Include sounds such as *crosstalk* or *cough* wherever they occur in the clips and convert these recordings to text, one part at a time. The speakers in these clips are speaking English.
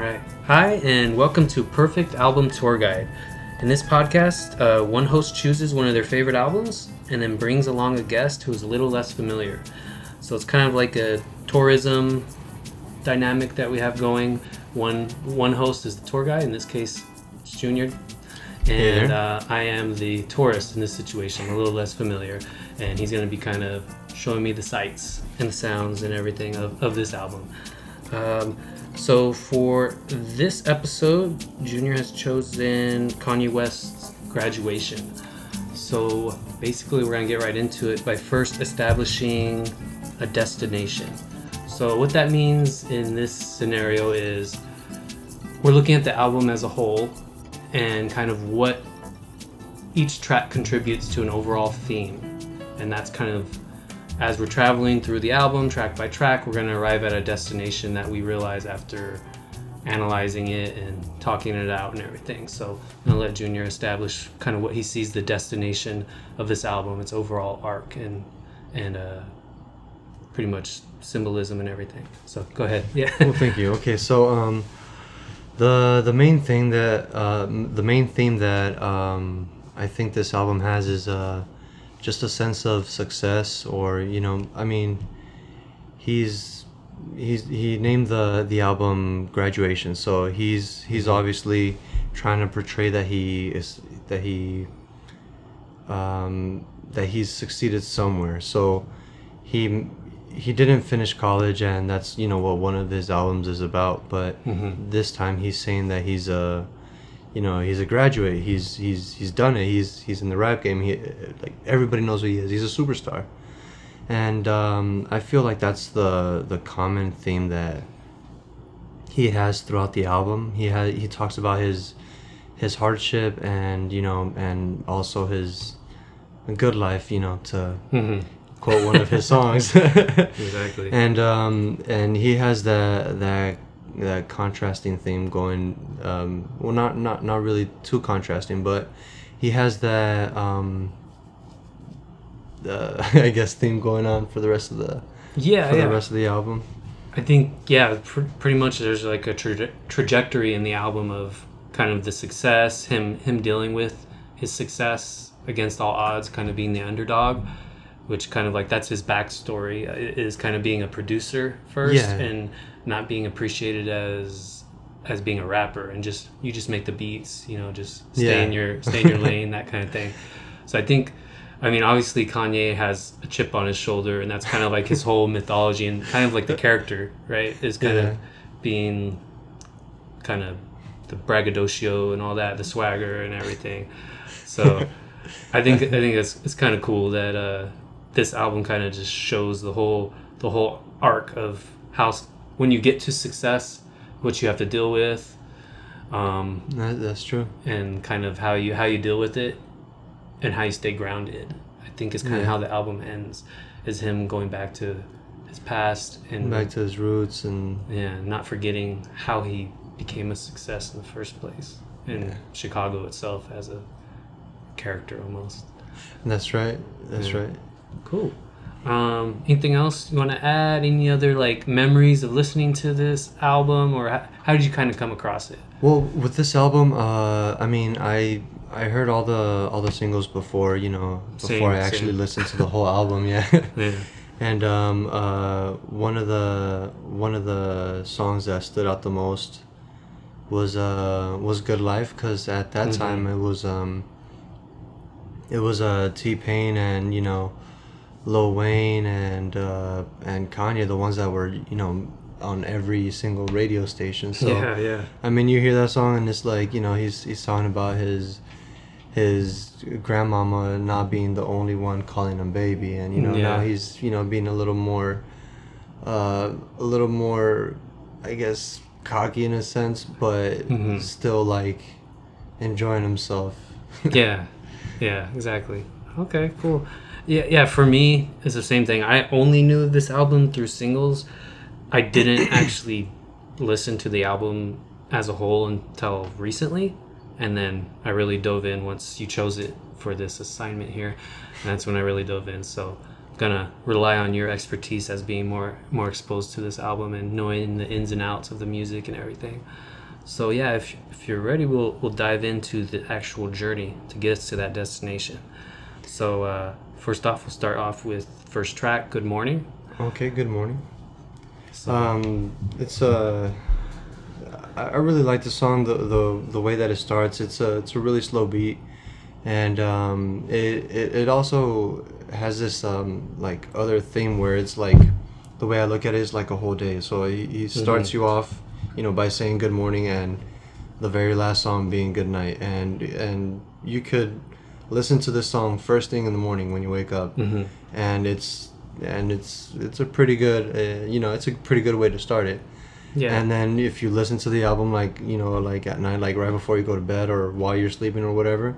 Right. Hi, and welcome to Perfect Album Tour Guide. In this podcast, uh, one host chooses one of their favorite albums and then brings along a guest who's a little less familiar. So it's kind of like a tourism dynamic that we have going. One one host is the tour guide. In this case, it's Junior, and uh, I am the tourist in this situation, I'm a little less familiar. And he's going to be kind of showing me the sights and the sounds and everything of, of this album. Um, so for this episode, Junior has chosen Kanye West's Graduation. So basically, we're gonna get right into it by first establishing a destination. So what that means in this scenario is we're looking at the album as a whole and kind of what each track contributes to an overall theme. And that's kind of as we're traveling through the album track by track, we're going to arrive at a destination that we realize after analyzing it and talking it out and everything. So I'm going to let Junior establish kind of what he sees the destination of this album, its overall arc, and and uh, pretty much symbolism and everything. So go ahead. *laughs* Yeah. Well, thank you. Okay, so um, the the main thing that uh, the main theme that um, I think this album has is uh, just a sense of success, or you know, I mean, he's he's he named the the album graduation, so he's he's obviously trying to portray that he is that he um, that he's succeeded somewhere. So he he didn't finish college, and that's you know what one of his albums is about. But Mhm. this time he's saying that he's a you know he's a graduate. He's he's he's done it. He's he's in the rap game. He like everybody knows who he is. He's a superstar, and um, I feel like that's the the common theme that he has throughout the album. He has he talks about his his hardship and you know and also his good life. You know to Mhm. quote one of his *laughs* songs. *laughs* Exactly. and um, and he has that that that contrasting theme going. Um, well, not not not really too contrasting, but he has that um, the *laughs* I guess theme going on for the rest of the yeah, for yeah. the rest of the album. I think yeah, pr- pretty much there's like a traje- trajectory in the album of kind of the success, him him dealing with his success against all odds, kind of being the underdog, which kind of like that's his backstory uh, is kind of being a producer first Yeah. and not being appreciated as as being a rapper and just you just make the beats, you know, just stay Yeah. in your stay in your *laughs* lane, that kind of thing. So I think I mean, obviously Kanye has a chip on his shoulder, and that's kind of like his whole mythology and kind of like the character, right? Is kind Yeah. of being kind of the braggadocio and all that, the swagger and everything. So *laughs* I think I think it's it's kind of cool that uh, this album kind of just shows the whole the whole arc of how s- when you get to success, what you have to deal with. Um, That, that's true. and kind of how you how you deal with it and how you stay grounded i think is kind of how the album ends is him going back to his past and Back to his roots and yeah not forgetting how he became a success in the first place in Yeah. chicago itself as a character almost that's right. That's Yeah. right. cool um, anything else you want to add any other like memories of listening to this album or how, how did you kind of come across it Well, with this album, uh, I mean, I I heard all the all the singles before, you know, before Same, I actually same. listened to the whole *laughs* album. Yeah. yeah *laughs* And um, uh, one of the one of the songs that stood out the most was uh, was "Good Life" because at that Mhm. time it was um, it was uh, T Pain and you know Lil Wayne and uh, and Kanye, the ones that were you know on every single radio station. So yeah yeah I mean, you hear that song and it's like you know he's he's talking about his his grandmama not being the only one calling him baby, and you know now he's you know being a little more, uh, a little more, I guess cocky in a sense, but Mhm. still like enjoying himself. *laughs* yeah yeah exactly okay cool yeah yeah for me it's the same thing i only knew this album through singles i didn't *clears throat* actually listen to the album as a whole until recently and then i really dove in once you chose it for this assignment here and that's when i really dove in so gonna rely on your expertise as being more more exposed to this album and knowing the ins and outs of the music and everything. So yeah, if, if you're ready, we'll we'll dive into the actual journey to get us to that destination. So uh, first off, we'll start off with first track, "Good Morning." Okay, good morning. So, Um, it's uh, I really like the song. The, the the way that it starts. It's a it's a really slow beat, and um, it, it it also has this um like other theme where it's like the way I look at it is like a whole day. So he, he starts Mhm. you off, you know, by saying good morning and the very last song being good night, and and you could listen to this song first thing in the morning when you wake up. Mhm. and it's and it's it's a pretty good uh, you know it's a pretty good way to start it. Yeah, and then if you listen to the album like you know like at night like right before you go to bed or while you're sleeping or whatever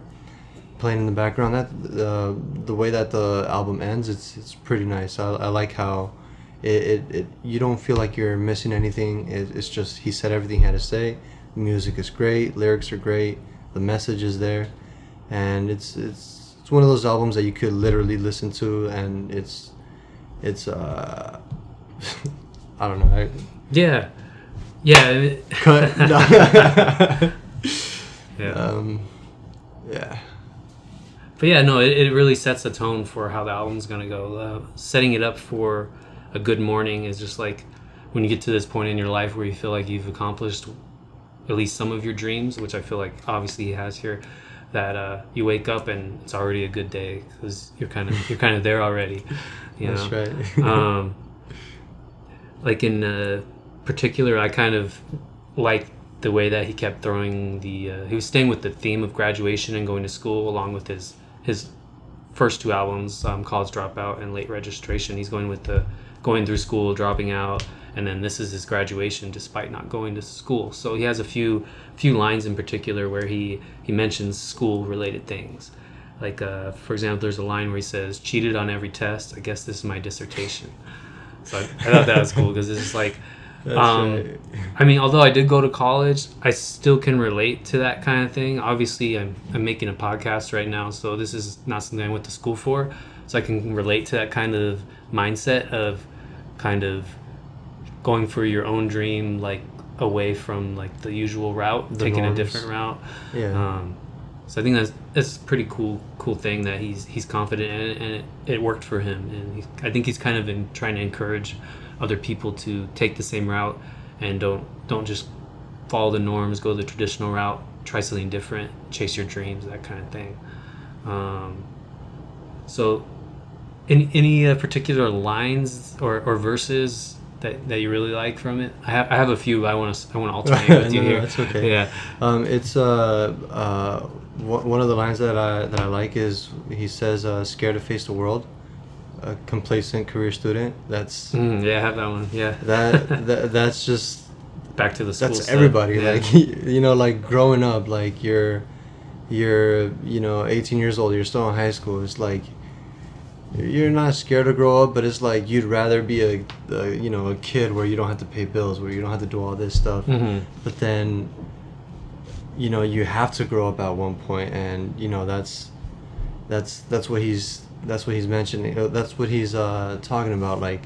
playing in the background that uh, the way that the album ends it's it's pretty nice. I, I like how it, it, it you don't feel like you're missing anything. It, it's just he said everything he had to say. The music is great. Lyrics are great. The message is there and it's it's it's one of those albums that you could literally listen to and it's it's uh *laughs* i don't know I, yeah, yeah, *laughs* cut *laughs* no. yeah. um yeah But yeah, no, it, it really sets the tone for how the album's gonna go. Uh, setting it up for a good morning is just like when you get to this point in your life where you feel like you've accomplished at least some of your dreams, which I feel like obviously he has here. That uh, you wake up and it's already a good day because you're kind of you're kind of there already. You that's know? right *laughs* um, like in uh, particular, I kind of like the way that he kept throwing the. Uh, he was staying with the theme of graduation and going to school, along with his his first two albums, um, College Dropout and Late Registration. He's going with the going through school, dropping out, and then this is his graduation despite not going to school. So he has a few few lines in particular where he he mentions school related things. Like uh, for example, there's a line where he says, "Cheated on every test. I guess this is my dissertation." So I, I thought that was cool because it's just like, *laughs* um, right. I mean, although I did go to college, I still can relate to that kind of thing. Obviously, I'm, I'm making a podcast right now, so this is not something I went to school for. So I can relate to that kind of mindset of kind of going for your own dream, like away from like the usual route, The taking a different route. yeah Um, so I think that's that's a pretty cool cool thing that he's he's confident in it, and it, it worked for him. And he, I think he's kind of in trying to encourage other people to take the same route and don't don't just follow the norms, go the traditional route, try something different, chase your dreams, that kind of thing. Um, so, any any uh, particular lines or, or verses that, that you really like from it? I have I have a few. But I want to I want to *laughs* alternate with you No, no, here. that's okay. Yeah. Um, it's uh, uh, one one of the lines that I that I like is he says, uh, "Scared to face the world, a complacent career student." That's Mm, yeah, I have that one. Yeah. that, *laughs* that that's just Back to the school. that's stuff. everybody. Yeah. Like *laughs* you know, like growing up, like you're you're you know 18 years old. You're still in high school. It's like you're not scared to grow up, but it's like you'd rather be a, a you know a kid where you don't have to pay bills, where you don't have to do all this stuff Mhm. but then you know you have to grow up at one point and you know that's that's that's what he's that's what he's mentioning uh, that's what he's uh, talking about like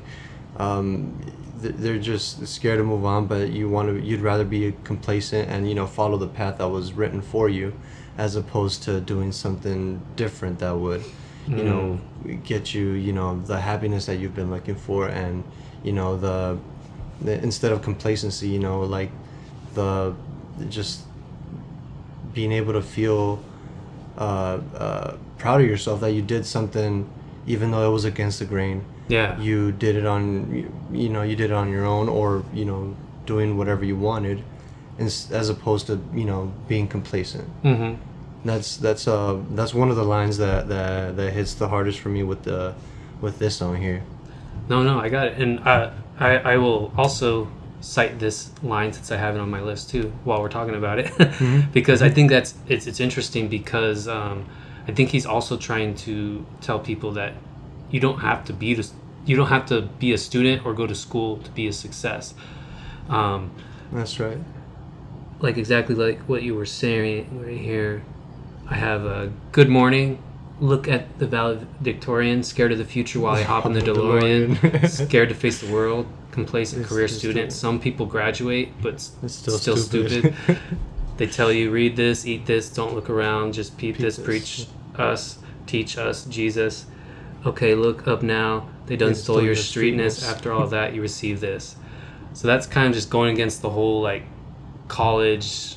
um, th- they're just scared to move on but you want to you'd rather be complacent and you know follow the path that was written for you as opposed to doing something different that would you know get you you know the happiness that you've been looking for and you know the, the instead of complacency you know like the just being able to feel uh, uh, proud of yourself that you did something even though it was against the grain Yeah. you did it on you, you know you did it on your own or you know doing whatever you wanted as opposed to you know being complacent Mm-hmm. That's that's uh that's one of the lines that that, that hits the hardest for me with the with this song here. No, no, I got it, and uh, I I will also cite this line since I have it on my list too while we're talking about it. *laughs* Because I think that's it's it's interesting because um, I think he's also trying to tell people that you don't have to be to, you don't have to be a student or go to school to be a success. Um, that's right. like exactly like what you were saying right here. I have a good morning, look at the valedictorian, scared of the future while I hop in the Hop *laughs* in the DeLorean, *laughs* scared to face the world, complacent It's- career student. Some people graduate, but It's still, still, stupid. stupid. *laughs* they tell you, read this, eat this, don't look around, just peep, Peep this, this. preach us, teach us, Jesus. Okay, look up now. They done They stole stole your your streetness. streetness. After all that, you receive this. So that's kind of just going against the whole like college,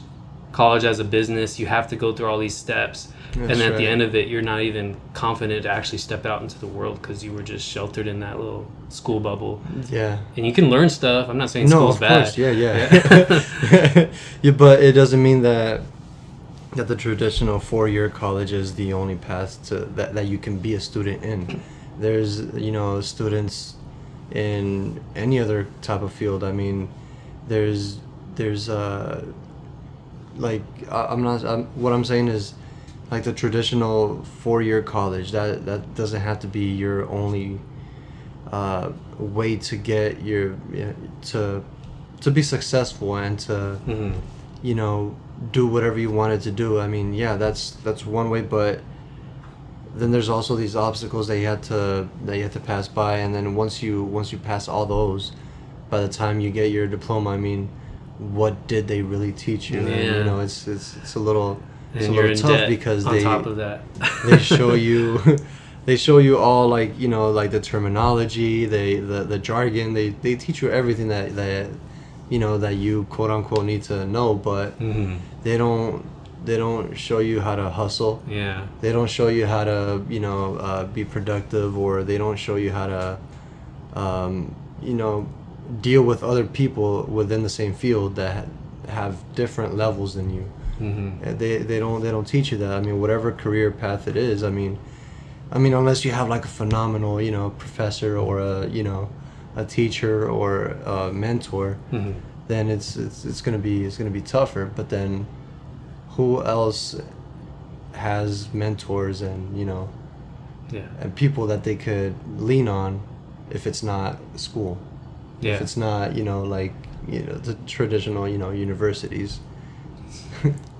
college as a business. You have to go through all these steps, and That's at the end of it, you're not even confident to actually step out into the world because you were just sheltered in that little school bubble. yeah. And you can learn stuff. I'm not saying No, school's of bad. course. Yeah, yeah. *laughs* *laughs* yeah, but it doesn't mean that that the traditional four-year college is the only path to that, that you can be a student in. There's you know students in any other type of field. I mean, there's there's uh like I, I'm not I'm, what I'm saying is like the traditional four-year college that that doesn't have to be your only uh, way to get your yeah, to to be successful and to Mhm. you know do whatever you wanted to do. I mean, yeah, that's that's one way, but then there's also these obstacles that you had to that you had to pass by, and then once you once you pass all those, by the time you get your diploma, I mean, what did they really teach you? And, you know, it's it's it's a little it's And a little tough because on they top of that. *laughs* they show *laughs* you *laughs* they show you all like you know like the terminology they the, the jargon they, they teach you everything that that you know that you quote unquote need to know but Mhm. they don't they don't show you how to hustle Yeah. they don't show you how to you know uh, be productive or they don't show you how to um, you know deal with other people within the same field that have different levels than you hmm uh, they they don't they don't teach you that. I mean, whatever career path it is. I mean, I mean, unless you have like a phenomenal, you know, professor or a you know, a teacher or a mentor, hmm then it's it's it's gonna be it's gonna be tougher. But then, who else has mentors and you know Yeah. and people that they could lean on if it's not school, Yeah. if it's not you know like you know the traditional you know universities. *laughs*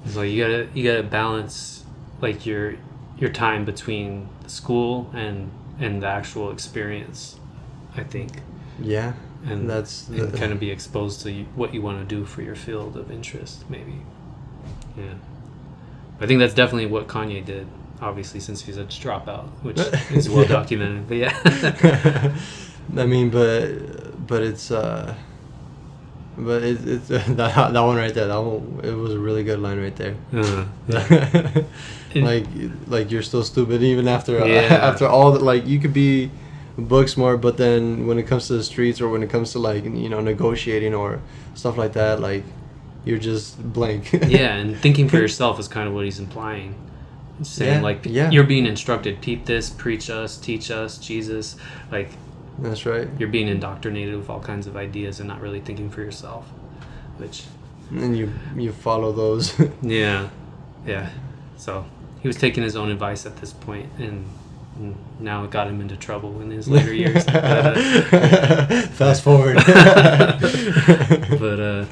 So you gotta you gotta balance like your your time between the school and and the actual experience. I think, yeah, and that's and kind of be exposed to what you want to do for your field of interest, maybe. Yeah, I think that's definitely what Kanye did. Obviously, since he's a dropout, which *laughs* is well Yeah. documented. But yeah, *laughs* I mean, but but it's uh, but it, it's *laughs* that that one right there. That one it was a really good line right there. Uh, *laughs* yeah. Like like you're still stupid even after uh, *laughs* Yeah. after all that. Like you could be book smart, but then when it comes to the streets or when it comes to like you know negotiating or stuff like that, like you're just blank. yeah, and thinking for yourself is kind of what he's implying. Saying Yeah, like yeah. you're being instructed, peep this, preach us, teach us, Jesus. Like That's right. you're being indoctrinated with all kinds of ideas and not really thinking for yourself. Which And you you follow those. *laughs* yeah, yeah. So he was taking his own advice at this point, and, and now it got him into trouble in his later *laughs* years. *laughs* But, uh, Fast forward. but uh,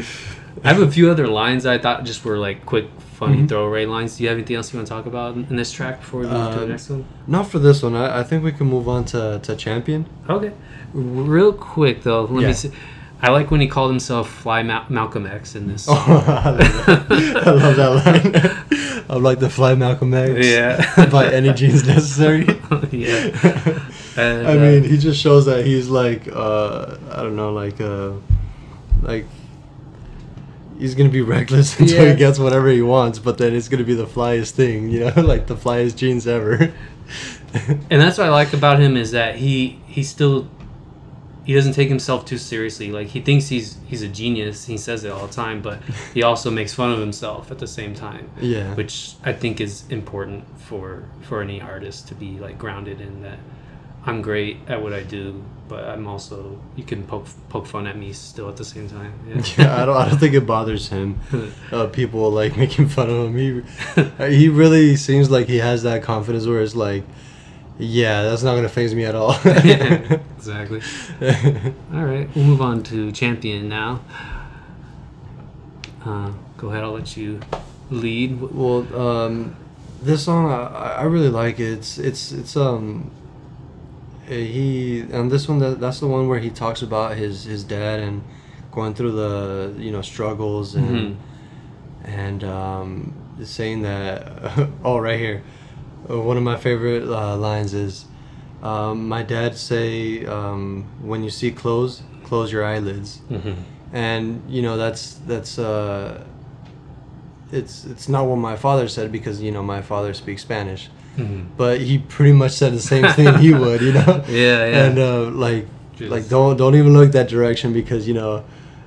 I have a few other lines I thought just were like quick, funny Mhm. throwaway lines. Do you have anything else you want to talk about in this track before we move to the Um, next one? Not for this one. I, I think we can move on to, to champion. Okay. Real quick though, let Yeah. me see. I like when he called himself Fly Ma- Malcolm X in this. Oh, I love that, I love that line. *laughs* I *laughs* like the fly Malcolm X. Yeah. *laughs* by any means necessary. yeah. And, I uh, mean, he just shows that he's like, uh, I don't know, like, uh, like he's gonna be *laughs* reckless until Yeah. he gets whatever he wants, but then it's gonna be the flyest thing, you know, *laughs* like the flyest jeans ever. *laughs* and that's what I like about him is that he he still he doesn't take himself too seriously. Like he thinks he's he's a genius. He says it all the time, but he also makes fun of himself at the same time. yeah. which I think is important for for any artist to be like grounded in that I'm great at what I do, but I'm also you can poke poke fun at me still at the same time. Yeah, *laughs* yeah, I don't. I don't think it bothers him. *laughs* Uh, people like making fun of him. He he really seems like he has that confidence where it's like, yeah, that's not gonna faze me at all. *laughs* Yeah, exactly. All right, we'll move on to champion now. Uh, go ahead, I'll let you lead. well, um, this song I, I really like it. It's it's it's um he and this one that, that's the one where he talks about his his dad and going through the you know struggles and Mhm. and um, saying that *laughs* oh right here uh, one of my favorite uh, lines is um, my dad say um, when you see clothes close your eyelids. Hmm and you know that's that's uh it's it's not what my father said because you know my father speaks spanish hmm but he pretty much said the same thing he *laughs* would you know? Yeah, yeah. and uh, like Just- like don't don't even look that direction because you know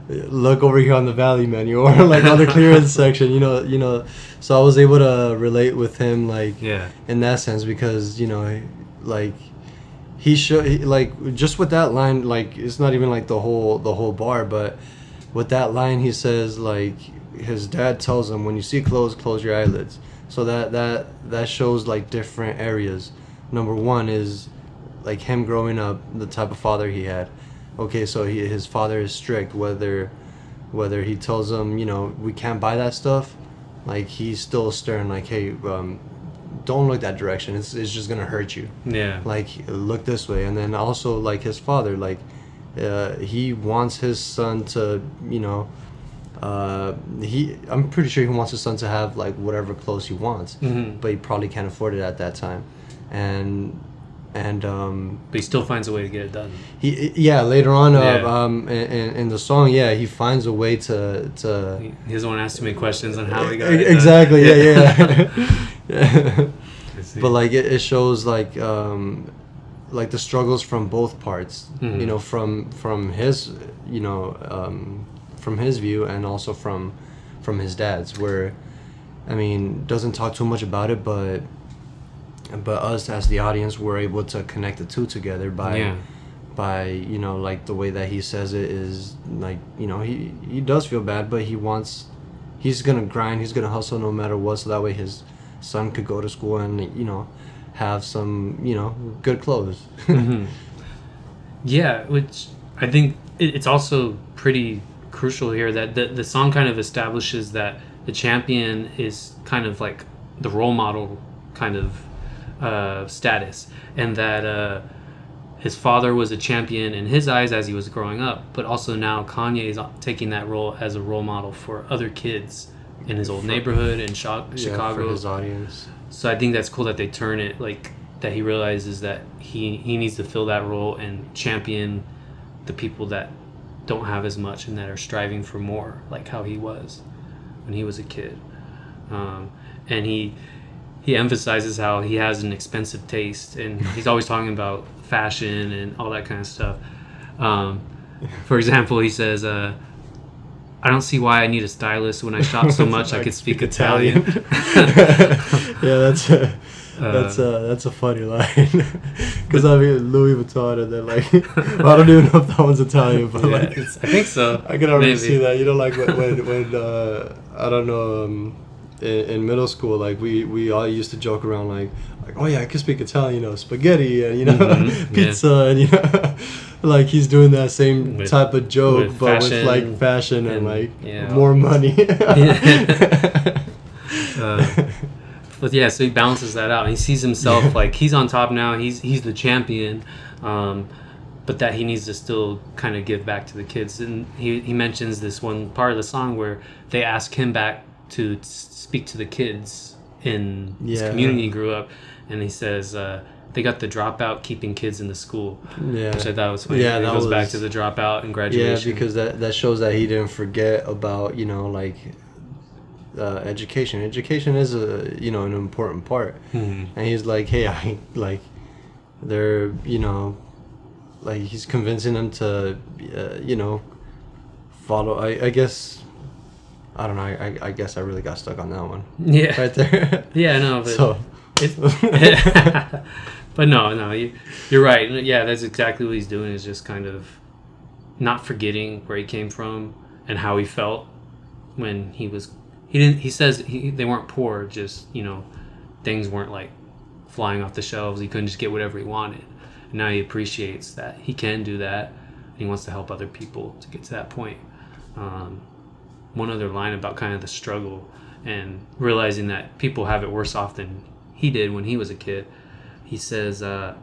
look over here on the valley menu or like on the clearance *laughs* section you know you know. So i was able to relate with him like Yeah. in that sense because you know like he should he, like just with that line like it's not even like the whole the whole bar but with that line he says like his dad tells him when you see clothes close your eyelids so that that that shows like different areas. Number one is like him growing up the type of father he had. Okay so he, his father is strict whether whether he tells him you know we can't buy that stuff like he's still stern like hey um, don't look that direction. It's, it's just gonna hurt you. Yeah. like look this way. And then also like his father like uh, he wants his son to you know uh, he i'm pretty sure he wants his son to have like whatever clothes he wants Mhm. but he probably can't afford it at that time and and um But he still finds a way to get it done. he yeah later on uh, um in, in, the song yeah he finds a way to to He doesn't want to ask too many questions on how he got it done. exactly yeah yeah, *laughs* yeah. *laughs* But like it, it shows like um like the struggles from both parts Mhm. you know from from his you know um from his view and also from from his dad's where i mean doesn't talk too much about it but but us as the audience were able to connect the two together by Yeah. by you know like the way that he says it is like you know he he does feel bad but he wants he's gonna grind he's gonna hustle no matter what so that way his son could go to school and you know have some you know good clothes *laughs* Mhm. Yeah, which I think it's also pretty crucial here that the, the song kind of establishes that the champion is kind of like the role model kind of uh, status, and that uh, his father was a champion in his eyes as he was growing up, but also now Kanye is taking that role as a role model for other kids in his old neighborhood in Chi- Yeah, Chicago. for his audience So I think that's cool that they turn it like that. He realizes that he he needs to fill that role and champion the people that don't have as much and that are striving for more, like how he was when he was a kid. Um, and he he emphasizes how he has an expensive taste, and *laughs* he's always talking about fashion and all that kind of stuff. Um, for example, he says. Uh, I don't see why I need a stylist when I shop so *laughs* much I could speak Italian. *laughs* yeah that's Uh, that's a that's a funny line *laughs* because I mean Louis Vuitton and then like *laughs* I don't even know if that one's Italian but Yeah, like it's- I think so. I can already Maybe. see that. You know, like when when, when uh, I don't know, um, in, in middle school, like we, we all used to joke around like like oh yeah, I can speak Italian, you know, spaghetti and you know Mhm, *laughs* yeah. pizza and you know like he's doing that same With- type of joke with but with like fashion and, and, like yeah. more money. Uh, but yeah, so he balances that out. He sees himself like he's on top now. He's he's the champion, um, but that he needs to still kind of give back to the kids. And he he mentions this one part of the song where they ask him back to speak to the kids in his community he grew up, and he says. Uh, they got the dropout keeping kids in the school, yeah. which I thought was funny. Yeah, it that goes back to the dropout and graduation. Yeah, because that that shows that he didn't forget about you know like uh, education. Education is a you know an important part, Mhm. and he's like, hey, I like they're you know like he's convincing them to uh, you know follow. I I guess I don't know. I I, guess I really got stuck on that one yeah, right there. *laughs* yeah, no, but so It- *laughs* *laughs* but no, no, you, you're right. Yeah, that's exactly what he's doing. Is just kind of not forgetting where he came from and how he felt when he was. He didn't. He says he, they weren't poor. Just you know, things weren't like flying off the shelves. He couldn't just get whatever he wanted. And now he appreciates that he can do that. And he wants to help other people to get to that point. Um, one other line about kind of the struggle and realizing that people have it worse off than he did when he was a kid. He says, uh,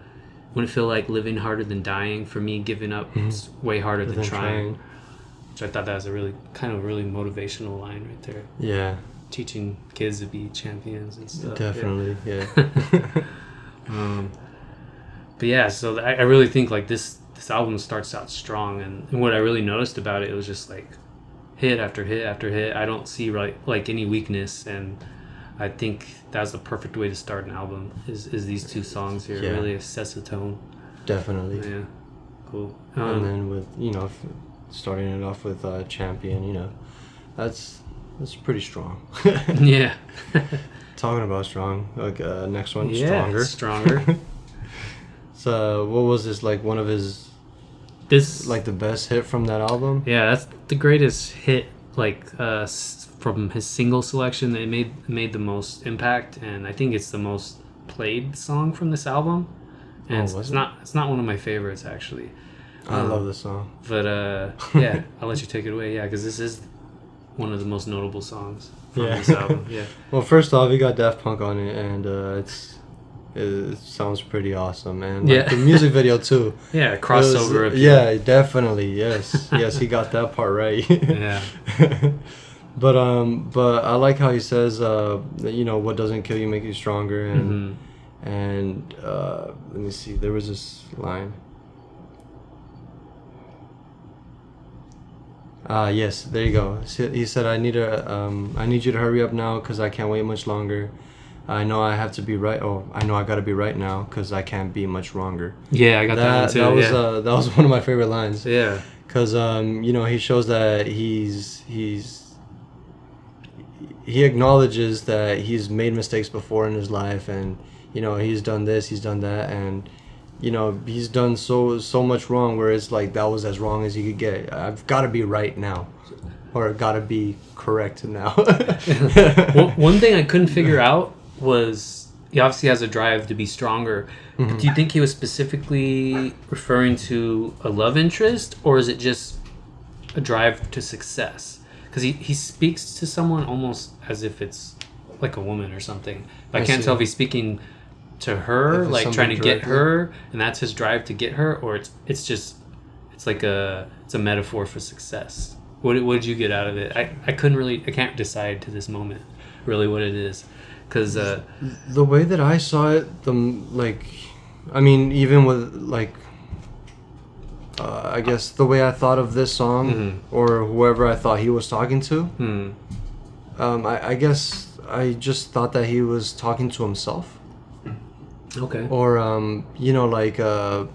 "Wouldn't it feel like living harder than dying? For me, giving up is way harder than, Than trying." Which I thought that was a really kind of really motivational line right there, Yeah, teaching kids to be champions and stuff. Definitely. Yeah. *laughs* *laughs* Um, but yeah, so I, I really think like this this album starts out strong, and, and what I really noticed about it, it was just like hit after hit after hit. I don't see like like any weakness, and I think that's the perfect way to start an album. Is is these two songs here? Yeah. Really sets the tone. definitely. Yeah, cool. and Um, then with you know starting it off with uh, champion you know that's that's pretty strong *laughs* yeah, *laughs* talking about strong like uh, next one yeah, stronger stronger. *laughs* so what was this like one of his This like the best hit from that album Yeah, that's the greatest hit. Like uh, from his single selection, it made made the most impact, and I think it's the most played song from this album. And Oh, it's, it's it? not it's not one of my favorites actually. I Um, love this song But uh, yeah, I'll let you take it away. Yeah, because this is one of the most notable songs from Yeah. this album. Yeah, *laughs* well first off you got daft punk on it and uh, it's it, it sounds pretty awesome and like, Yeah. the music video *laughs* too yeah, It was- crossover. yeah definitely yes yes he got that part right yeah, *laughs* but um but i like how he says uh that, you know what doesn't kill you make you stronger and hmm and uh let me see there was this line ah yes there you go. He said i need to um i need you to hurry up now because i can't wait much longer. I know i have to be right oh i know i gotta be right now because i can't be much wronger yeah, I got that, that, too. that was yeah, uh that was *laughs* one of my favorite lines. Yeah, because um, you know he shows that he's he's he acknowledges that he's made mistakes before in his life and you know he's done this he's done that and you know he's done so so much wrong where it's like that was as wrong as you could get i've got to be right now or I've got to be correct now *laughs* one, *laughs* one thing I couldn't figure out was he obviously has a drive to be stronger. But do you think he was specifically referring to a love interest, or is it just a drive to success? Because he, he speaks to someone almost as if it's like a woman or something. But I, I can't see. tell if he's speaking to her, like trying to get her, and that's his drive to get her, or it's it's just it's like a it's a metaphor for success. What what did you get out of it? I, I couldn't really I can't decide to this moment really what it is because uh, the way that I saw it, the like, I mean, even with like, uh, I guess the way I thought of this song Mhm. or whoever I thought he was talking to, hmm, um, I, I guess I just thought that he was talking to himself, okay or um, you know, like, uh,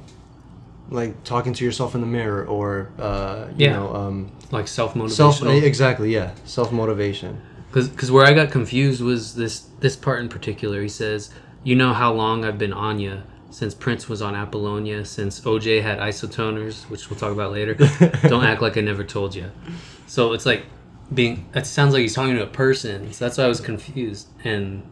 like talking to yourself in the mirror, or uh, you Yeah. know, um, like self motivation. self exactly, yeah, self motivation. because where I got confused was this this part in particular. He says, "You know how long I've been on ya." Since Prince was on Apollonia, since OJ had isotoners, which we'll talk about later, *laughs* don't act like I never told you. So it's like being. It sounds like he's talking to a person. So that's why I was confused, and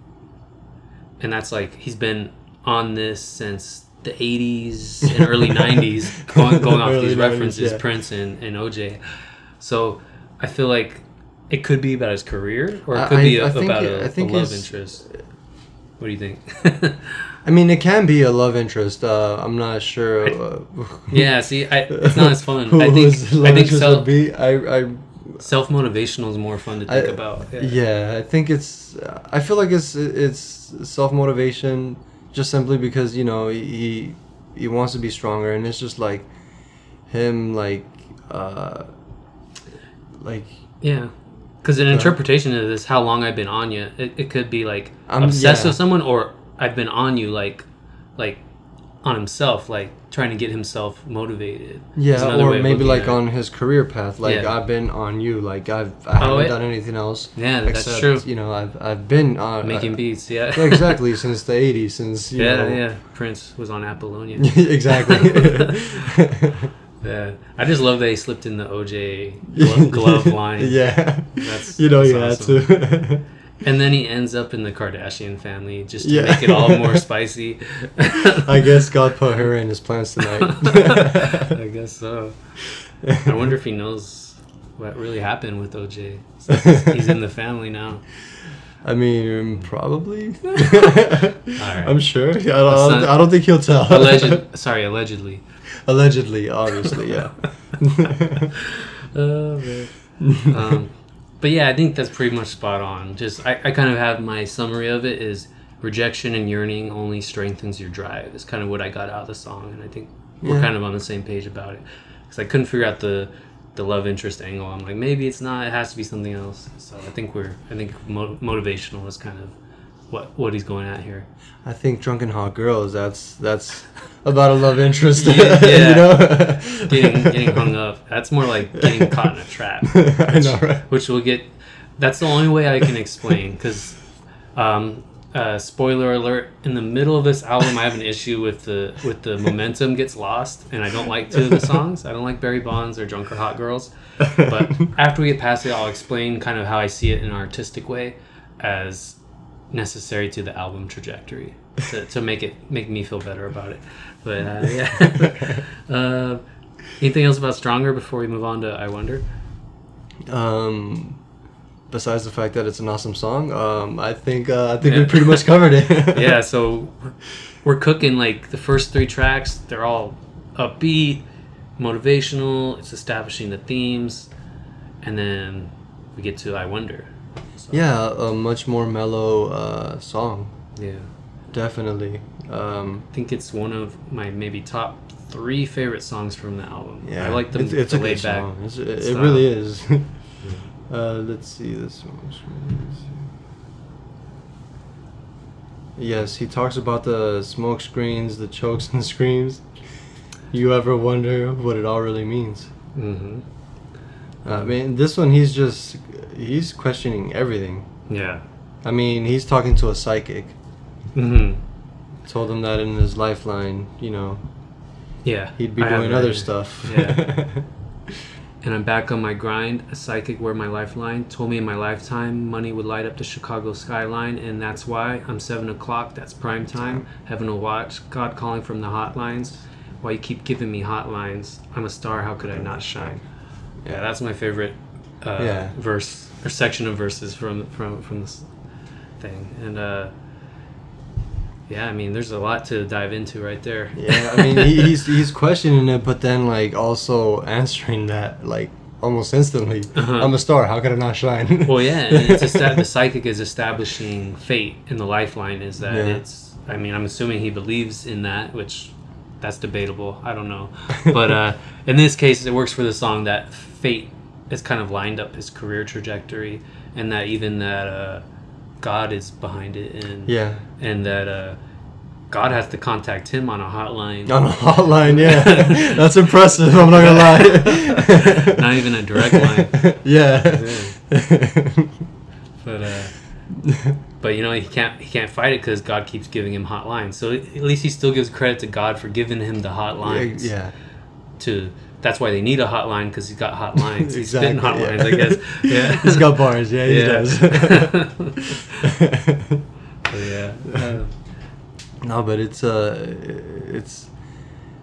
and that's like he's been on this since the 80s and early *laughs* 90s, going, going off these 90s, references, yeah. Prince and, and OJ. So I feel like it could be about his career, or it I- could be I- a, I about it- a, I think a love interest. What do you think? *laughs* I mean, it can be a love interest. Uh, I'm not sure. Uh, *laughs* yeah, see, I, it's not as fun. I think I think self be. I, I, self motivational is more fun to think I- about. yeah. I think it's. I feel like it's it's self motivation, just simply because you know he he wants to be stronger, and it's just like him like uh like Yeah. Because an interpretation of this, how long I've been on you, it, it could be like Um, obsessed yeah. with someone, or I've been on you, like, like on himself, like trying to get himself motivated. Yeah, or maybe like on his career path. Like Yeah. I've been on you. Like I've I oh, haven't Oh, it- done anything else. Yeah, that's true. You know, I've I've been on making beats. Yeah. Exactly since the 80s since you yeah, know, yeah. Prince was on Apollonia. *laughs* exactly *laughs* yeah, I just love that he slipped in the OJ glove, *laughs* glove line. yeah That's- you know that's you had to And then he ends up in the Kardashian family just to Yeah. make it all *laughs* more spicy. i guess god put her in his plans tonight *laughs* I guess so. I wonder if he knows what really happened with OJ. He's, he's in the family now. I mean, probably. *laughs* Right. I'm sure. I don't, not- I don't think he'll tell. Alleged, sorry, allegedly. Allegedly, obviously, yeah. Oh man. um, but yeah, I think that's pretty much spot on. Just I, I kind of have my summary of it is rejection and yearning only strengthens your drive. Is kind of what I got out of the song, and I think we're kind of on the same page about it. Because I couldn't figure out the the love interest angle. I'm like maybe it's not. It has to be something else. So I think we're I think mo- motivational is kind of what what he's going at here. I think drunken hot girls. That's that's about a love interest. Yeah, *laughs* yeah. you know. Getting getting hung up. That's more like getting caught in a trap. *laughs* I know, right? which will get that's the only way i can explain because um, uh, spoiler alert in the middle of this album i have an issue with the with the momentum gets lost and i don't like two of the songs i don't like barry bonds or drunk or hot girls but *laughs* after we get past it i'll explain kind of how i see it in an artistic way as necessary to the album trajectory to, to make it make me feel better about it but uh, *laughs* yeah *laughs* uh, anything else about stronger before we move on to i wonder Um, besides the fact that it's an awesome song, um, I think uh, I think we pretty much covered it. *laughs* yeah, so we're cooking like the first three tracks. They're all upbeat, motivational. It's establishing the themes, and then we get to "I Wonder." So, yeah, a much more mellow uh, song, yeah. definitely. Um, I think it's one of my maybe top three favorite songs from the album. yeah, I like the, It's, it's the a good back. song. It, really is. *laughs* uh, let's see this one. Yes, he talks about the smoke screens, the chokes and the screams. You ever wonder what it all really means? hmm I mean, this one he's just he's questioning everything. Yeah. I mean, he's talking to a psychic. hmm Told him that in his lifeline, you know, Yeah. he'd be I doing other stuff. Yeah. *laughs* And I'm back on my grind. A psychic were my lifeline. Told me in my lifetime money would light up the Chicago skyline, and that's why I'm seven o'clock. That's prime time. Having will watch. God calling from the hotlines. Why you keep giving me hotlines? I'm a star. How could I not shine? Yeah, that's my favorite uh, Yeah. verse or section of verses from from from this thing. And uh, yeah, I mean, there's a lot to dive into right there. yeah, I mean, he, *laughs* he's he's questioning it, but then like also answering that like almost instantly. Uh-huh. I'm a star. How could I not shine? *laughs* Well, yeah, and it's *laughs* the psychic is establishing fate, and the lifeline is that Yeah. it's. I mean, I'm assuming he believes in that, which that's debatable. I don't know, but uh, in this case, it works for the song that fate has kind of lined up his career trajectory, and that even that uh, God is behind it, and yeah, and that uh, God has to contact him on a hotline, on a hotline. Yeah, *laughs* that's impressive. I'm not gonna lie. *laughs* not even a direct line. *laughs* Yeah. But uh, but you know he can't he can't fight it because God keeps giving him hotlines. So at least he still gives credit to God for giving him the hotlines. yeah. To that's why they need a hotline because he's got hot lines. He's spitting hot Exactly, lines, I guess. *laughs* Yeah. He's got bars. Yeah, he Yeah. does. *laughs* Yeah. Uh, *laughs* No, but it's uh, it's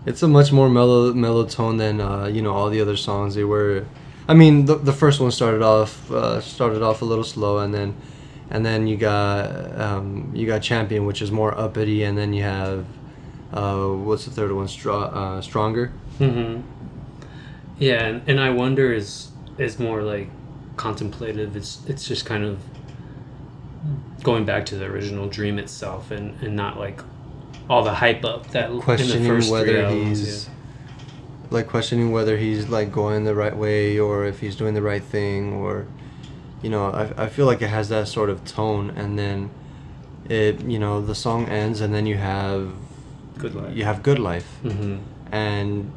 it's a much more mellow mellow tone than uh, you know all the other songs. They were, I mean, the, the first one started off uh, started off a little slow, and then and then you got um, you got Champion, which is more uppity, and then you have uh, what's the third one? Uh, Stronger. hmm Yeah, and, and I wonder is is more like contemplative. It's it's just kind of going back to the original dream itself, and and not like all the hype up that in the questioning whether albums, he's yeah. like questioning whether he's like going the right way or if he's doing the right thing or you know I, I feel like it has that sort of tone and then it you know the song ends and then you have good life. you have good life hmm and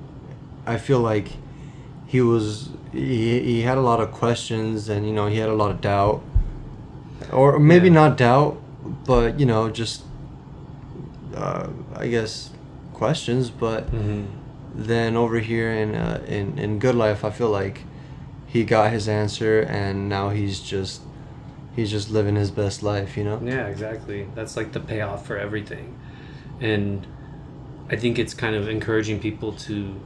I feel like he was he, he had a lot of questions and you know he had a lot of doubt. Or maybe Yeah. not doubt but you know just uh, I guess questions. But hmm then over here in uh, in in good life I feel like he got his answer and now he's just he's just living his best life you know? Yeah, exactly. That's like the payoff for everything, and I think it's kind of encouraging people to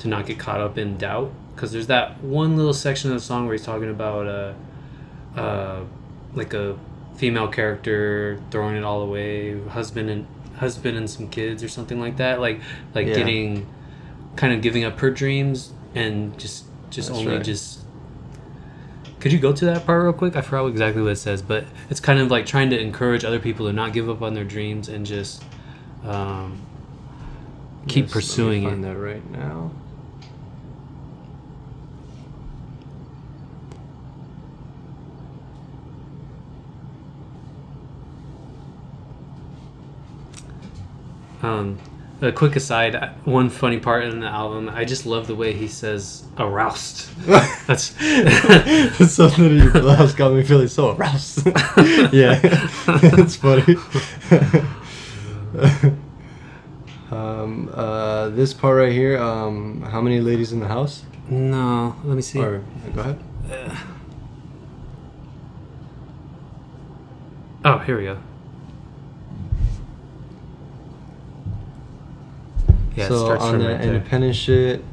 to not get caught up in doubt because there's that one little section of the song where he's talking about uh, uh, like a female character throwing it all away, husband and husband and some kids or something like that, like like Yeah. getting kind of giving up her dreams and just just That's only right. just. Could you go to that part real quick? I forgot exactly what it says, but it's kind of like trying to encourage other people to not give up on their dreams and just um, keep Yes, pursuing let it. me find that right now. Um, a quick aside, one funny part in the album, I just love the way he says aroused. *laughs* That's Something in your blouse got me feeling so aroused. *laughs* yeah, *laughs* it's funny. um, uh, this part right here. Um, how many ladies in the house? no. Let me see. Or go ahead. Oh, here we go. Yeah, it so starts on from that right there. independent shit,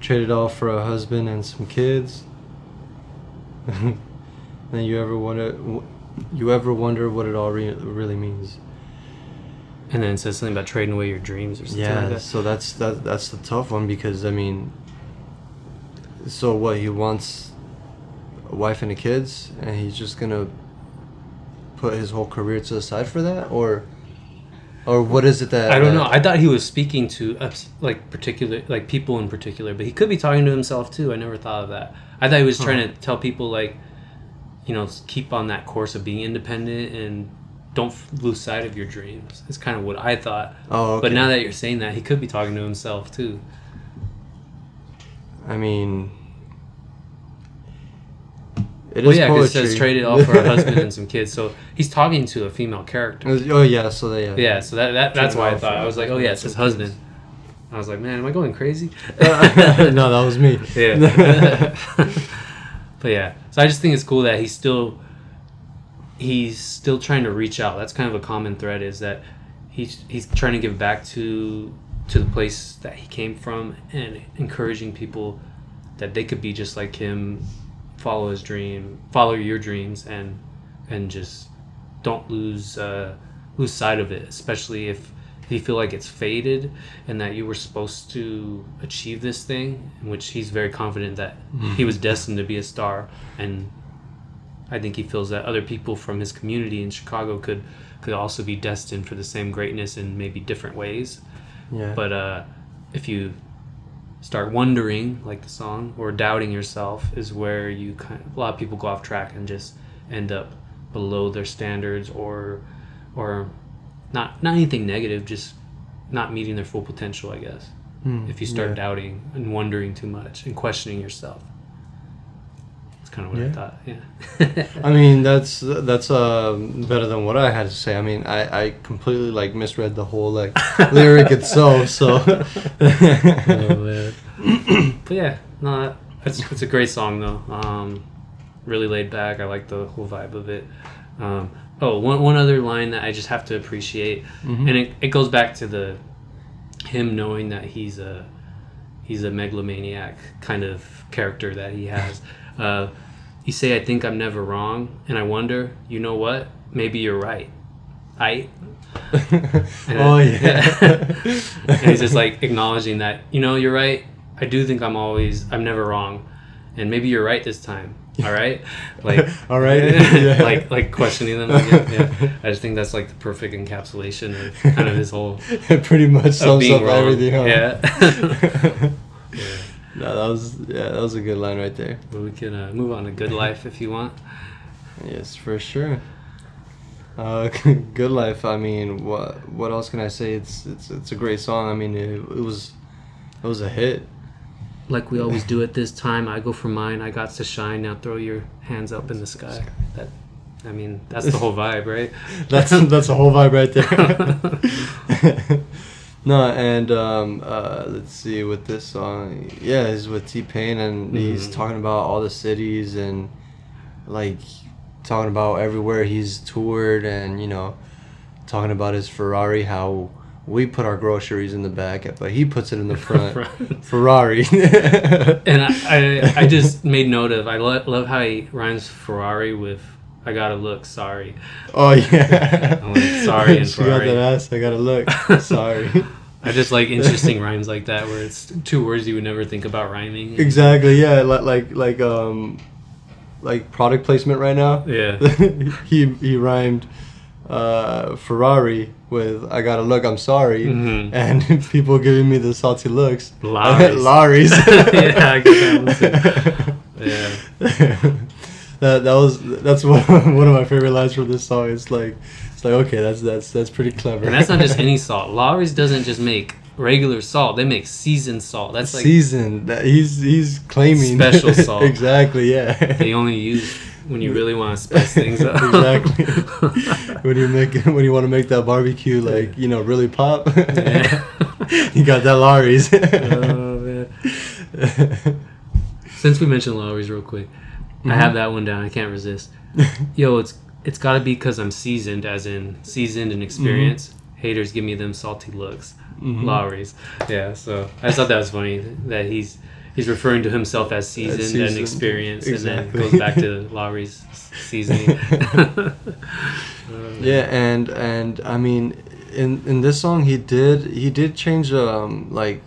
traded off for a husband and some kids. *laughs* then you ever wonder, you ever wonder what it all re- really means? And then it says something about trading away your dreams or something like Yeah, that. so that's that that's the tough one because I mean, so what he wants a wife and a kids, and he's just gonna put his whole career to the side for that, or or what is it that I don't know. Uh, I thought he was speaking to like particular, like people in particular, but he could be talking to himself too. I never thought of that. I thought he was trying to tell people like, you know, keep on that course of being independent and don't f- lose sight of your dreams. It's kind of what I thought. oh, okay. But now that you're saying that, he could be talking to himself too. I mean, it is yeah, because it says traded off for a *laughs* husband and some kids. So he's talking to a female character. oh yeah, so they, yeah. Yeah, so that, that that's why I thought I was like, oh yeah, it says husband. I was like, man, am I going crazy? *laughs* *laughs* no, that was me. Yeah. but yeah, so I just think it's cool that he's still he's still trying to reach out. That's kind of a common thread is that he's he's trying to give back to to the place that he came from and encouraging people that they could be just like him, follow his dream, follow your dreams and and just don't lose uh, lose sight of it, especially if you feel like it's faded and that you were supposed to achieve this thing, in which he's very confident that he was destined to be a star, and I think he feels that other people from his community in Chicago could could also be destined for the same greatness in maybe different ways. Yeah. But uh, if you start wondering, like the song, or doubting yourself, is where you kind of, a lot of people go off track and just end up below their standards, or or not not anything negative, just not meeting their full potential. I guess Hmm, if you start yeah. doubting and wondering too much and questioning yourself. Kind of what I Yeah. thought. Yeah. *laughs* *laughs* I mean, that's that's uh, better than what I had to say. I mean, I, I completely like misread the whole like *laughs* lyric itself. So Oh, but yeah, no, it's it's a great song though. Um, really laid back. I like the whole vibe of it. Um, oh, one one other line that I just have to appreciate, Mhm. and it, it goes back to the him knowing that he's a he's a megalomaniac kind of character that he has. Uh, you say, "I think I'm never wrong," and I wonder, you know what? Maybe you're right. I *laughs* oh *laughs* yeah. and he's just like acknowledging that you know you're right i do think i'm always i'm never wrong and maybe you're right this time all right *laughs* like All right. Yeah. like like questioning them again. yeah i just think that's like the perfect encapsulation of kind of his whole it pretty much sums up wrong everything. Huh? yeah yeah No, that was yeah, that was a good line right there. but we can uh, move on to good life if you want Yes, for sure. Uh, *laughs* good life. I mean, what what else can I say? It's it's it's a great song. I mean, it, it was it was a hit. like we always do at this time i go for mine i got to shine now throw your hands up in the sky that i mean that's the whole vibe right *laughs* That's that's a whole vibe right there. *laughs* no, and um, uh, let's see with this song. Yeah, it's with T-Pain, and he's Mhm. talking about all the cities and like talking about everywhere he's toured, and you know, talking about his Ferrari, how we put our groceries in the back, but he puts it in the *laughs* front. Front. Ferrari. *laughs* And I, I, I *laughs* just made note of. I lo- love how he rhymes Ferrari with "I gotta look sorry." oh yeah. I'm like, sorry and she got Ferrari. that ass. I gotta look. Sorry. I just like interesting rhymes like that, where it's two words you would never think about rhyming. exactly. Yeah. Like like like um, like product placement right now. Yeah. *laughs* he he rhymed uh, Ferrari with "I gotta look." I'm sorry, Mhm. and *laughs* people giving me the salty looks. Lawry's. Lawry's. *laughs* Yeah, I get that one Yeah. that that was that's one one of my favorite lines from this song. It's like it's like okay, that's that's that's pretty clever. And that's not just any *laughs* salt. Lawry's doesn't just make regular salt; they make seasoned salt. That's like season. That he's he's claiming Special *laughs* salt. exactly. Yeah. they only use when you really want to spice things up. exactly. *laughs* when you make when you want to make that barbecue like you know really pop, Yeah. you got that Lawry's. oh man. Since we mentioned Lawry's real quick, I have mm-hmm. that one down. I can't resist. Yo, it's it's got to be because I'm seasoned, as in seasoned and experienced. Haters give me them salty looks. Lawry's, yeah. So I thought that was funny that he's he's referring to himself as seasoned, and seasoned. experienced, Exactly. and then goes back to *laughs* Lawry's seasoning. *laughs* Yeah, and and I mean, in in this song he did he did change um like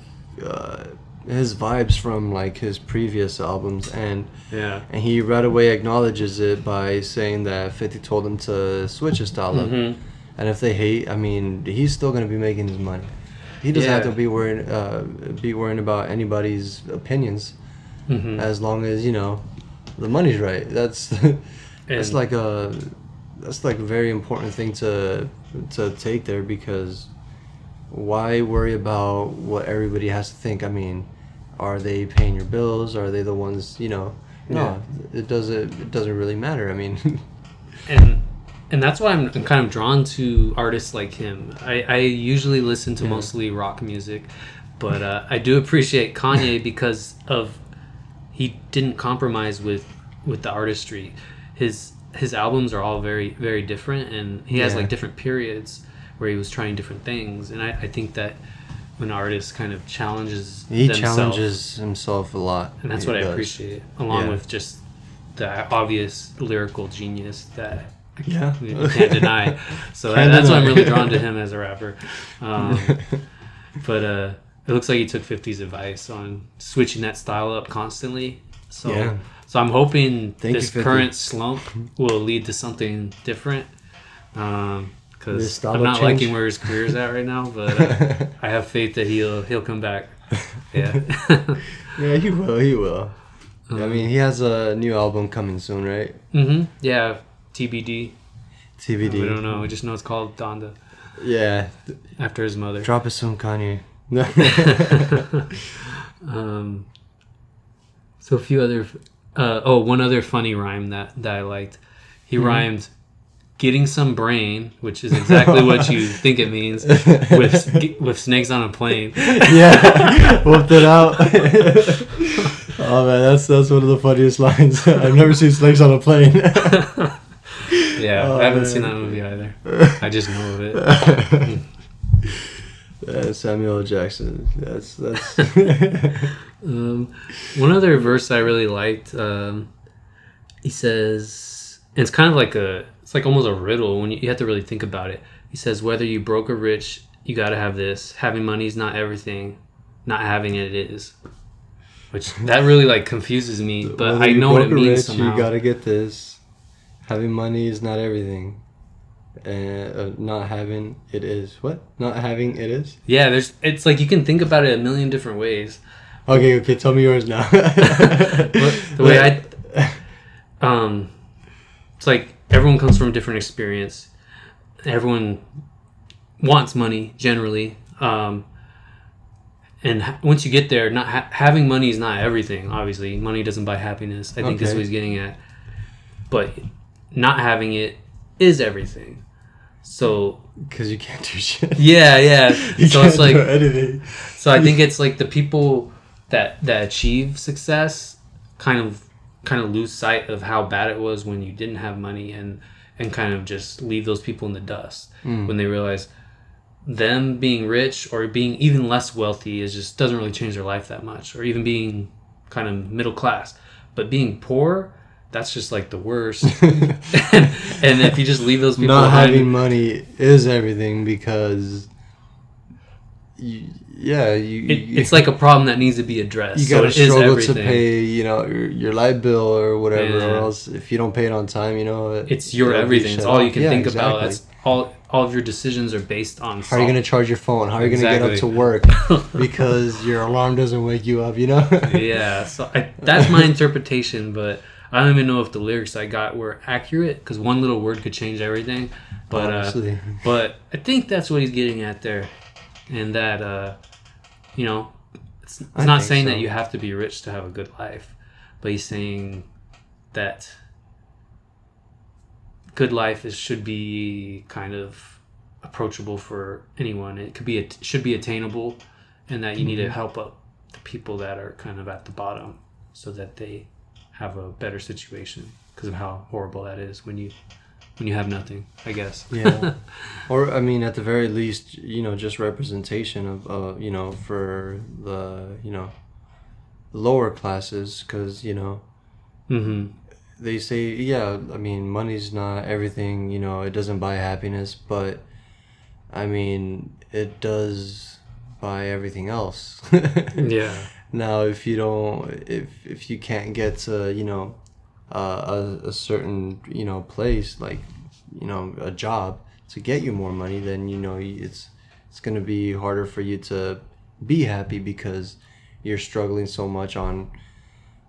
uh, his vibes from like his previous albums, and yeah. and he right away acknowledges it by saying that Fifty told him to switch his style up, Mhm. and if they hate, I mean, he's still gonna be making his money. He doesn't have to be worrying uh, be worrying about anybody's opinions Mhm. as long as you know the money's right. That's *laughs* that's And- like a that's like a very important thing to to take there because why worry about what everybody has to think? I mean, are they paying your bills? Are they the ones you know? No, it doesn't. It doesn't really matter. I mean, *laughs* and and that's why I'm, I'm kind of drawn to artists like him. I, I usually listen to mostly rock music, but uh, I do appreciate Kanye *laughs* because of he didn't compromise with with the artistry. His his albums are all very very different, and he has like different periods where he was trying different things. And I, I think that when an artist kind of challenges he challenges himself a lot, and that's what I appreciate, along Yeah. with just the obvious lyrical genius that Yeah, you can't *laughs* deny. So Can't that's why I'm really drawn to him as a rapper. Um, *laughs* but uh, it looks like he took 50's advice on switching that style up constantly. So Yeah. so I'm hoping Thank this 50. current slump will lead to something different. Um, because I'm not change? liking where his career is at right now, but uh, *laughs* I have faith that he'll he'll come back. *laughs* Yeah. yeah, he will. He will. I Um, mean, he has a new album coming soon, right? Mm hmm Yeah. TBD. TBD. We don't know. We just know it's called Donda Yeah, after his mother. drop it soon, Kanye. *laughs* um, so a few other, uh, oh, one other funny rhyme that that I liked. He Mm-hmm. rhymed "getting some brain," which is exactly what you *laughs* think it means, with *laughs* with snakes on a plane. yeah, *laughs* whooped it out. oh man, that's that's one of the funniest lines. I've never seen snakes on a plane. Yeah, Oh, I haven't man. seen that movie either. I just know of it. Samuel Jackson. That's that's. Um, one other verse I really liked. Um, he says, and it's kind of like a, it's like almost a riddle when you, you have to really think about it. He says, whether you broke or rich, you got to have this. Having money is not everything. Not having it is. Which that really like confuses me, but Whether I know what it means rich, somehow. You gotta get this. Having money is not everything. And uh, not having it is what? Not having it is. yeah, there's. It's like you can think about it a million different ways. Okay, okay. Tell me yours now. *laughs* the way I, *laughs* um, it's like everyone comes from a different experience. Everyone wants money generally, um, and once you get there, not ha- having money is not everything. Obviously, money doesn't buy happiness. I think that's Okay. what he's getting at. But not having it is everything. So Because you can't do shit. *laughs* yeah, yeah. *laughs* You so can't it's like do anything. so I think *laughs* it's like the people that that achieve success kind of kind of lose sight of how bad it was when you didn't have money and and kind of just leave those people in the dust Mm. when they realize them being rich or being even less wealthy is just doesn't really change their life that much, or even being kind of middle class. But being poor, that's just like the worst. and, *laughs* *laughs* and if you just leave those people Not behind, having money is everything because, you, yeah, you, it, you it's like a problem that needs to be addressed. you so gotta it is struggle to pay, you know, your, your light bill or whatever, Yeah. or else if you don't pay it on time, you know, it- It's your everything. It's all you can Yeah, think about. exactly. That's all. All of your decisions are based on. How are you gonna charge your phone? How are you gonna get up to work *laughs* because your alarm doesn't wake you up? You know. *laughs* yeah, so I, that's my interpretation, but I don't even know if the lyrics I got were accurate because one little word could change everything. But uh, but I think that's what he's getting at there, and that uh, you know, it's, it's not saying so. that you have to be rich to have a good life, but he's saying that good life is should be kind of approachable for anyone. It could be it should be attainable, and that you need to Mm-hmm. help up the people that are kind of at the bottom so that they have a better situation because of how horrible that is when you when you have nothing. I guess. yeah. *laughs* Or I mean, at the very least, you know, just representation of, uh, you know, for the you know, lower classes, because you know hmm they say, yeah, I mean, money's not everything. You know, it doesn't buy happiness, but I mean, it does buy everything else. *laughs* Yeah. Now, if you don't, if if you can't get to, you know, uh, a a certain, you know, place like, you know, a job to get you more money, then you know it's it's gonna be harder for you to be happy because you're struggling so much on,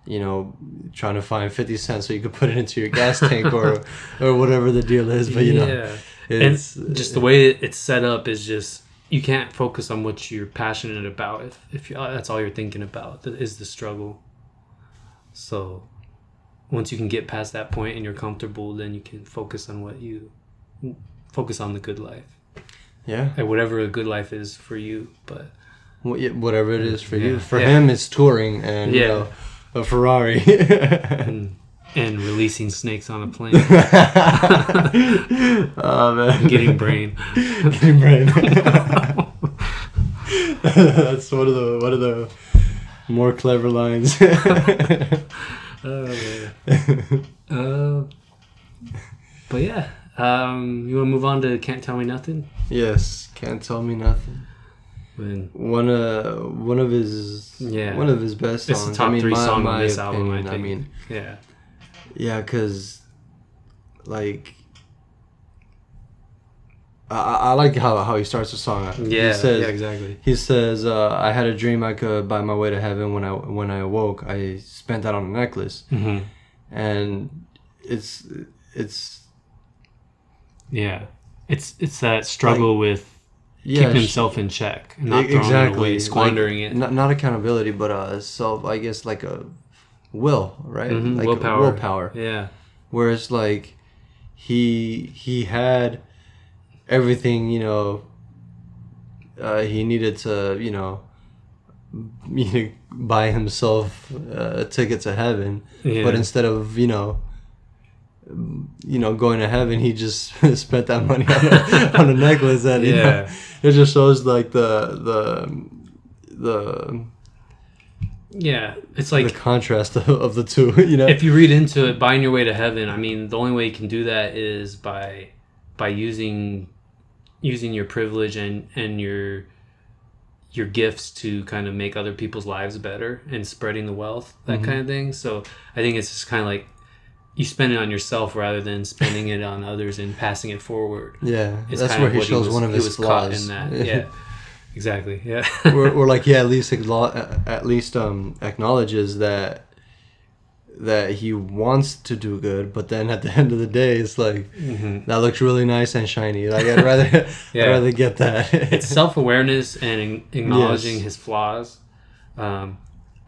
you know, trying to find fifty cents so you could put it into your gas *laughs* tank or or whatever the deal is. But you know, it's and just the way it's set up is just you can't focus on what you're passionate about if, if that's all you're thinking about is the struggle so once you can get past that point and you're comfortable then you can focus on what you focus on the good life yeah, and whatever a good life is for you but wh- yeah, whatever it is for you. For Yeah. him, it's touring and you Yeah. know, a Ferrari. and, and releasing snakes on a plane *laughs* oh man, getting brain getting brain. *laughs* That's one of the one of the more clever lines. *laughs* oh, uh, but yeah um, you want to move on to can't tell me nothing yes, can't tell me nothing. when One uh one of his Yeah. one of his best It's songs. the top I mean, three my, song my on this album. I think. I mean, yeah, yeah, cause like. I, I like how, how he starts the song. yeah, he says, yeah, exactly. He says, uh, "I had a dream I could buy my way to heaven. When I when I awoke, I spent that on a necklace." hmm And it's it's Yeah, it's it's that struggle with yeah, keeping himself in check, not throwing exactly it away, squandering like, it. Not, not accountability, but uh, self. I guess like a will, right? Mhm, Like willpower. Willpower. Yeah, Whereas like he he had everything, you know. Uh, he needed to, you know, *laughs* you know, buy himself uh, a ticket to heaven. yeah. but instead of you know you know going to heaven he just *laughs* spent that money on a, *laughs* on a necklace and you know, Yeah. it just shows like the the the yeah, it's like the contrast of, of the two you know if you read into it, buying your way to heaven. I mean, the only way you can do that is by by using using your privilege and and your your gifts to kind of make other people's lives better and spreading the wealth that Mm-hmm. kind of thing. So i think it's just kind of like you spend it on yourself rather than spending it on others and passing it forward. Yeah It's that's where he shows was- one of his was flaws in that. *laughs* Yeah exactly yeah. Or, or like yeah *laughs* at least at least um acknowledges that that he wants to do good but then at the *laughs* end of the day it's like Mhm. that looks really nice and shiny like i'd rather *laughs* Yeah. i'd rather get that it's *laughs* self-awareness and acknowledging Yes. his flaws um,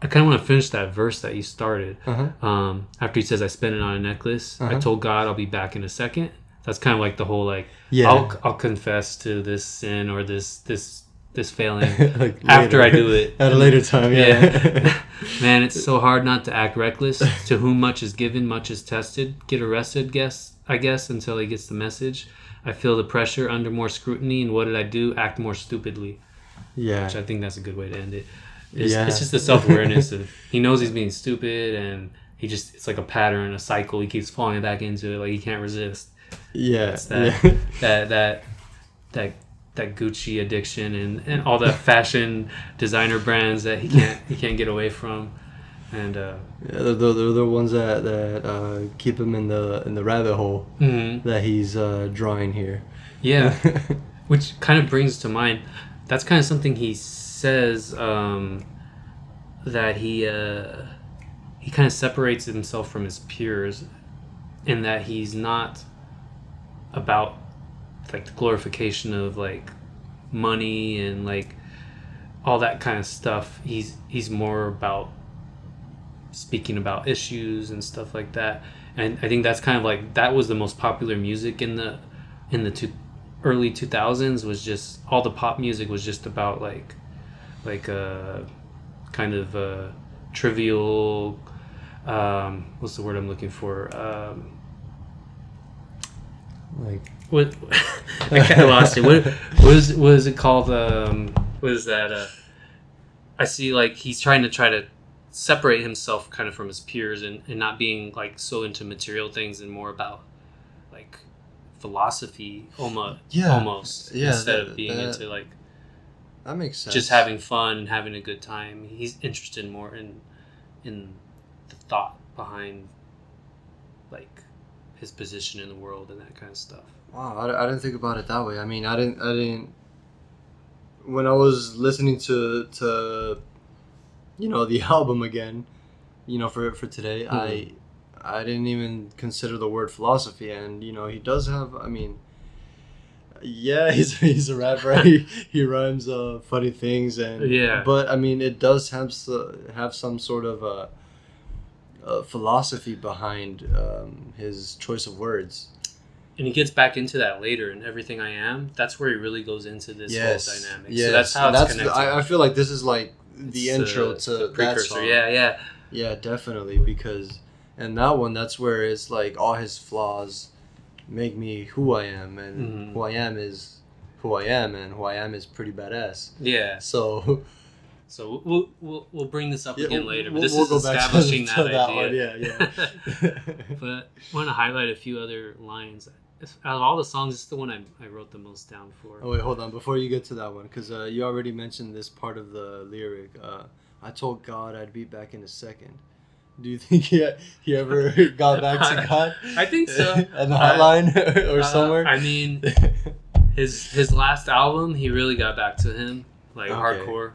i kind of want to finish that verse that you started uh-huh. um, after he says i spent it on a necklace i Uh-huh. told god i'll be back in a second that's kind of like the whole like Yeah. I'll, I'll confess to this sin or this this this failing *laughs* Like after I do it. *laughs* at a later time. Yeah. Yeah. *laughs* Man, it's so hard not to act reckless. to whom much is given, much is tested. Get arrested, guess I guess, until he gets the message. I feel the pressure under more scrutiny, and what did I do? Act more stupidly. yeah. Which I think that's a good way to end it. It's, Yeah. it's just the self awareness of he knows he's being stupid, and he just it's like a pattern, a cycle. He keeps falling back into it, like he can't resist. Yeah. It's that yeah. that that that that Gucci addiction and, and all the fashion designer brands that he can't he can't get away from. And uh, Yeah, they're, they're, they're the ones that that uh, keep him in the in the rabbit hole mhm. that he's uh, drawing here. yeah, *laughs* which kind of brings to mind that's kind of something he says um, that he uh, he kind of separates himself from his peers in that he's not about like the glorification of like money and like all that kind of stuff. He's he's more about speaking about issues and stuff like that. And i think that's kind of like that was the most popular music in the in the two, early 2000s was just all the pop music was just about like like uh kind of uh trivial um what's the word i'm looking for? Um like what I kind of lost it. What what is it called? Um, what is that? Uh, I see like he's trying to try to separate himself kind of from his peers and, and not being like so into material things and more about like philosophy almost Yeah. almost Yeah, instead that- of being that- into like that makes sense. just having fun and having a good time. He's interested more in in the thought behind like his position in the world and that kind of stuff. Wow, I, I didn't think about it that way. I mean, I didn't, I didn't. When I was listening to to, you know, the *laughs* album again, you know, for for today, I, I didn't even consider the word philosophy, and you know, he does have. I mean, yeah, *laughs* he's he's a rapper. he *laughs* he rhymes uh, funny things, and Yeah. But I mean, it does have have some sort of uh, uh, philosophy behind um, his choice of words. And he gets back into that later in everything I am. That's where he really goes into this whole dynamic. Yes. So that's how it's That's the- connected. I, I feel like this is like the It's, intro to the that precursor. Yeah, yeah, Yeah, definitely because and that one that's where it's like all his flaws make me who I am and Mhm. who I am is who I am and who I am is pretty badass. yeah. So *laughs* So we'll we'll, we'll bring this up yeah, again later. But this we'll is to- *laughs* establishing to that, that idea. one, yeah, yeah. *laughs* but I want to highlight a few other lines. If, out of all the songs, it's the one I, I wrote the most down for. Oh wait, hold on. Before you get to that one, because uh, you already mentioned this part of the lyric. Uh, I told God I'd be back in a second. Do you *laughs* think he, he ever *laughs* got back to God? *laughs* I think so. At the Uh, hotline or Uh, somewhere? I mean, his his last album, he really got back to him, like Okay. hardcore.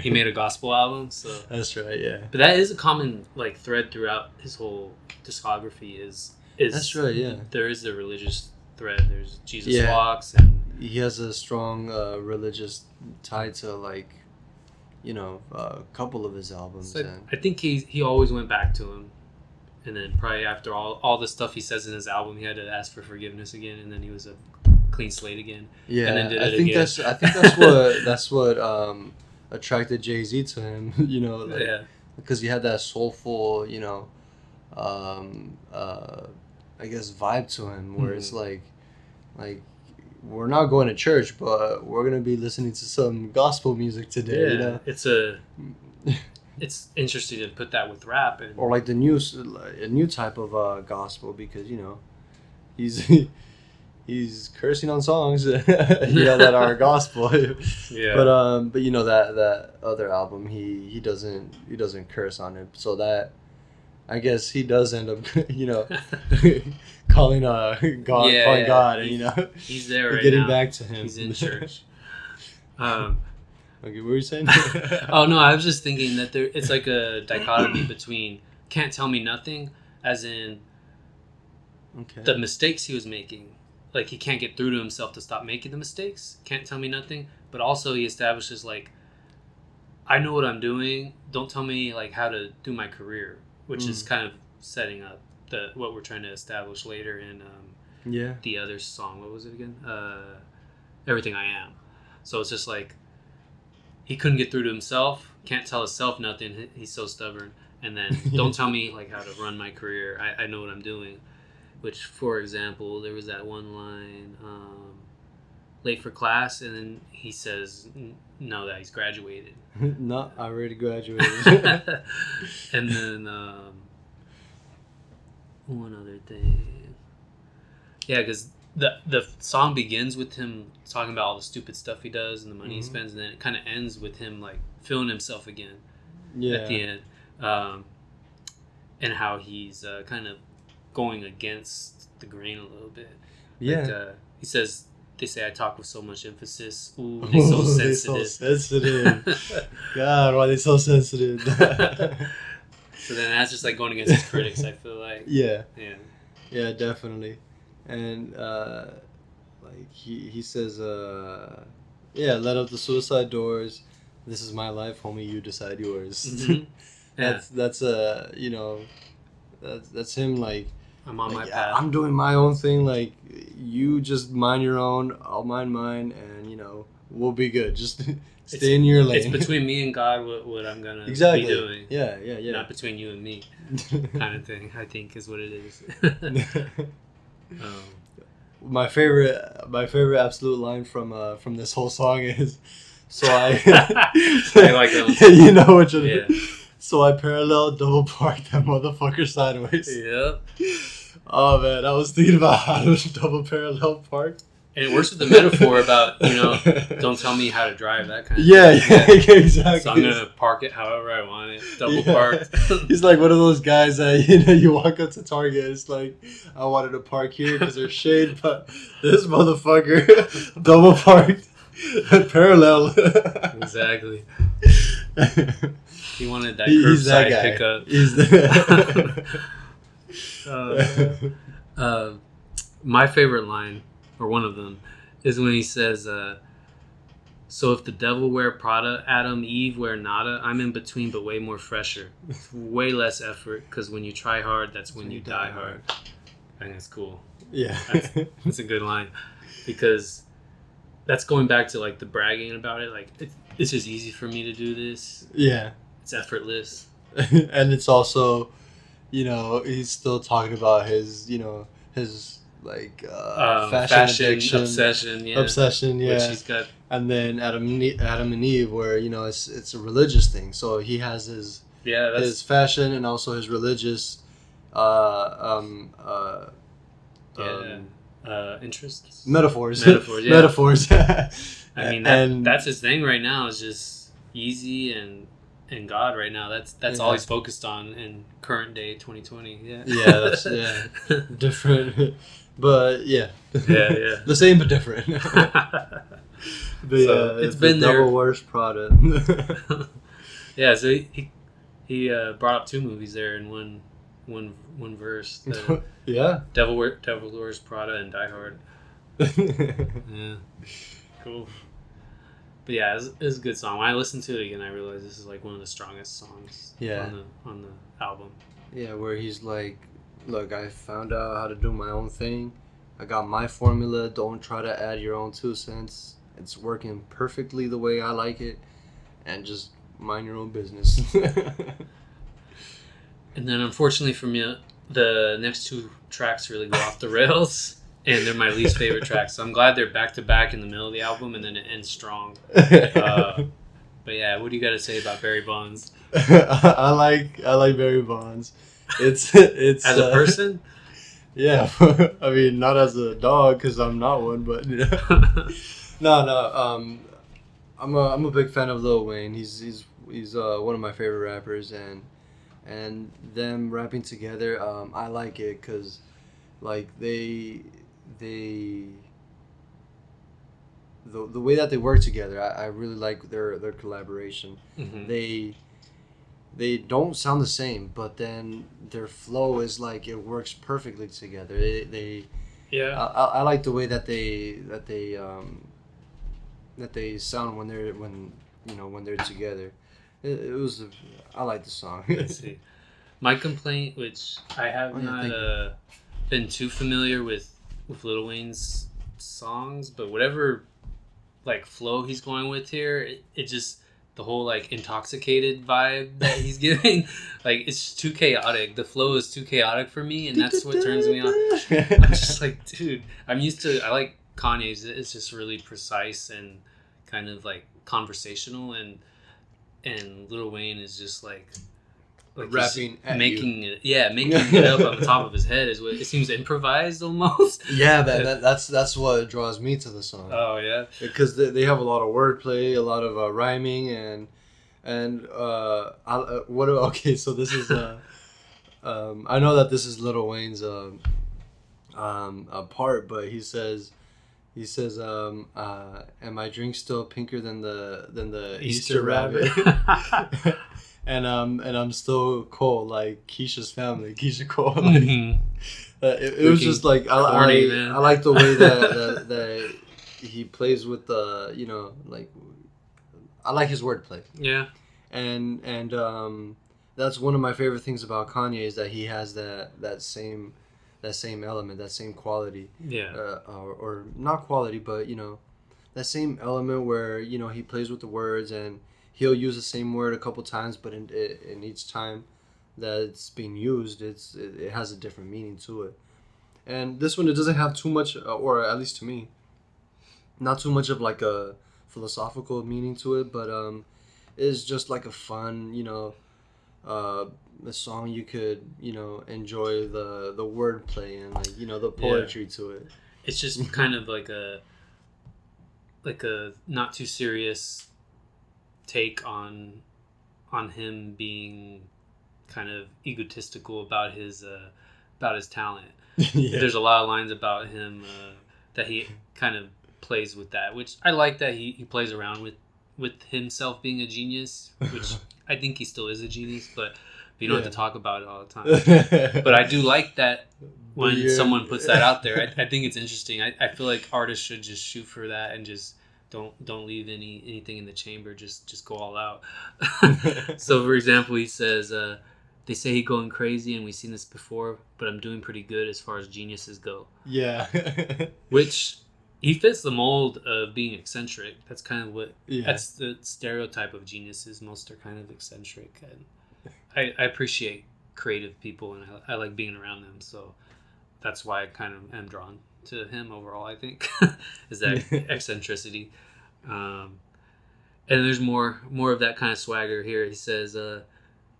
He made a gospel album, so That's right. Yeah. But that is a common like thread throughout his whole discography. Is is That's right, yeah. There is a religious thread. There's Jesus Yeah. walks and He has a strong uh, religious tie to like, you know, a couple of his albums. so and I think he he always went back to him, and then probably after all all the stuff he says in his album, he had to ask for forgiveness again, and then he was a clean slate again. yeah, and then did I it think again. that's I think that's what *laughs* that's what um, attracted Jay-Z to him. *laughs* You know, like, yeah, because he had that soulful, you know, um, uh, I guess vibe to him where it's Mhm. like, like we're not going to church, but we're gonna be listening to some gospel music today, yeah. you know, It's a *laughs* it's interesting to put that with rap and or like the new a new type of uh, gospel because you know, he's *laughs* he's cursing on songs, *laughs* you know, that are gospel. yeah. But um, but you know that that other album, he he doesn't he doesn't curse on it, so that I guess he does end up, *laughs* you know, *laughs* calling uh God, Yeah, calling yeah. God, and you know, he's there right getting now. back to him. He's in *laughs* church. Um, okay, what were you saying? oh no, I was just thinking that there it's like a dichotomy between can't tell me nothing, as in okay. the mistakes he was making. Like he can't get through to himself to stop making the mistakes. Can't tell me nothing. But also he establishes like I know what I'm doing. Don't tell me like how to do my career, which is Mm. kind of setting up the what we're trying to establish later in um, yeah. the other song. What was it again? Uh, Everything I Am. So it's just like he couldn't get through to himself. Can't tell himself nothing. He's so stubborn. And then *laughs* don't tell me like how to run my career. I, I know what I'm doing. Which, for example, there was that one line, um, late for class, and then he says no that he's graduated. *laughs* no, I already graduated. *laughs* and then um, one other thing. Yeah, because the the song begins with him talking about all the stupid stuff he does and the money he Mhm. spends, and then it kind of ends with him like feeling himself again yeah. at the end, um, and how he's uh, kind of going against the grain a little bit. yeah. Like, uh, he says. They say I talk with so much emphasis. Ooh, *laughs* they're so Ooh, they sensitive. so sensitive. God, why they so sensitive? *laughs* *laughs* So then that's just like going against his critics. I feel like, yeah, yeah, yeah, definitely. And uh, like he he says, uh, yeah, let up the suicide doors. This is my life, homie. You decide yours. Mhm. yeah. that's that's uh you know, that's that's him like. I'm on my path. I'm doing my own thing. Like you just mind your own. I'll mind mine, and you know we'll be good. Just *laughs* stay in your lane. It's between me and God what, what I'm gonna exactly. be doing, Yeah, yeah, yeah. not between you and me, *laughs* kind of thing. I think is what it is. *laughs* um, my favorite, my favorite absolute line from uh from this whole song is, so I. I like that one you know which one. Yeah. So I parallel double park that motherfucker sideways. yep. Oh man, I was thinking about how to double parallel park. And it works with the metaphor about you know, *laughs* don't tell me how to drive that kind of. Yeah, thing. yeah, *laughs* exactly. So I'm gonna park it however I want it, double Yeah. parked. *laughs* He's like one of those guys that you know you walk up to Target. It's like I wanted to park here because there's shade, but this motherfucker double parked parallel. exactly. He wanted that He- He's that curbside guy. pickup. *laughs* He's the. Uh, *laughs* *laughs* uh, my favorite line, or one of them, is when he says, uh, "So if the devil wear Prada, Adam, Eve wear nada. I'm in between, but way more fresher, way less effort. Because when you try hard, that's when you die hard." I think that's cool. yeah. That's a good line because that's going back to like the bragging about it. Like it, it's just easy for me to do this. yeah. It's *laughs* effortless. and it's also, you know, he's still talking about his, you know, his like uh, Um, fashion, fashion, addiction, obsession, yeah. obsession, Which yeah. he's got And then Adam, and Eve, Adam and Eve, where you know it's it's a religious thing. So he has his yeah, that's his fashion and also his religious, uh, um, uh, yeah. um, uh, interests. metaphors, Metaphors, *laughs* yeah. metaphors. I mean, that, and that's his thing right now. Is just easy and and God right now. That's that's all he's focused on in current day 2020. Yeah. Yeah, that's- yeah. *laughs* different, but yeah, Yeah, yeah. *laughs* the same but different. *laughs* So, yeah, it's the been there. double worst product. yeah. So he he, he uh, brought up two movies there in one one one verse. The yeah. Devil Devil Wears Prada and Die Hard. Yeah. Cool. But yeah, it's, it's a good song. When I listened to it again, I realized this is like one of the strongest songs Yeah. on the on the album. yeah, where he's like, "Look, I found out how to do my own thing. I got my formula. Don't try to add your own two cents. It's working perfectly the way I like it, and just mind your own business." *laughs* And then unfortunately for me, the next two tracks really go off the *laughs* rails. And they're my least favorite tracks. So I'm glad they're back to back in the middle of the album and then it ends strong. Uh, But yeah, what do you got to say about Barry Bonds? *laughs* I like I like Barry Bonds. It's it's As a uh, person? *laughs* Yeah, *laughs* I mean not as a dog because I'm not one, but no, no. Um, I'm a I'm a big fan of Lil Wayne. He's he's he's uh, one of my favorite rappers, and and them rapping together, um, I like it because like they they the, the way that they work together, I, I really like their their collaboration Mhm. they they don't sound the same, but then their flow is like it works perfectly together. They, they I, Yeah. I, I like the way that they that they um, that they sound when they're when you know when they're together. It, it was I like the song. Let's see. *laughs* My complaint, which I have Oh, yeah, not uh, been too familiar with with Lil Wayne's songs, but whatever like flow he's going with here, it, it just the whole like intoxicated vibe that he's *laughs* giving. like it's too chaotic. The flow is too chaotic for me, and that's what turns me on. *laughs* I'm just like, dude, I'm used to. I like Kanye's. It's just really precise and kind of like conversational, and and Lil Wayne is just like. Like Rapping making it, yeah, *laughs* making it up on the top of his head is what it seems improvised almost. yeah, that, that, that's that's what draws me to the song. Oh yeah, because they, they have a lot of wordplay, a lot of uh, rhyming, and and uh, I, uh, what? *laughs* Okay, so this is uh, *laughs* um, I know that this is Little Wayne's um, um, a part, but he says he says, um, uh, "And my drink still pinker than the than the Easter, rabbit." And um and I'm still cold like Keyshia's family, *laughs* Keyshia Cole. Like, Mhm. *laughs* uh, it, it was just like I, corny, I. I like the way that, *laughs* that that he plays with the you know like I like his wordplay yeah, and and um, that's one of my favorite things about Kanye is that he has that that same that same element that same quality yeah, uh, or, or not quality but you know that same element where you know he plays with the words and he'll use the same word a couple times but in, in each time that it's being used it's it, has a different meaning to it. And this one it doesn't have too much uh, or at least to me not too much of like a philosophical meaning to it but um it's just like a fun you know uh a song you could you know enjoy the the wordplay and like you know the poetry to it. It's just kind of like a like a not too serious take on on him being kind of egotistical about his uh, about his talent. *laughs* yeah. There's a lot of lines about him uh, that he kind of plays with that, which I like that he, he plays around with with himself being a genius, which *laughs* I think he still is a genius, but you don't Yeah. have to talk about it all the time. *laughs* But I do like that when you're- someone puts that out there. I, I think it's interesting. I, I feel like artists should just shoot for that and just don't don't leave any anything in the chamber. Just just go all out. *laughs* so for example, he says, uh, "They say he going crazy, and we've seen this before, but I'm doing pretty good as far as geniuses go." yeah. *laughs* Which he fits the mold of being eccentric. That's kind of what yeah. that's the stereotype of geniuses. Most are kind of eccentric, and I, I appreciate creative people, and I, I like being around them. So that's why I kind of am drawn to him overall. I think *laughs* is that *laughs* eccentricity, um, and there's more more of that kind of swagger here. He says, uh,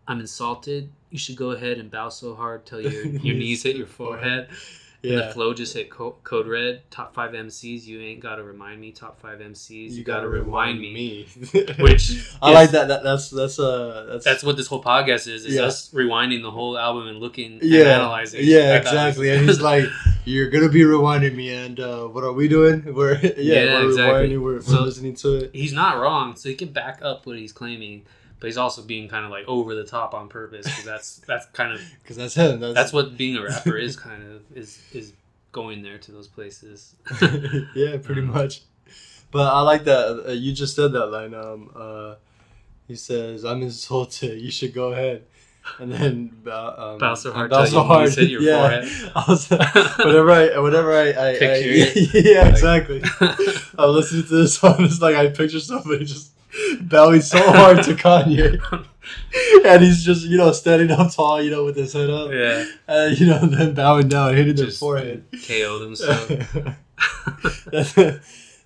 "I'm insulted. You should go ahead and bow so hard till your *laughs* your knees hit your forehead." And the flow just hit co- code red. Top five MCs. You ain't gotta remind me. Top five MCs. You, gotta, rewind me. Which I is- like that. that. That's that's uh that's That's what this whole podcast is. Is Yeah. us rewinding the whole album and looking yeah and analyzing. yeah I thought it was- exactly. And he's like, "You're gonna be rewinding me." And uh, what are we doing? *laughs* We're yeah, Yeah, we're exactly. rewinding. We're, we're So- listening to it. he's not wrong. So he can back up what he's claiming, but he's also being kind of like over the top on purpose because that's *laughs* that's kind of Because that's him. That's, that's what being a rapper is. Kind of is is going there to those places. *laughs* yeah, pretty Um, much. But I like that. Uh, you just said that line. Um, uh, he says, "I'm insulted. You should go ahead." *laughs* And then bow, um, Bow so hard bow so hard. hit your yeah. forehead. *laughs* I was, *laughs* whenever I, whenever I, I, I yeah, exactly. I was listening to this song. It's like I picture somebody just bowing so hard to Kanye, and he's just you know standing up tall, you know, with his head up, yeah, and you know then bowing down, hitting their forehead. KO themselves. that's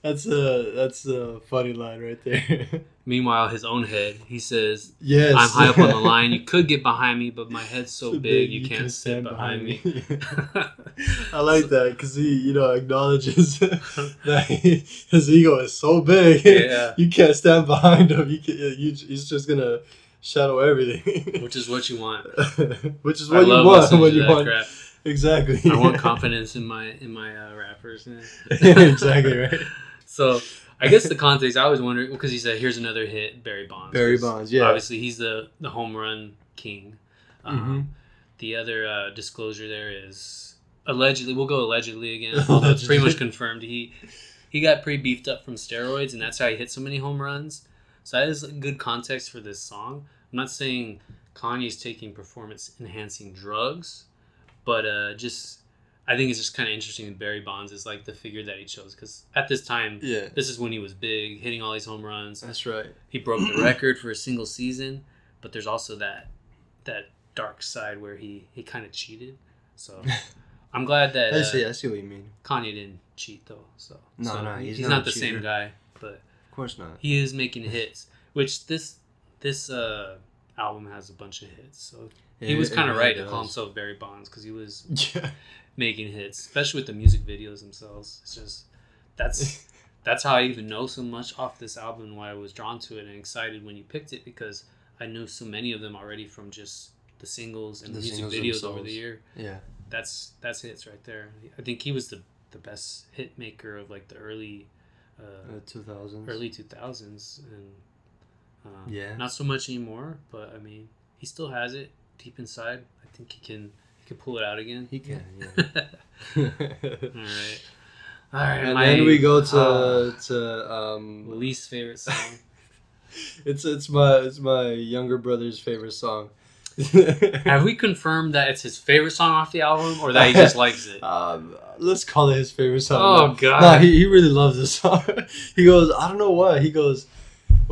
that's a that's a funny line right there. Meanwhile, his own head, he says, yes, I'm high up on the *laughs* line. You could get behind me, but my head's so big you can't sit behind me. *laughs* *laughs* I like that because he, you know, acknowledges that he, his ego is so big. Yeah. you can't stand behind him. You can, you, he's just gonna shadow everything. Which is what you want. Which is I what you love want to you want crap. exactly. I want confidence in my in my uh, rappers. exactly right. So I guess the context I was wondering because he said, "Here's another hit, Barry Bonds." Barry Bonds, yeah. Obviously, he's the the home run king. Um, Mhm. The other uh, disclosure there is allegedly. We'll go allegedly again, *laughs* although it's pretty much confirmed. He he got pretty beefed up from steroids, and that's how he hit so many home runs. So that is good context for this song. I'm not saying Kanye's taking performance enhancing drugs, but uh, just I think it's just kind of interesting that Barry Bonds is like the figure that he chose because at this time, Yeah, this is when he was big, hitting all these home runs. that's right. He broke the record for a single season, but there's also that that dark side where he he kind of cheated. So *laughs* I'm glad that I uh, see. I see what you mean. Kanye didn't cheat though. So No, so no, he's he's, not not, the same guy, but Of course not. he is making hits. Which this this uh album has a bunch of hits. So he was kind of right to call himself Barry Bonds because he was *laughs* Yeah. making hits, especially with the music videos themselves. It's just that's *laughs* that's how I even know so much off this album and why I was drawn to it and excited when you picked it because I knew so many of them already from just the singles and the, The music videos over the year. Yeah. That's that's hits right there. I think he was the the best hit maker of like the early uh, Uh, two thousands. early two thousands and uh, Yeah. not so much anymore. But I mean, he still has it deep inside. I think he can he can pull it out again. He can. *laughs* All Yeah. right. All right. and my, then we go to uh, to um. least favorite song. *laughs* It's it's my it's my younger brother's favorite song. *laughs* Have we confirmed that it's his favorite song off the album, or that he just likes it? Um, let's call it his favorite song. Oh, No, God. No, he, he really loves this song. he goes, I don't know what. He goes,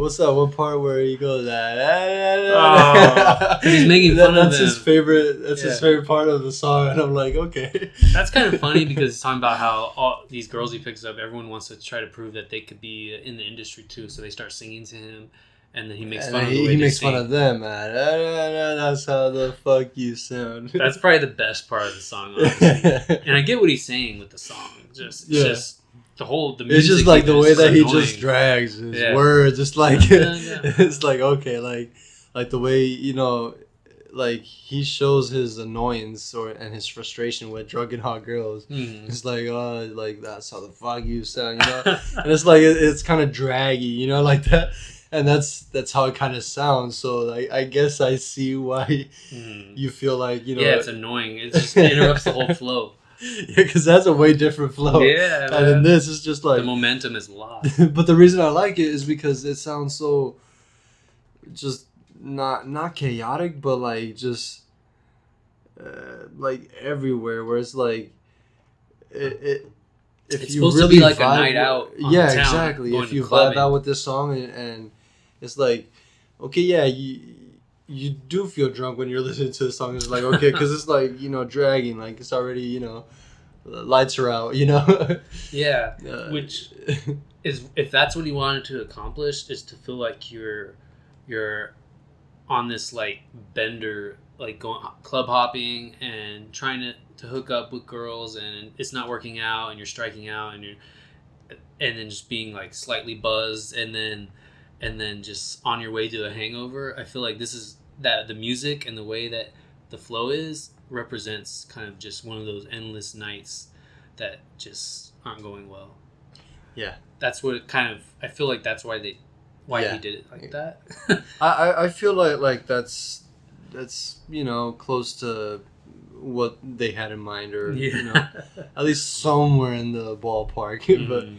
what's that one part where he goes, ah, ah, ah, Oh, 'cause he's making That- fun of them? That's his favorite. That's his favorite part of the song, and I'm like, okay. That's kind of funny because it's talking about how all these girls he picks up, everyone wants to try to prove that they could be in the industry too. So they start singing to him, and then he makes And fun of the he, way he makes sing. fun of them, man. Ah, ah, ah, That's how the fuck you sound. That's probably the best part of the song, honestly. *laughs* and I get what he's saying with the song. Just, it's Yeah. just the whole the music. It's just like the way that he just drags his Yeah. words. It's like Yeah, *laughs* yeah. it's like okay, like like the way you know, like he shows his annoyance or and his frustration with drunk and hot girls. Mhm. It's like oh, like that's how the fuck you sound, you know. and it's like it, it's kind of draggy, you know, *laughs* like that. And that's that's how it kind of sounds. So like I guess I see why Mhm. you feel like you know. yeah, it's annoying. It just interrupts the whole *laughs* flow. *laughs* yeah, because that's a way different flow. Yeah, and this is just like the momentum is lost. *laughs* but the reason I like it is because it sounds so just not not chaotic, but like just uh, like everywhere. Where it's like it. it if It's you supposed to be like a night out yeah, exactly. If you vibe out with this song and, and it's like, okay, yeah, you you do feel drunk when you're *laughs* listening to the song. It's like okay, because it's like you know dragging, like it's already you know lights are out, you know. *laughs* Yeah, Uh, which is if that's what he wanted to accomplish is to feel like you're you're on this like bender like going club hopping and trying to, to hook up with girls and it's not working out and you're striking out and you're and then just being like slightly buzzed and then and then just on your way to a hangover i feel like this is that the music and the way that the flow is represents kind of just one of those endless nights that just aren't going well Yeah. that's what it kind of i feel like that's why they why Yeah. he did it like that I, I *laughs* feel like like that's that's you know close to what they had in mind or you know *laughs* at least somewhere in the ballpark *laughs* but Mhm.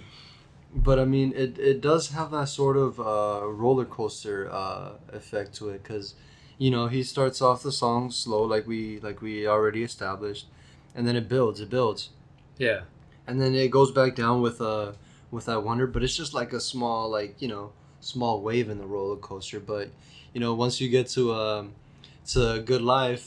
but I mean it, it does have that sort of uh, roller coaster uh, effect to it because you know he starts off the song slow like we like we already established and then it builds it builds yeah and then it goes back down with uh with that wonder but it's just like a small like you know small wave in the roller coaster but you know once you get to um to good life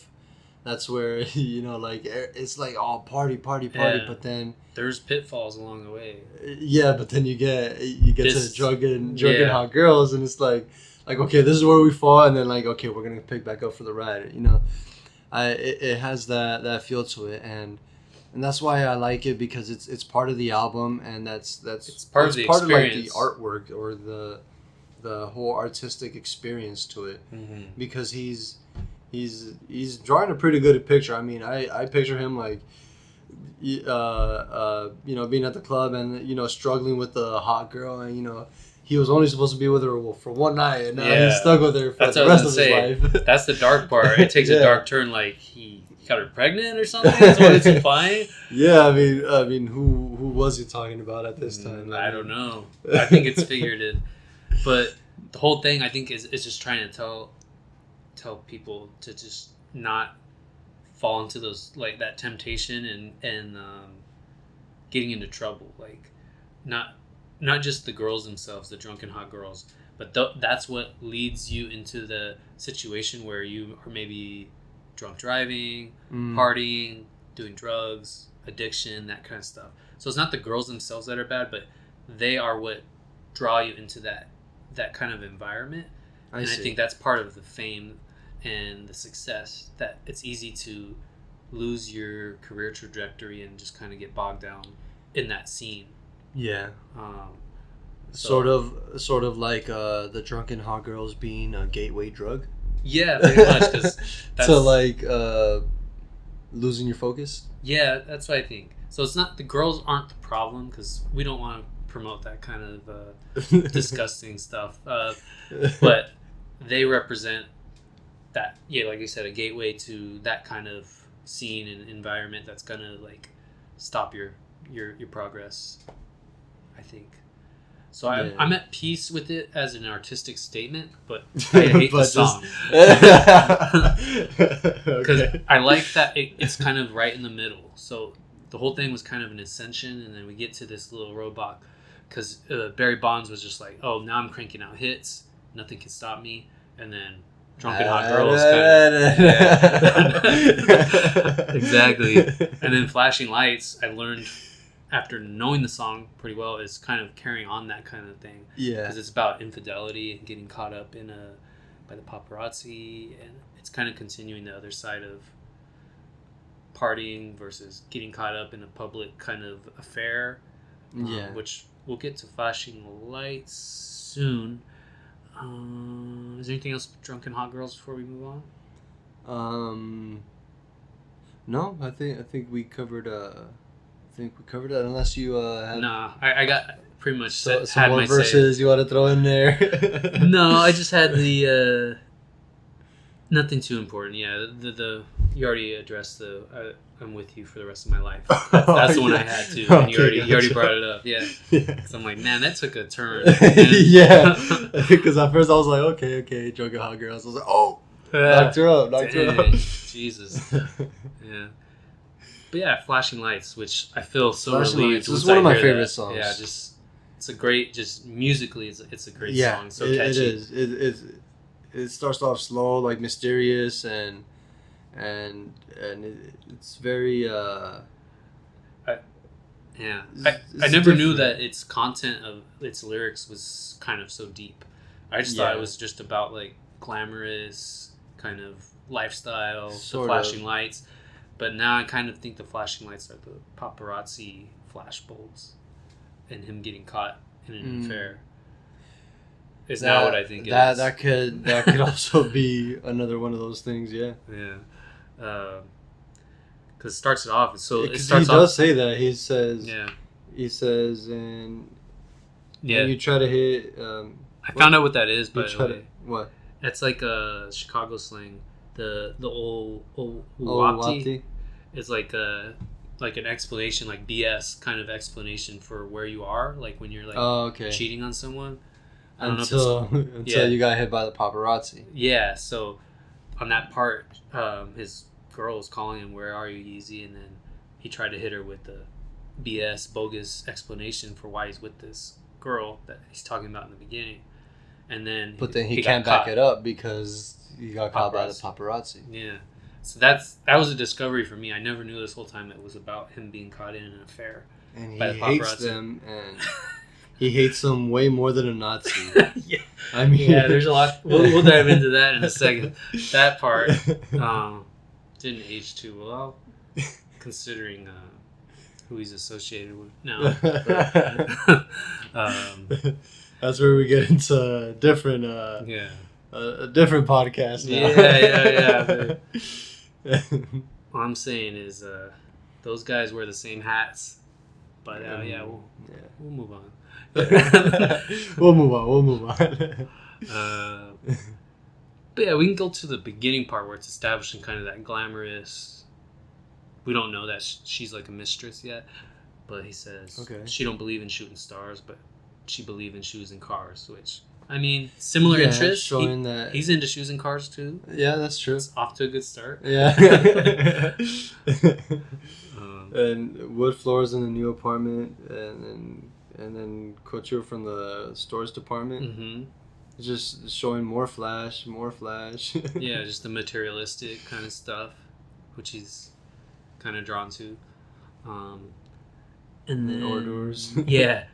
that's where *laughs* you know like it's like all party party party Yeah. but then there's pitfalls along the way yeah but then you get you get This- to drug and drug and yeah. hot girls and it's like like okay this is where we fall and then like okay we're gonna pick back up for the ride you know i it, it has that that feel to it and and that's why I like it because it's it's part of the album and that's that's It's part of the part of like the artwork or the the whole artistic experience to it mm-hmm. because he's he's he's drawing a pretty good picture. I mean, I I picture him like uh uh you know being at the club and you know struggling with the hot girl and you know he was only supposed to be with her for one night and now Yeah. he's stuck with her for That's the rest of gonna his life. *laughs* that's the dark part it takes Yeah. a dark turn like he got her pregnant or something that's what it's implying *laughs* yeah, I mean, I mean, who who was he talking about at this time? Mm, I don't know. *laughs* I think it's figurative, but the whole thing I think is is just trying to tell tell people to just not fall into those like that temptation and and um, getting into trouble. Like not not just the girls themselves, the drunken hot girls, but th- that's what leads you into the situation where you are maybe drunk driving, Mm. partying, doing drugs, addiction, that kind of stuff. So it's not the girls themselves that are bad, but they are what draw you into that that kind of environment. I and see. I think that's part of the fame and the success that it's easy to lose your career trajectory and just kind of get bogged down in that scene. Yeah. Um, so- Sort of, sort of like uh, the drunken hot girls being a gateway drug. Yeah, pretty much. Because *laughs* that's to like uh, losing your focus. yeah, that's what I think. So it's not the girls aren't the problem because we don't want to promote that kind of uh, *laughs* disgusting stuff. Uh, *laughs* but they represent that yeah like you said a gateway to that kind of scene and environment that's gonna like stop your your your progress think. So I'm, Yeah. I'm at peace with it as an artistic statement but *laughs* i hate the But just- song. *laughs* *laughs* Because okay. i like that it, it's kind of right in the middle. So the whole thing was kind of an ascension and then we get to this little robot because uh, barry bonds was just like oh now i'm cranking out hits. Nothing can stop me. And then drunken hot girls kinda, exactly. And then flashing lights i learned after knowing the song pretty well is kind of carrying on that kind of thing yeah. because it's about infidelity and getting caught up in a by the paparazzi and it's kind of continuing the other side of partying versus getting caught up in a public kind of affair um, Yeah. which we'll get to flashing lights soon um, is there anything else drunken hot girls before we move on Um. No, I think I think we covered. Uh, I think we covered that. Unless you uh, have nah I, I got pretty much so, said, some had more say. verses you want to throw in there. *laughs* no, I just had the uh, nothing too important. Yeah, the the you already addressed the uh, I'm with you for the rest of my life. *laughs* That's, that's the one I had too. and you Okay, already you already brought it up. Yeah, *laughs* yeah. so I'm like, man, that took a turn. yeah, because at first I was like, okay, okay, drunken hot girls. I was like, oh, knocked her up, knocked her up. Jesus. Yeah. But yeah, flashing lights, which I feel so Flashing relieved. Lights is one I of my favorite that. songs. Yeah, just it's a great, just musically, it's, it's a great yeah, song. So it, catchy. it is. It, it it starts off slow, like mysterious, and and and it, it's very. uh Yeah, It's- I, I never knew that its content of its lyrics was kind of so deep. I just thought it was just about like glamorous kind of lifestyle, Sort the flashing of. lights. But now I kind of think the flashing lights are the paparazzi flashbulbs, and him getting caught in an Mm. affair. Is not what I think it that is. that could that could *laughs* also be another one of those things. Yeah, Yeah, because it starts it off. So it because he does off. say that. He says Yeah, he says and yeah. you try to hit um, I found out what that is, you by the try to way. what It's like a Chicago slang. The the old old wati is like a like an explanation, like BS kind of explanation for where you are, like when you're like oh okay cheating on someone. I don't know until *laughs* until Yeah. you got hit by the paparazzi. Yeah, so on that part, um, his girl was calling him, "Where are you, Yeezy?" And then he tried to hit her with the BS bogus explanation for why he's with this girl that he's talking about in the beginning. And then, But then he, got can't back it up because he got caught by the Paparazzi. Yeah. So that's that was a discovery for me. I never knew this whole time it was about him being caught in an affair. And By he the hates paparazzi. them, and *laughs* he hates them way more than a Nazi. *laughs* yeah. I mean, yeah, there's a lot. We'll, we'll *laughs* dive into that in a second. That part um, didn't age too well, considering uh, who he's associated with now. Um, That's where we get *laughs* into different, uh, yeah. a, a different podcast now. Yeah, yeah, yeah, *laughs* *laughs* All I'm saying is uh, those guys wear the same hats. But uh, yeah, we'll, Yeah. we'll move on. we'll move on. We'll move on. Uh, but yeah, we can go to the beginning part where it's establishing kind of that glamorous. We don't know that she's like a mistress yet, but he says Okay. she don't believe in shooting stars, but she believe in shoes and cars, which I mean, similar Yeah, interests. He- showing that. he's into shoes and cars too. yeah, that's true. It's off to a good start. Yeah. *laughs* Um, and wood floors in the new apartment, and then and then couture from the stores department. hmm Just showing more flash, more flash. *laughs* Yeah, just the materialistic kind of stuff, which he's kind of drawn to. Um, and then And hors yeah, *laughs*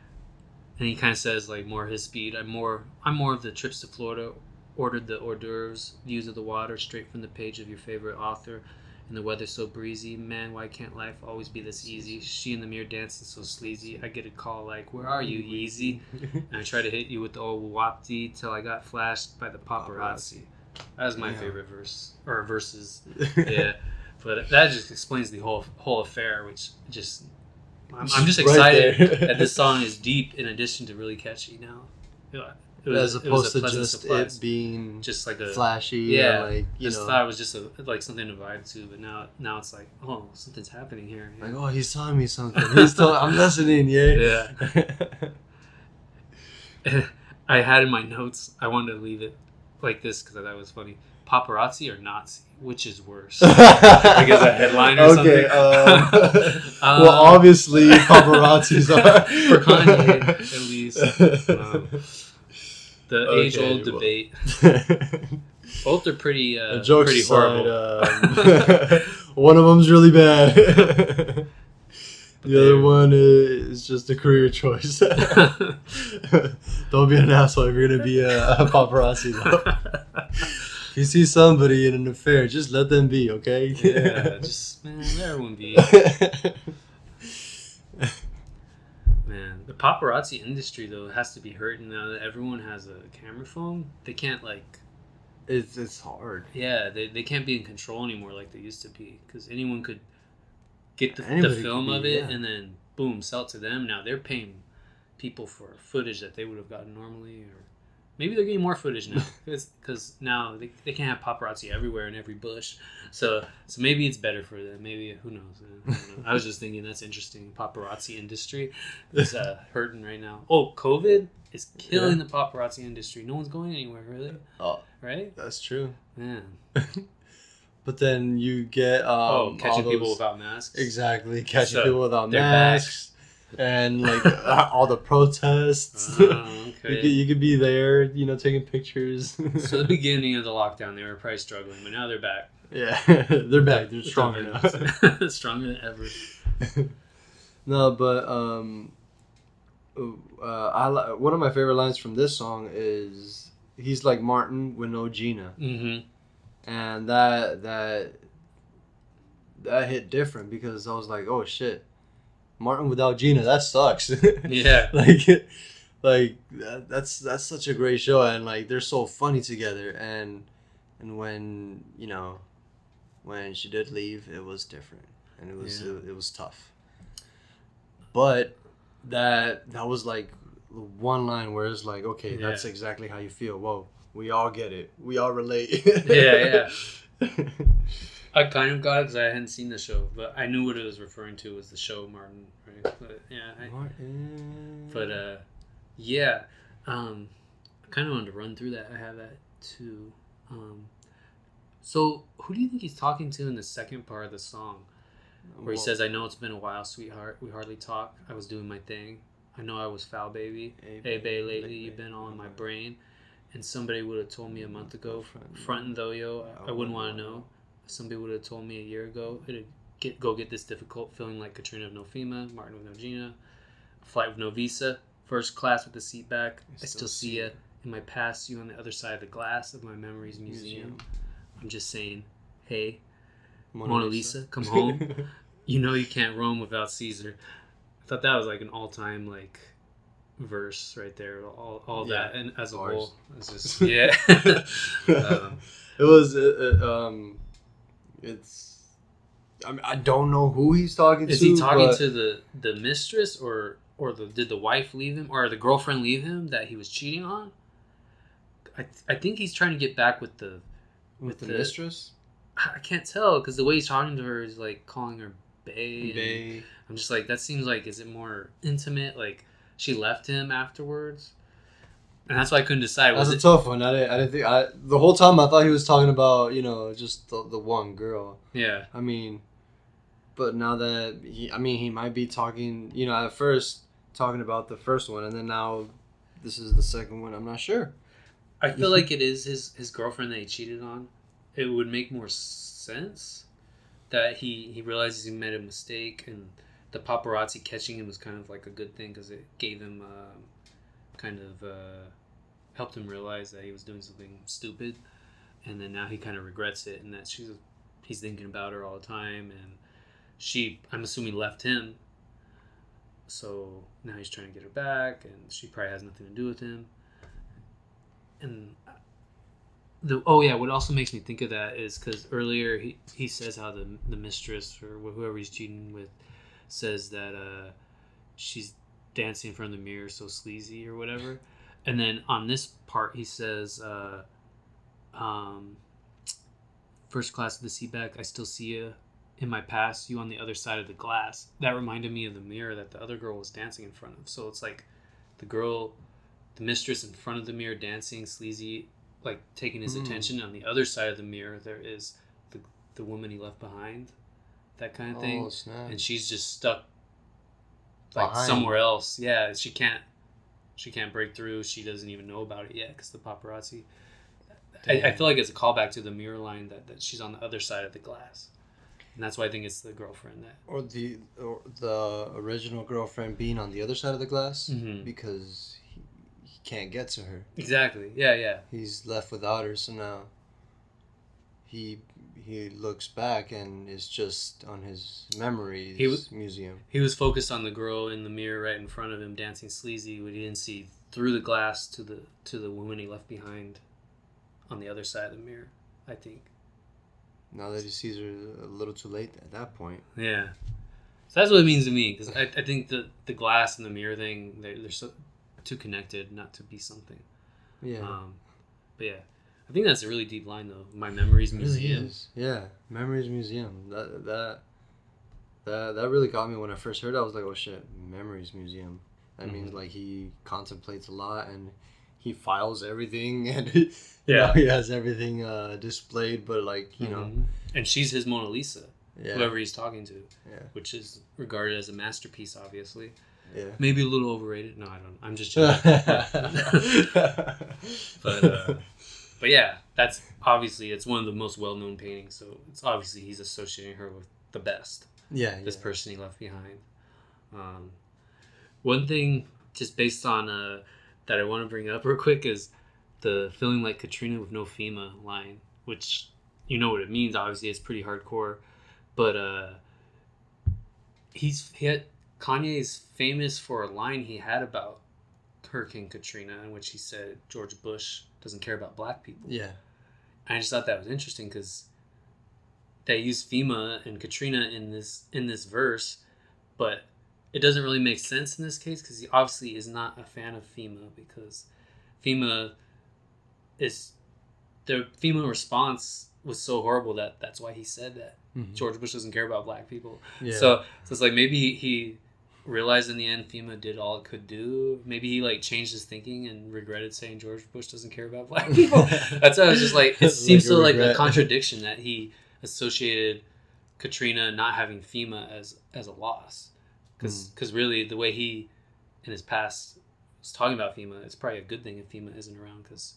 and he kind of says like more his speed. I'm more I'm more of the trips to Florida. Ordered the hors d'oeuvres, views of the water straight from the page of your favorite author. And the weather so breezy, man. Why can't life always be this easy? She in the mirror dancing so sleazy. I get a call like, "Where are you, Yeezy?" And I try to hit you with the old wapty till I got flashed by the paparazzi. That was my Yeah. favorite verse or verses. *laughs* Yeah, but that just explains the whole whole affair, which just I'm, I'm just excited there. *laughs* that this song is deep in addition to really catchy. Now, Yeah, it As it opposed a to just surprise. it being just like a flashy. yeah, and like you just know, thought it was just a, like something to vibe to, but now now it's like oh something's happening here. like oh he's telling me something. He's telling *laughs* I'm listening. Yeah. Yeah. *laughs* I had in my notes. I wanted to leave it like this because I thought it was funny. Paparazzi or Nazi, which is worse? *laughs* like as a headline or okay, something. Um, *laughs* well, Um, obviously paparazzis *laughs* are for Kanye, at least. Um, the Okay, age-old well. debate. Both are pretty, uh, The jokes pretty aside, horrible. um, one of them's really bad. The other one is just a career choice. Don't be an asshole if you're gonna be a, a paparazzi. Though. If you see somebody in an affair, just let them be, okay? yeah, *laughs* just man, let everyone be. Man, the paparazzi industry though has to be hurting now that everyone has a camera phone. They can't like, it's it's hard. yeah, they, they can't be in control anymore like they used to be because anyone could get the, the film be, of it yeah. and then boom, sell it to them. Now they're paying people for footage that they would have gotten normally, or maybe they're getting more footage now *laughs* because now they, they can't have paparazzi everywhere in every bush. So so maybe it's better for them. Maybe who knows? I, know. I was just thinking that's interesting. Paparazzi industry is uh, hurting right now. Oh, COVID is killing the paparazzi industry. No one's going anywhere really, Oh, right? that's true. Man. *laughs* But then you get um, oh, catching people without masks. exactly catching So, people without they're back. And *laughs* like *laughs* all the protests. Oh, *laughs* You, okay. could, you could be there, you know, taking pictures. so the beginning of the lockdown, they were probably struggling, but now they're back. yeah, they're back. They're stronger now. stronger than ever. no, but um, uh, I li- one of my favorite lines from this song is he's like Martin with no Gina, Mm-hmm. and that that that hit different because I was like, oh shit, Martin without Gina, that sucks. *laughs* Yeah. like like that, that's that's such a great show and like they're so funny together and and when you know when she did leave it was different and it was Yeah. it, it was tough but that that was like one line where it's like okay that's exactly how you feel whoa we all get it we all relate yeah, Yeah, *laughs* I kind of got it because I hadn't seen the show, but I knew what it was referring to was the show Martin, right? But yeah, I, Martin. but uh, yeah, um, I kind of wanted to run through that. I have that too. Um, so who do you think he's talking to in the second part of the song, where he Well, says, "I know it's been a while, sweetheart. We hardly talk. I was doing my thing. I know I was foul, baby. Hey, Hey, babe, lately you've been all in my brain." And somebody would have told me a month ago, frontin' though, yo, I, I wouldn't want to know. Somebody would have told me a year ago, it'd get go get this difficult, feeling like Katrina with no FEMA, Martin with no Gina, flight with no visa, first class with the seat back. I still see ya in my past, you on the other side of the glass of my memories museum. I'm just saying, hey, Mona Lisa, come *laughs* home. you know you can't roam without Caesar. I thought that was like an all time like verse right there. All, all Yeah, that and as a whole, it's just *laughs* *laughs* yeah. um, it was uh, uh, um, it's. I mean, I don't know who he's talking is to. Is he talking but- to the the mistress or or the did the wife leave him or the girlfriend leave him that he was cheating on? I I think he's trying to get back with the with the, the- mistress? I can't tell because the way he's talking to her is like calling her bae. They I'm just like that seems like is it more intimate? Like she left him afterwards. And that's why I couldn't decide. That's Was a it? tough one. I didn't. I didn't think. I the whole time I thought he was talking about you know just the, the one girl. yeah, I mean, but now that he, I mean, he might be talking. You know, at first talking about the first one, and then now this is the second one. I'm not sure. I feel *laughs* like it is his his girlfriend that he cheated on. It would make more sense that he he realizes he made a mistake, and the paparazzi catching him was kind of like a good thing because it gave him um, kind of uh, helped him realize that he was doing something stupid, and then now he kind of regrets it, and that she's he's thinking about her all the time, and she I'm assuming left him. So now he's trying to get her back, and she probably has nothing to do with him and the oh yeah, what also makes me think of that is because earlier he, he says how the the mistress or whoever he's cheating with says that uh, she's dancing in front of the mirror so sleazy or whatever, and then on this part he says, uh, um, "First class of the seatback, I still see you." In my past, you on the other side of the glass. That reminded me of the mirror that the other girl was dancing in front of. So it's like the girl the mistress in front of the mirror dancing sleazy like taking his Mm. attention on the other side of the mirror there is the, the woman he left behind that kind of thing Oh snap! and she's just stuck like Behind. somewhere else yeah she can't she can't break through. She doesn't even know about it yet because the paparazzi. I, I feel like it's a callback to the mirror line that, that she's on the other side of the glass. And that's why i think it's the girlfriend that or the or the original girlfriend being on the other side of the glass Mhm. because he, he can't get to her. exactly. Yeah yeah. He's left without her, so now he he looks back and is just on his memories He was- museum. He was focused on the girl in the mirror right in front of him dancing sleazy, but he didn't see through the glass to the to the woman he left behind on the other side of the mirror. I think. Now that he sees her a little too late at that point. Yeah. So that's what it means to me because I, I think the the glass and the mirror thing they're, they're so too connected not to be something. Yeah. Um, but yeah, I think that's a really deep line though. My memories It really museum. Yeah, Memories Museum. That that that that really got me when I first heard it. I was like, "Oh shit, Memories Museum." That means Mhm. like he contemplates a lot and he files everything *laughs* and Yeah. know, *laughs* he has everything uh, displayed. But like you know, Mhm. and she's his Mona Lisa, yeah, whoever he's talking to, yeah, which is regarded as a masterpiece, obviously. yeah. Maybe a little overrated. No, I don't. I'm just *laughs* joking. but uh, but yeah, that's obviously it's one of the most well-known paintings. So it's obviously he's associating her with the best. yeah, This yeah. person he left behind. Um, one thing, just based on uh, that, I want to bring up real quick is the feeling like Katrina with no FEMA line, which you know what it means. Obviously, it's pretty hardcore, but uh, he's he had, Kanye's famous for a line he had about Hurricane Katrina, in which he said George Bush doesn't care about black people. yeah, And I just thought that was interesting because they use FEMA and Katrina in this in this verse, but it doesn't really make sense in this case because he obviously is not a fan of FEMA because FEMA is the FEMA response was so horrible that that's why he said that Mhm. George Bush doesn't care about black people. yeah. So, so it's like maybe he realized in the end FEMA did all it could do. Maybe he like changed his thinking and regretted saying George Bush doesn't care about black people. *laughs* That's why I was just like, it seems a so like a contradiction that he associated Katrina not having FEMA as as a loss, because Hmm. really the way he in his past was talking about FEMA, it's probably a good thing if FEMA isn't around because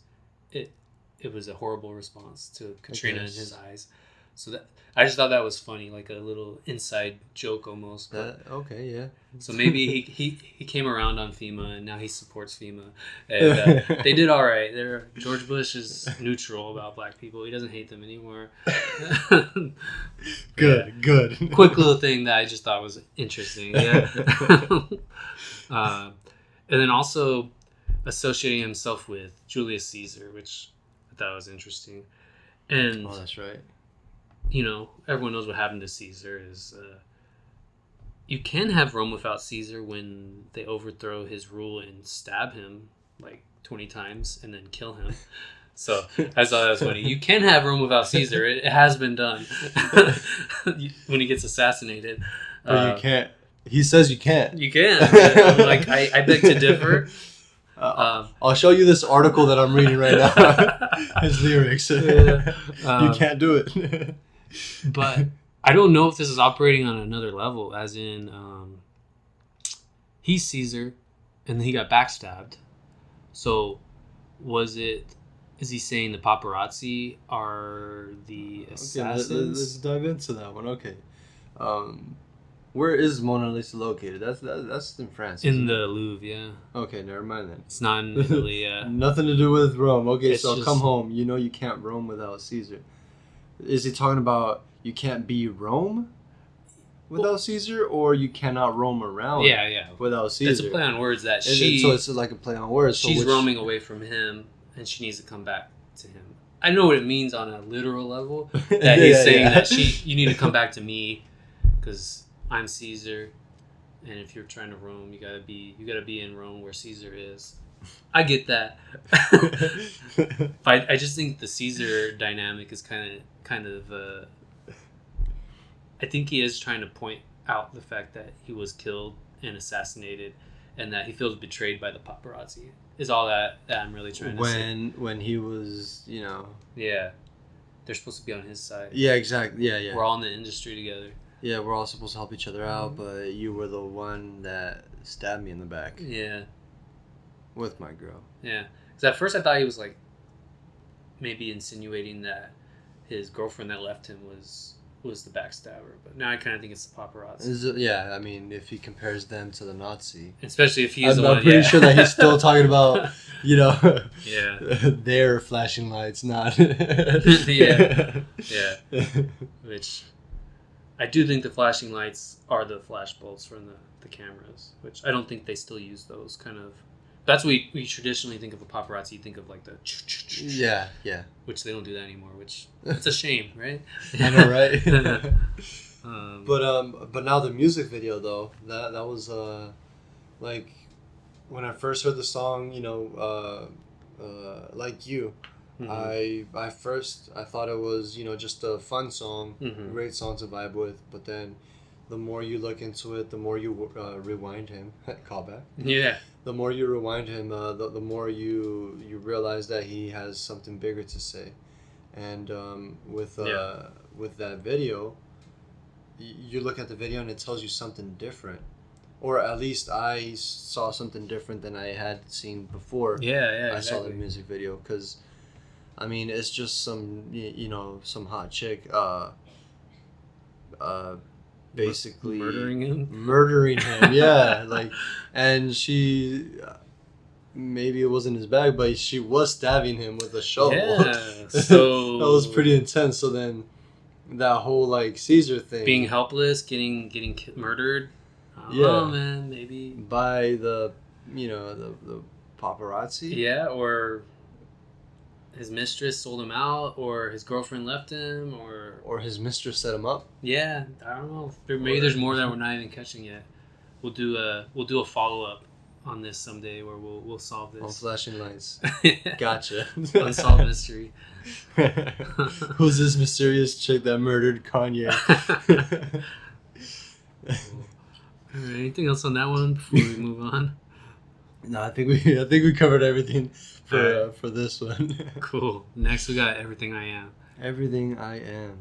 it it was a horrible response to Katrina in his eyes. So that I just thought that was funny, like a little inside joke almost. But, that okay, yeah. so maybe he, *laughs* he he came around on FEMA and now he supports FEMA. And uh, they did all right. They're George Bush is neutral about black people. He doesn't hate them anymore. *laughs* Good, good. Quick little thing that I just thought was interesting. Yeah. *laughs* uh, and then also associating himself with Julius Caesar, which I thought was interesting. And Oh, that's right. You know, everyone knows what happened to Caesar is uh, you can have Rome without Caesar when they overthrow his rule and stab him like 20 times and then kill him. *laughs* So I thought that was funny. You can have Rome without Caesar. It, it has been done *laughs* when he gets assassinated. But Uh, you can't. He says you can't. You can. I'm like I, I beg to differ. *laughs* Uh, Um, I'll show you this article that I'm reading right now. His lyrics. Yeah. you Um, can't do it. But I don't know if this is operating on another level, as in um, he's Caesar, and he got backstabbed. So, was it? Is he saying the paparazzi are the Okay, let, assassins? us dive into that one. Okay. Um, where is Mona Lisa located? That's that, that's in France. in the Louvre, yeah. Okay, never mind then. It's not in Italy, yeah. *laughs* Nothing to do with Rome. Okay, It's so just- come home. You know you can't roam without Caesar. Is he talking about you can't be Rome without Caesar, or you cannot roam around Yeah, yeah. without Caesar, It's a play on words that it- she so it's like a play on words. so she's which- roaming away from him, and she needs to come back to him. I know what it means on a literal level. *laughs* That he's Yeah, saying yeah. that she you need to come back to me because I'm Caesar, and if you're trying to roam, you gotta be you gotta be in Rome where Caesar is. I get that. *laughs* but I, I just think the Caesar dynamic is kind of kind of. Uh, I think he is trying to point out the fact that he was killed and assassinated, and that he feels betrayed by the paparazzi. Is all that, that I'm really trying to say. when when he was, you know. Yeah, they're supposed to be on his side. Yeah, exactly. Yeah, yeah. We're all in the industry together. Yeah, we're all supposed to help each other out, but you were the one that stabbed me in the back Yeah, with my girl. yeah. Because at first I thought he was like maybe insinuating that his girlfriend that left him was was the backstabber, but now I kind of think it's the paparazzi. Is it, yeah, I mean, if he compares them to the Nazi, Especially if he's I'm, the I'm one. pretty yeah. sure that he's still talking about, *laughs* you know, yeah, *laughs* their flashing lights, not. *laughs* Yeah. yeah. Which I do think the flashing lights are the flash bulbs from the, the cameras, which I don't think they still use those kind of. That's what we, we traditionally think of a paparazzi. You think of like the, yeah, yeah. which they don't do that anymore. Which *laughs* it's a shame, right? I know, right? *laughs* *laughs* um, But um, but now the music video though that that was uh, like when I first heard the song, you know, uh, uh, like you, mhm. I I first I thought it was you know just a fun song, Mhm. great song to vibe with. But then, the more you look into it, the more you uh, rewind him. *laughs* Callback. yeah, The more you rewind him, uh, the, the more you you realize that he has something bigger to say, and um, with uh, Yeah. with that video, y- you look at the video and it tells you something different, or at least I saw something different than I had seen before. yeah, yeah. I saw the music video because, I mean, it's just some you know some hot chick, uh, uh, basically murdering him. murdering him. *laughs* yeah, like, and she, maybe it wasn't his bag, but she was stabbing him with a shovel. Yeah, *laughs* so that was pretty intense. So then, that whole like Caesar thing, being helpless, getting getting ki- murdered. Don't Yeah. man. Maybe by the, you know, the the paparazzi. Yeah, or his mistress sold him out, or his girlfriend left him, or Or his mistress set him up. yeah, I don't know. There, maybe there's more that we're not even catching yet. We'll do a we'll do a follow up on this someday where we'll we'll solve this. On flashing lights. *laughs* Gotcha. Unsolved mystery. *laughs* Who's this mysterious chick that murdered Kanye? *laughs* Alright, anything else on that one before we move on? no, I think we I think we covered everything for uh, for this one. *laughs* Cool. Next we got everything I am. Everything I am.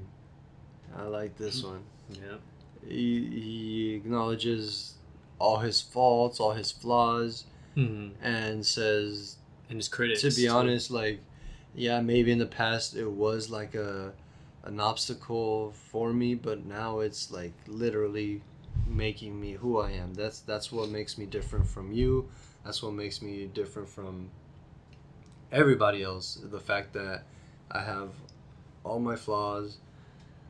I like this Mm-hmm. one. Yep. He, he acknowledges all his faults, all his flaws, hmm and says, And his critics. to be too. honest, like, yeah, maybe in the past it was like a an obstacle for me, but now it's like literally making me who I am. That's that's what makes me different from you. That's what makes me different from everybody else. The fact that I have all my flaws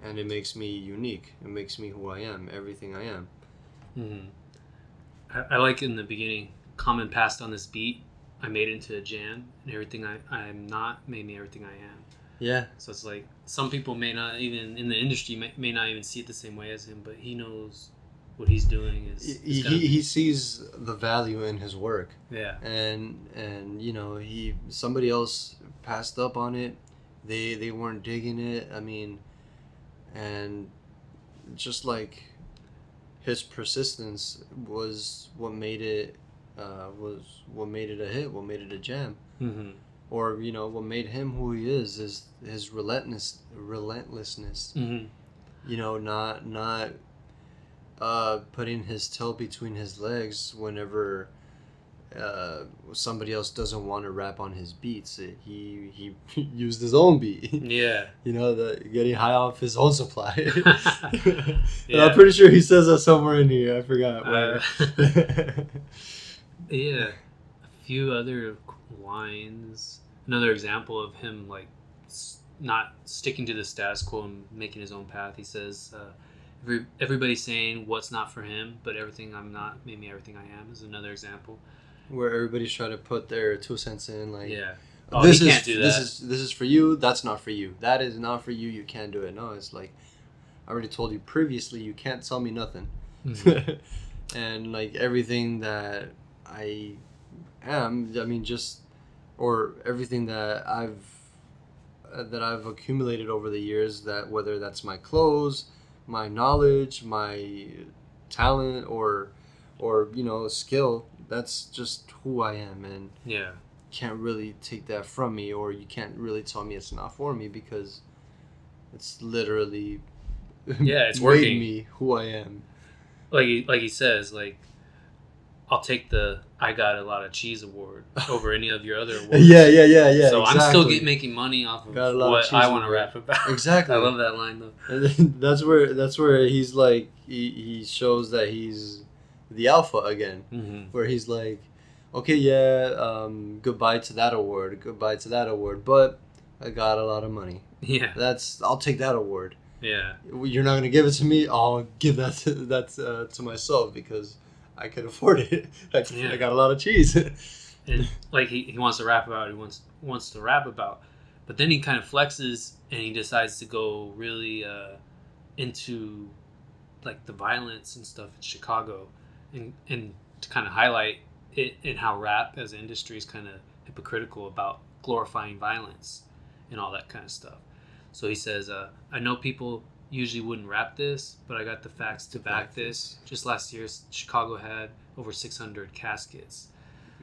and it makes me unique. It makes me who I am, everything I am. hmm I, I like in the beginning, Common passed on this beat. I made it into a jam, and everything I, I'm not made me everything I am. Yeah. So it's like some people may not even in the industry may, may not even see it the same way as him, but he knows what he's doing is, He, is he, gonna- he sees the value in his work. yeah. And and you know he somebody else passed up on it. They they weren't digging it. I mean and just like his persistence was what made it uh, was what made it a hit, what made it a jam, hmm or you know what made him who he is is his relentless relentlessness. hmm You know, not not uh, putting his tail between his legs whenever uh, somebody else doesn't want to rap on his beats. He he *laughs* used his own beat. *laughs* Yeah. you know, the getting high off his own supply. *laughs* And Yeah. I'm pretty sure he says that somewhere in here. I forgot where. Uh, yeah. A few other lines. Another example of him like not sticking to the status quo and making his own path. He says, uh, "Everybody's saying what's not for him, but everything I'm not made me everything I am." Is another example. where everybody's trying to put their two cents in, like Yeah. Oh, this he is can't do this that. is this is for you. That's not for you. That is not for you. You can't do it. No, it's like I already told you previously. You can't tell me nothing. Mhm. *laughs* and like everything that I am, I mean, just or everything that I've uh, that I've accumulated over the years. That whether that's my clothes, my knowledge, my talent, or or you know skill. That's just who I am, and yeah. can't really take that from me, or you can't really tell me it's not for me because it's literally Yeah, it's *laughs* working. me who I am. Like he, like he says, like I'll take the I got a lot of cheese award over any of your other *laughs* awards. Yeah, yeah, yeah, yeah. so I'm still exactly. get, making money off of Got a lot of what cheese I want to rap about. Exactly. *laughs* I love that line though. And *laughs* that's where that's where he's like he, he shows that he's the alpha again, hmm where he's like, okay, yeah, um, goodbye to that award, goodbye to that award, but I got a lot of money. Yeah, That's I'll take that award. yeah, You're not gonna give it to me. I'll give that to, that uh, to myself because I can afford it. *laughs* I, Yeah. I got a lot of cheese. *laughs* and like he, he wants to rap about, he wants wants to rap about, but then he kind of flexes and he decides to go really uh, into like the violence and stuff in Chicago, and and to kind of highlight it and how rap as an industry is kind of hypocritical about glorifying violence and all that kind of stuff. So he says, uh, I know people usually wouldn't rap this, but I got the facts to back this. Just last year, Chicago had over 600 caskets.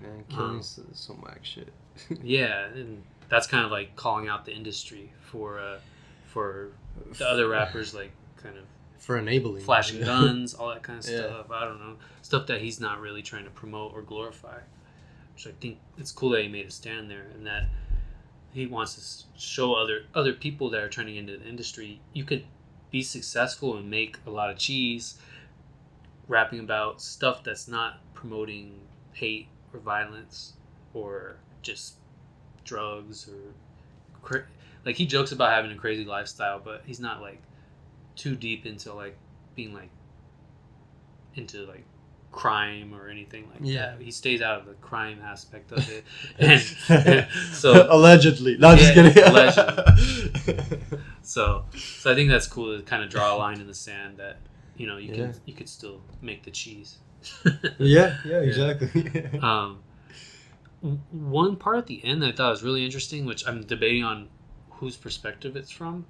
Man, killing Um, some, some whack shit. *laughs* Yeah, and that's kind of like calling out the industry for uh, for the other *laughs* rappers, like kind of for enabling flashing *laughs* guns, all that kind of Yeah. stuff. I don't know stuff that he's not really trying to promote or glorify. Which I think it's cool that he made a stand there and that he wants to show other other people that are turning into the industry you could be successful and make a lot of cheese rapping about stuff that's not promoting hate or violence or just drugs or cra- like he jokes about having a crazy lifestyle but he's not like too deep into like being like into like crime or anything like Yeah. that he stays out of the crime aspect of it *laughs* *laughs* and so *laughs* allegedly, not just Yeah, kidding. so so i think that's cool to kind of draw a line in the sand that you know you Yeah. can you could still make the cheese yeah, yeah, exactly. um, one part at the end that I thought was really interesting, which I'm debating on whose perspective it's from.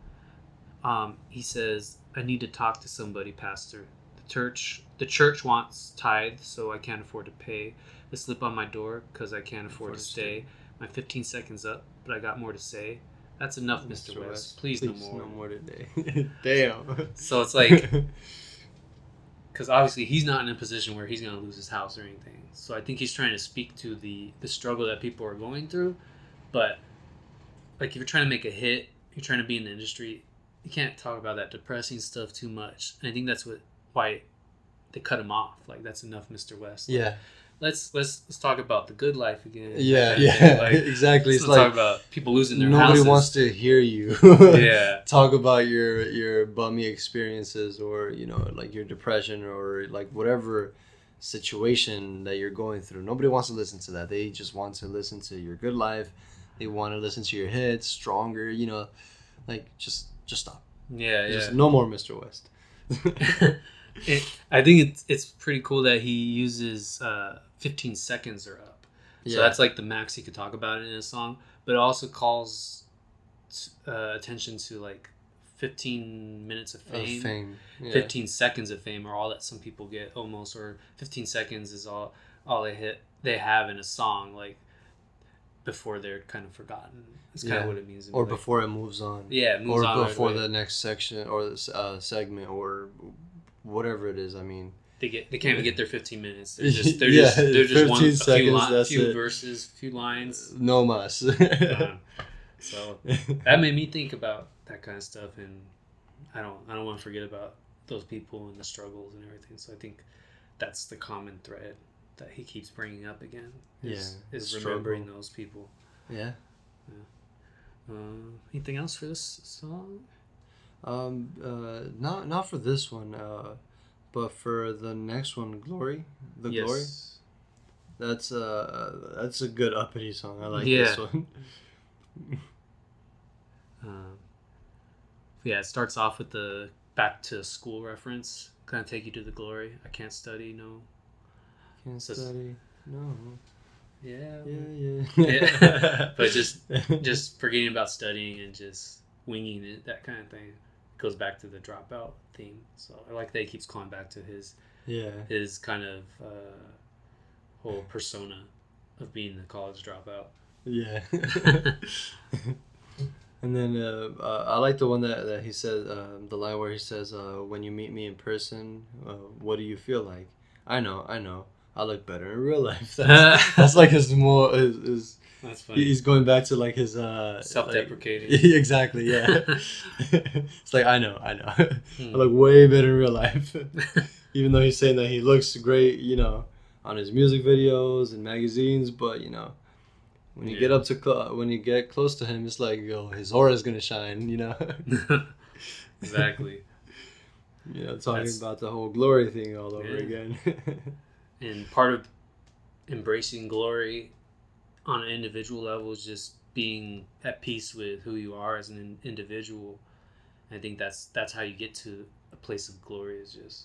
Um, he says, "I need to talk to somebody, Pastor. The church, the church wants tithe, so I can't afford to pay. The slip on my door because I can't afford to stay. My 15 seconds up, but I got more to say. That's enough, Mr. West. Please, no more." No more today. *laughs* Damn. So it's like *laughs* because obviously he's not in a position where he's going to lose his house or anything. So I think he's trying to speak to the the struggle that people are going through. But like if you're trying to make a hit, you're trying to be in the industry, you can't talk about that depressing stuff too much. And I think that's what why they cut him off. Like that's enough, Mr. West. Like, yeah, Let's let's let's talk about the good life again. yeah, yeah. *laughs* Like, *laughs* exactly. let's It's not talk like about people losing their nobody houses. wants to hear you. *laughs* Yeah. Talk about your your bummy experiences, or you know, like your depression, or like whatever situation that you're going through. Nobody wants to listen to that. They just want to listen to your good life. They want to listen to your hits, stronger. You know, like just just stop. Yeah, yeah. Just no more, Mr. West. It, I think it's it's pretty cool that he uses uh, 15 seconds or up. So that's like the max he could talk about it in a song, but it also calls uh, attention to like 15 minutes of Of fame, fame. Yeah. 15 seconds of fame, or all that some people get almost, or 15 seconds is all all they hit they have in a song, like before they're kind of forgotten. It's kind Yeah. of what it means. or before it moves on. Yeah, it moves or on before away. the next section or this uh, segment or whatever it is. I mean, they get they can't even get their 15 minutes. They're just *laughs* they're Yeah, just they're just one 15 a few, li- few it. verses, few lines. no mas. *laughs* Um, so that made me think about that kind of stuff, and I don't I don't want to forget about those people and the struggles and everything. So I think that's the common thread that he keeps bringing up again. Is, Yeah, is remembering struggle. those people. yeah. Um, anything else for this song? Um. Uh. Not not for this one. Uh. But for the next one, Glory, the Glory. That's uh. That's a good uppity song. I like this Yeah. one. *laughs* Um, yeah, it starts off with the back to school reference. Kind of take you to the glory. I can't study, no. Can't Says- study. No. Yeah. Yeah. *laughs* Yeah. Yeah. But just *laughs* just forgetting about studying and just winging it, that kind of thing. Goes back to the dropout theme. So I like that he keeps calling back to his Yeah. his kind of uh, whole persona of being the college dropout. Yeah. *laughs* *laughs* and then uh, uh, I like the one that, that he says, um, the line where he says, uh, "When you meet me in person, uh, what do you feel like?" I know, I know, I look better in real life. *laughs* That's, that's like his more his, his That's funny. he's going back to like his uh Self-deprecating. *laughs* like- exactly, yeah. *laughs* it's like I know, I know, I Hmm. *laughs* look way better in real life. Even though he's saying that he looks great, you know, on his music videos and magazines, but you know, when you Yeah. get up to cl- when you get close to him, it's like yo, his aura is gonna shine, you know. exactly. you know, talking That's- about the whole glory thing all over Yeah. again. and part of embracing glory on an individual level is just being at peace with who you are as an in- individual i think that's that's how you get to a place of glory is just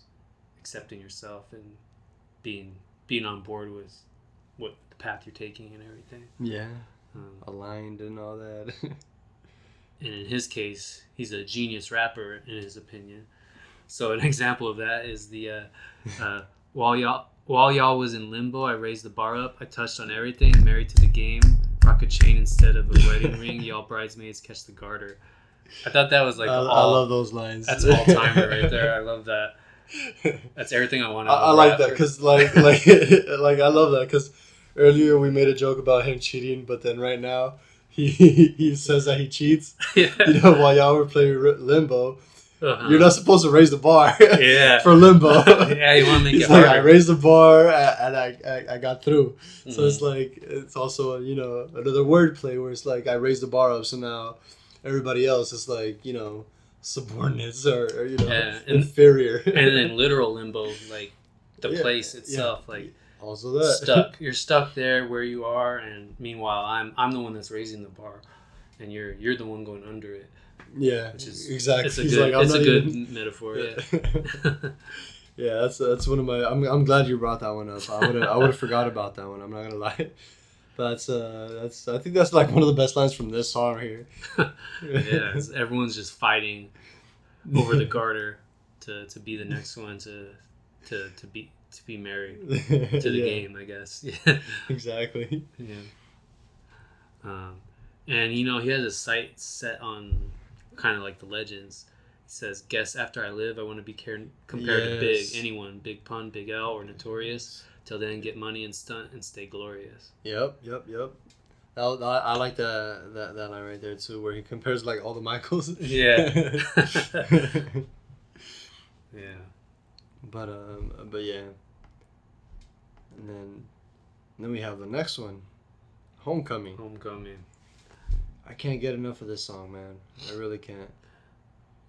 accepting yourself and being being on board with what the path you're taking and everything yeah, um, aligned and all that. *laughs* and in his case, he's a genius rapper in his opinion. So an *laughs* example of that is the uh, uh, while y'all while y'all was in limbo, I raised the bar up. I touched on everything. Married to the game, rock a chain instead of a wedding *laughs* ring. Y'all bridesmaids catch the garter. I thought that was like I, I all, love those lines. that's all timer right there. I love that. *laughs* That's everything I want. I, I like that because like like *laughs* like I love that because earlier we made a joke about him cheating, but then right now he he says that he cheats. yeah. You know, while y'all were playing limbo, Uh-huh. you're not supposed to raise the bar. *laughs* Yeah. *laughs* for limbo. *laughs* yeah, you want to make it like, I raised the bar and I, I, I got through. So Mhm. it's like it's also you know another wordplay where it's like I raised the bar up, so now everybody else is like you know subordinates or, or you know Yeah, and- inferior. and then literal limbo, like the Yeah, place yeah. itself, like also that stuck. You're stuck there where you are, and meanwhile, I'm I'm the one that's raising the bar, and you're you're the one going under it. Yeah, Which is exactly. It's a He's good like, it's a good even- metaphor. Yeah. Yeah. *laughs* yeah, that's that's one of my. I'm, I'm glad you brought that one up. I would I would have forgot about that one. I'm not gonna lie. But *laughs* that's uh that's I think that's like one of the best lines from this song here. *laughs* yeah. Everyone's just fighting over the garter to, to be the next one to to to be to be married to the Yeah, game. I guess. Yeah. Exactly. Yeah. Um, and you know he has a sight set on kind of like the legends. He says, "Guess after I live, I want to be compared to big anyone, Big Pun, Big L, or Notorious. Till then, get money and stunt and stay glorious." Yep, yep, yep. That, that, I like that, that that line right there too, where he compares like all the Michaels. Yeah. *laughs* *laughs* Yeah. but um, but yeah. And then, then we have the next one, Homecoming. Homecoming. I can't get enough of this song, man. I really can't.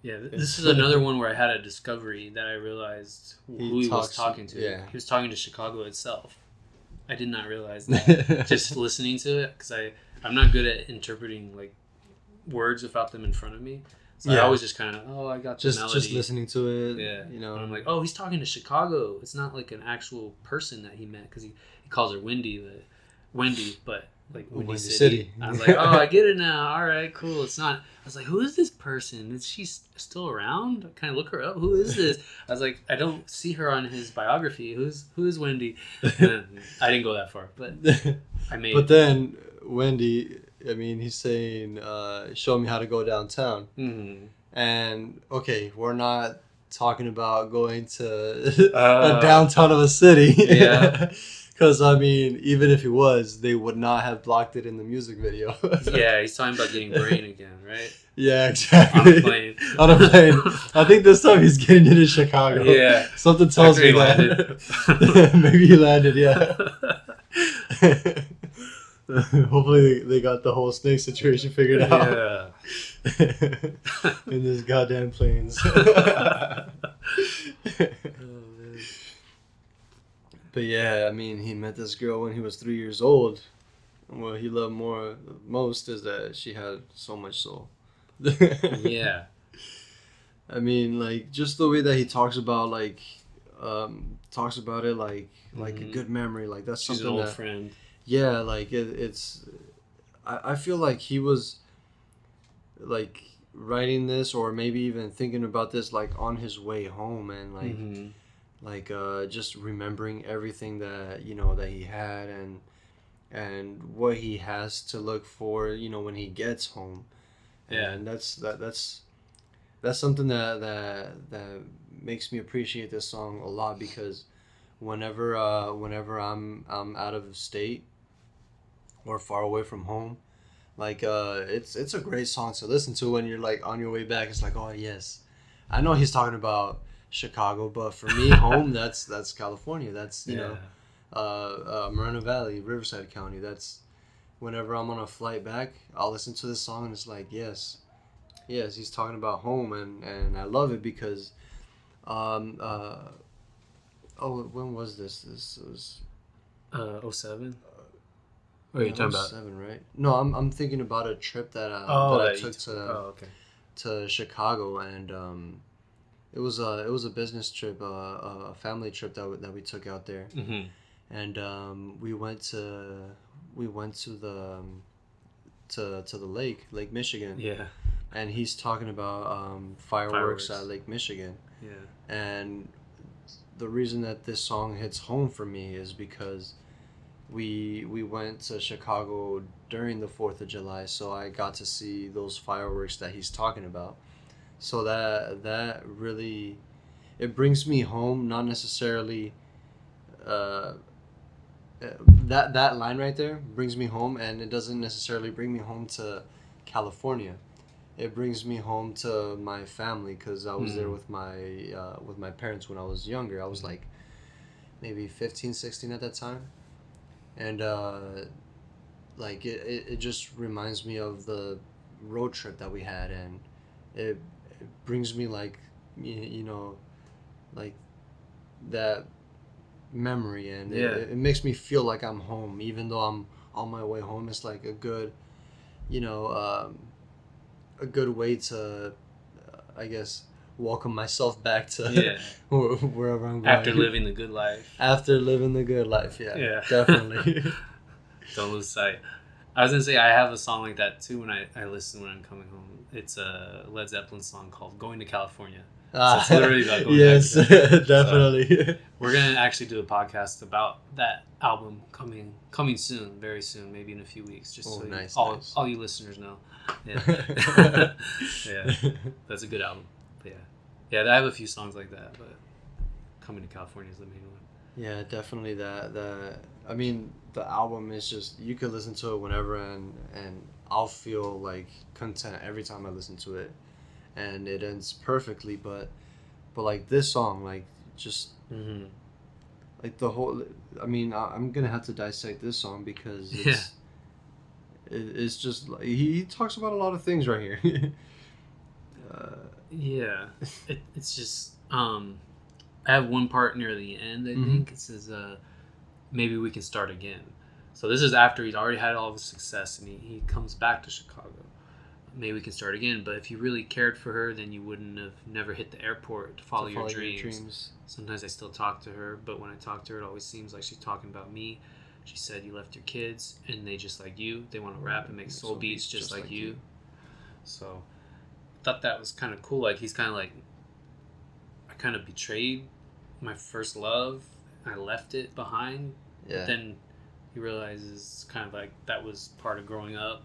Yeah, th- this is another one where I had a discovery that I realized who He he, was talking to. yeah. He was talking to Chicago itself. I did not realize that. *laughs* just listening to it because I I'm not good at interpreting like words without them in front of me. So I Yeah. always just kind of oh I got the just melody. just listening to it. Yeah, you know. And I'm like oh he's talking to Chicago. It's not like an actual person that he met because he, he calls her Wendy, but Wendy, but like Windy, Windy City. City. I was like, oh, I get it now. All right, cool. It's not. I was like, who is this person? Is she still around? Can I look her up? Who is this? I was like, I don't see her on his biography. Who's who is Wendy? And *laughs* I didn't go that far, but *laughs* I made. but then Wendy, I mean, he's saying, uh, "Show me how to go downtown." Mhm. And okay, we're not talking about going to Uh, *laughs* a downtown of a city. Yeah. Because I mean, even if he was, they would not have blocked it in the music video. *laughs* yeah, he's talking about getting brain again, right? Yeah, exactly. On a plane. *laughs* On a plane. I think this time he's getting into Chicago. Yeah. Something tells After me he that. *laughs* Maybe he landed. Yeah. Hopefully they, they got the whole snake situation figured out yeah. in this goddamn planes. But yeah, I mean, he met this girl when he was three years old. And What he loved more most is that she had so much soul. *laughs* yeah. I mean, like just the way that he talks about like, um, talks about it like like a Mhm. good memory. Like that's She's an something old that friend. yeah, like it, it's. I, I feel like he was. Like writing this, or maybe even thinking about this, like on his way home, and like Mhm. Like uh, just remembering everything that you know that he had, and and what he has to look for, you know, when he gets home. Yeah. and that's that that's that's something that that that makes me appreciate this song a lot because whenever uh whenever I'm I'm out of state or far away from home like uh it's it's a great song to listen to when you're like on your way back it's like oh yes I know he's talking about Chicago but for me *laughs* home that's that's California that's you know uh, uh Moreno Valley Riverside County that's whenever I'm on a flight back I'll listen to this song and it's like yes yes he's talking about home and and I love it because um uh oh when was this this was Uh, 07? What are you talking about? seven right no I'm, I'm thinking about a trip that, uh, Oh, that I that took took- to oh, okay. to Chicago and um it was a it was a business trip uh, a family trip that we, that we took out there hmm and um, we went to we went to the um, to to the lake Lake Michigan Yeah, and he's talking about um, fireworks, Fireworks. at Lake Michigan. yeah. And the reason that this song hits home for me is because we we went to Chicago during the Fourth of July, so I got to see those fireworks that he's talking about. So that that really it brings me home, not necessarily. Uh, uh, that that line right there brings me home, and it doesn't necessarily bring me home to California it brings me home to my family because I was there Mm. with my uh, with my parents when I was younger. I was like maybe 15, 16 at that time, and uh, like it, it, it just reminds me of the road trip that we had, and it, it brings me like you, know like that memory, and Yeah. it, it makes me feel like I'm home, even though I'm on my way home. It's like a good, you know. Um, a good way to, uh, I guess, welcome myself back to Yeah. *laughs* wherever I'm going. After living the good life, *laughs* After living the good life, yeah, Yeah. *laughs* definitely. don't lose sight. I was gonna say I have a song like that too when I, I listen when I'm coming home. It's a Led Zeppelin song called "Going to California." Ah, it's literally about going yes, *laughs* definitely. We're gonna actually do a podcast about that album coming coming soon, very soon, maybe in a few weeks. Just Oh, so you- all nice. all you listeners know. *laughs* Yeah, *laughs* yeah, that's a good album. But yeah, yeah, I have a few songs like that, but coming to California is the main one. Yeah, definitely. That that I mean, the album is just you could listen to it whenever, and and I'll feel like content every time I listen to it, and it ends perfectly. But but like this song, like just Mm-hmm. like the whole. I mean, I, I'm gonna have to dissect this song because it's it, it's just like he, he talks about a lot of things right here. *laughs* uh, Yeah, *laughs* it, it's just um, I have one part near the end. I Mhm. think it says uh, maybe we can start again. So this is after he's already had all of his success and he, he comes back to Chicago. Maybe we can start again. But if you really cared for her, then you wouldn't have never hit the airport to follow, to your, dreams. dreams. Sometimes I still talk to her, but when I talk to her, it always seems like she's talking about me. She said you left your kids and they just like you. They want to rap and make soul, Soul beats beats just, just like, like you. you. So thought that was kind of cool. Like he's kind of like I kind of betrayed my first love. I left it behind. Yeah. Then he realizes kind of like that was part of growing up,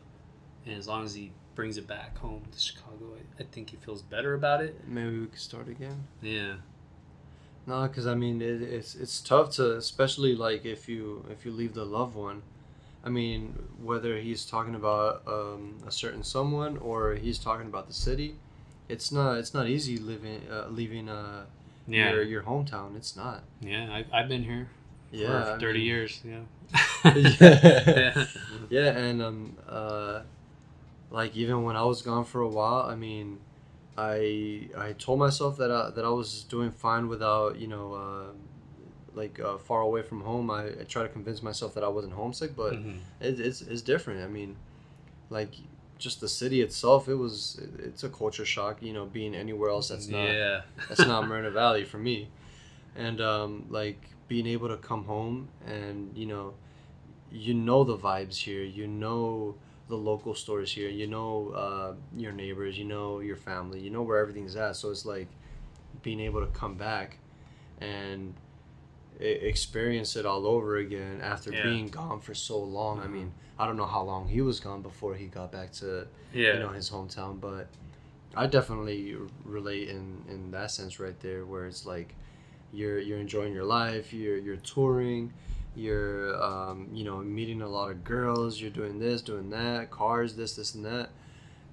and as long as he brings it back home to Chicago, I, I think he feels better about it. Maybe we could start again. Yeah. No, because I mean it, it's it's tough to, especially like if you if you leave the loved one. I mean, whether he's talking about um, a certain someone or he's talking about the city, it's not it's not easy living uh, leaving uh, Yeah. your your hometown. It's not. Yeah. I've I've been here Yeah, for I 30 mean- years. Yeah. yeah. *laughs* *laughs* yeah, and um, uh, like even when I was gone for a while, I mean, I I told myself that I, that I was doing fine without you know, uh, like uh, far away from home. I, I try to convince myself that I wasn't homesick, but Mhm. it, it's it's different. I mean, like just the city itself, it was it, it's a culture shock. You know, being anywhere else that's not yeah. that's not *laughs* Moreno Valley for me. And um, like being able to come home and you know, you know the vibes here. You know the local stores here. You know uh, your neighbors. You know your family. You know where everything's at. So it's like being able to come back and experience it all over again after Yeah. being gone for so long. I mean, I don't know how long he was gone before he got back to Yeah. you know his hometown but i definitely relate in in that sense right there where it's like you're you're enjoying your life you're you're touring you're um, you know meeting a lot of girls you're doing this doing that cars this this and that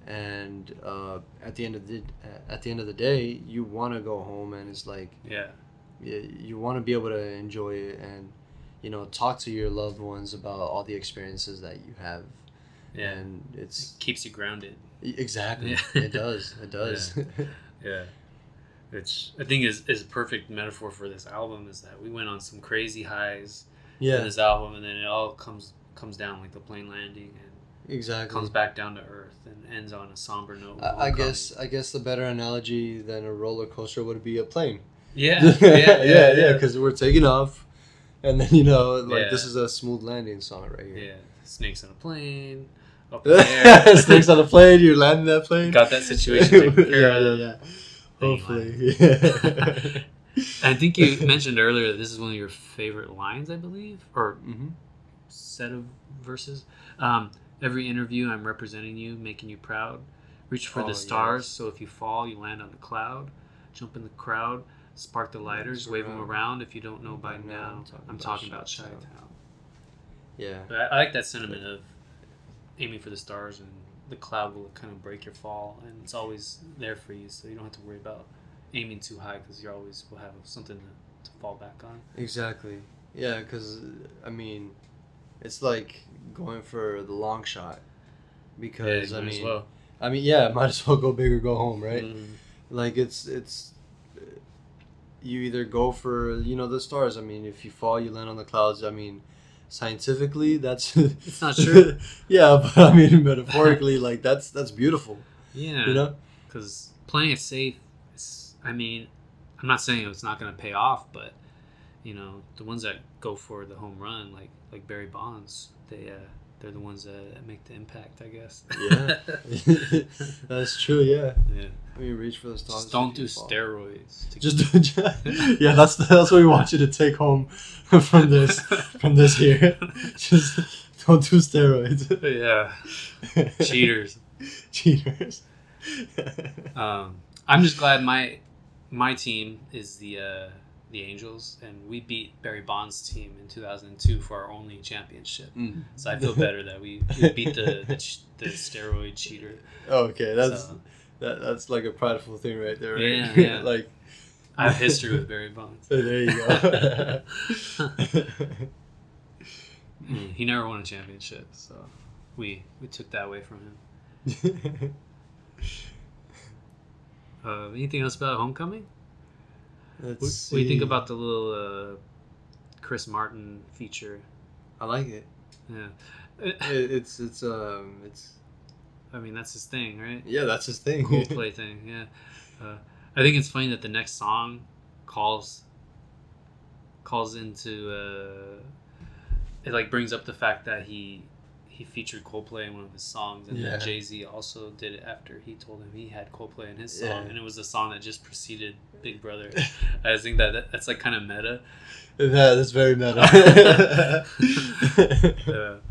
and uh, at the end of the at the end of the day you want to go home and it's like yeah. you, you want to be able to enjoy it and you know talk to your loved ones about all the experiences that you have Yeah. and it's It keeps you grounded. Exactly. Yeah. It does. It *laughs* does. *laughs* Yeah. Which I think is, is a perfect metaphor for this album is that we went on some crazy highs Yeah. in this album and then it all comes comes down like the plane landing and exactly. comes back down to earth and ends on a somber note. I, I guess. I guess the better analogy than a roller coaster would be a plane. Yeah. *laughs* Yeah. Yeah. yeah. Yeah. Because we're taking off, and then you know, like this is a smooth landing song right here. yeah. Snakes on a plane. Up in the *laughs* air. Snakes on a plane. You're landing that plane. Got that situation taken *laughs* care yeah, of. yeah, yeah. Hopefully. Yeah. *laughs* I think you mentioned earlier that this is one of your favorite lines, I believe, or hmm set of verses. Um, every interview, I'm representing you, making you proud. Reach for Oh, the stars, yes. so if you fall, you land on the cloud. Jump in the crowd, spark the lighters, wave them around. If you don't know by now, I'm talking about Chi Chi-Town. Town. Yeah. But I, I like that sentiment of aiming for the stars, and the cloud will kind of break your fall, and it's always there for you, so you don't have to worry about aiming too high because you always will have something to, to fall back on. Exactly. Yeah, because I mean, it's like going for the long shot. Because Yeah, I might as mean, well. I mean, yeah, *laughs* might as well go big or go home, right? Mhm. Like it's it's you either go for you know the stars. I mean, if you fall, you land on the clouds. I mean, scientifically, that's *laughs* It's not true. *laughs* yeah, but I mean, metaphorically, *laughs* like that's that's beautiful. Yeah. You know? because playing it safe is, i mean i'm not saying it's not going to pay off but you know the ones that go for the home run like like barry bonds they uh they're the ones that make the impact i guess Yeah. *laughs* *laughs* that's true. Yeah. yeah I mean, reach for the stars. just don't do fall. steroids to Just *laughs* yeah, that's that's what we want you to take home from this from this here. Just don't do steroids. yeah cheaters Cheaters. um i'm just glad my my team is the uh the angels and we beat barry bonds team in 2002 for our only championship Mm. So I feel better that we, we beat the, the ch- the steroid cheater. Okay, that's So, that, that's like a prideful thing right there, right? Yeah, *laughs* yeah. like I have history with Barry Bonds. so *laughs* there you go. *laughs* Mm, he never won a championship, so we we took that away from him. Uh, anything else about Homecoming? Let's What, what do you think about the little uh, Chris Martin feature? I like it. Yeah, it. *laughs* It's it's um it's I mean that's his thing, right? yeah that's his thing. Cool *laughs* play thing. Yeah, uh, I think it's funny that the next song calls calls into uh, it like brings up the fact that he he featured Coldplay in one of his songs, and Yeah. then Jay Z also did it after he told him he had Coldplay in his song, Yeah. and it was the song that just preceded Big Brother. *laughs* I think that that- that's like kind of meta. Yeah, that's very meta. *laughs* Yeah. *laughs*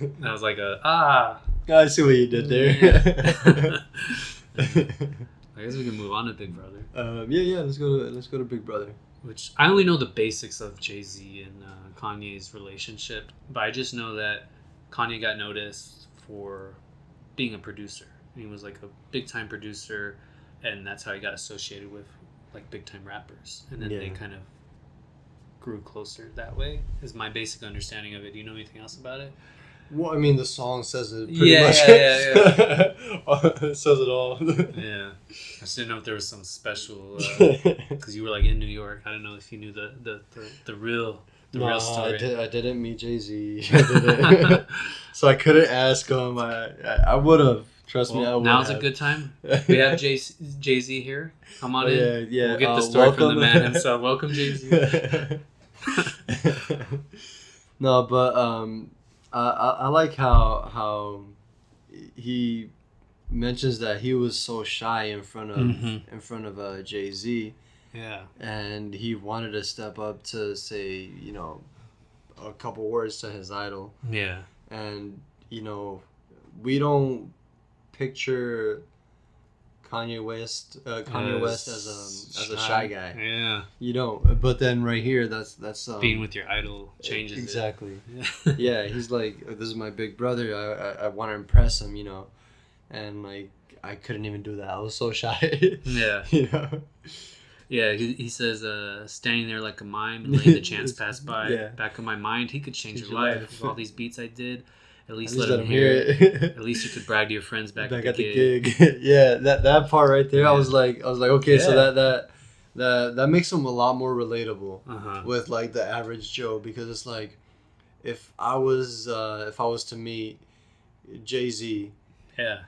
And I was like, a, ah. I see what you did there. I guess we can move on to Big Brother, um, yeah, yeah. Let's go. To, let's go to Big Brother. which I only know the basics of Jay Z and uh, Kanye's relationship, but I just know that Kanye got noticed for being a producer. He was like a big time producer, and that's how he got associated with like big time rappers, and then they kind of grew closer that way. Is my basic understanding of it. Do you know anything else about it? Well, I mean, the song says it pretty Yeah, much. yeah, it *laughs* says it all. Yeah, I just didn't know if there was some special. Uh, *laughs* because you were like in New York. I don't know if you knew the the, the, the real the Nah, real I, did, I didn't meet Jay Z, *laughs* *laughs* *laughs* so I couldn't ask him. I I, would have. Trust me, I well, would. now's a good time. We have Jay Z here. Come on in. Yeah, yeah. We'll get uh, the story from the welcome. man himself. Welcome, Jay Z. no, but um, I, I I like how how he mentions that he was so shy in front of Mhm. in front of uh, Jay Z, Yeah. and he wanted to step up to say you know a couple words to his idol, Yeah. and you know we don't picture Kanye West uh, Kanye West as a as a shy guy. Yeah. You don't, but then right here, that's that's um, Being with your idol changes it. exactly. Yeah. *laughs* yeah, he's like, this is my big brother. I I, I want to impress him, you know, and like I couldn't even do that. I was so shy. yeah. *laughs* you know. Yeah, he, he says, uh, standing there like a mime, and letting the chance *laughs* pass by. Yeah. Back of my mind, he could change Change your life. life. With all these beats I did, at least, At least let, him hear it. it. At least you could brag to your friends back, Back at the, gig. gig. *laughs* yeah, that that part right there, I was like, I was like, okay, so that that that that makes him a lot more relatable Uh huh. with like the average Joe because it's like, if I was uh, if I was to meet Jay Z, Yeah.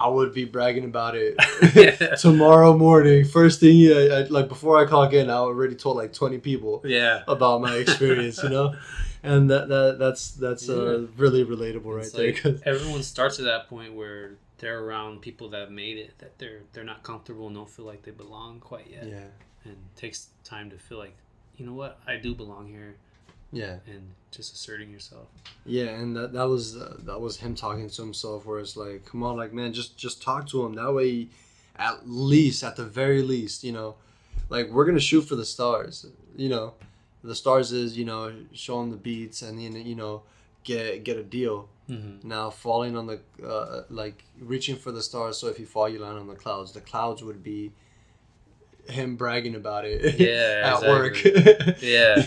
I would be bragging about it Yeah. *laughs* *laughs* tomorrow morning. First thing, I, I, like before I clock in, I already told like twenty people Yeah. about my experience, you know, *laughs* and that, that that's that's uh, really relatable right It's there. everyone starts at that point where they're around people that have made it, that they're they're not comfortable and don't feel like they belong quite yet, yeah, and it takes time to feel like, you know what, I do belong here, yeah, and just asserting yourself. yeah, and that that was uh, that was him talking to himself, where it's like, come on, like man, just just talk to him. That way, at least, at the very least, you know, like we're gonna shoot for the stars. You know, the stars is you know show him the beats and then you know get get a deal. Mm-hmm. Now falling on the uh, like reaching for the stars. So if you fall, you land on the clouds. The clouds would be him bragging about it. Yeah, *laughs* at work. Yeah.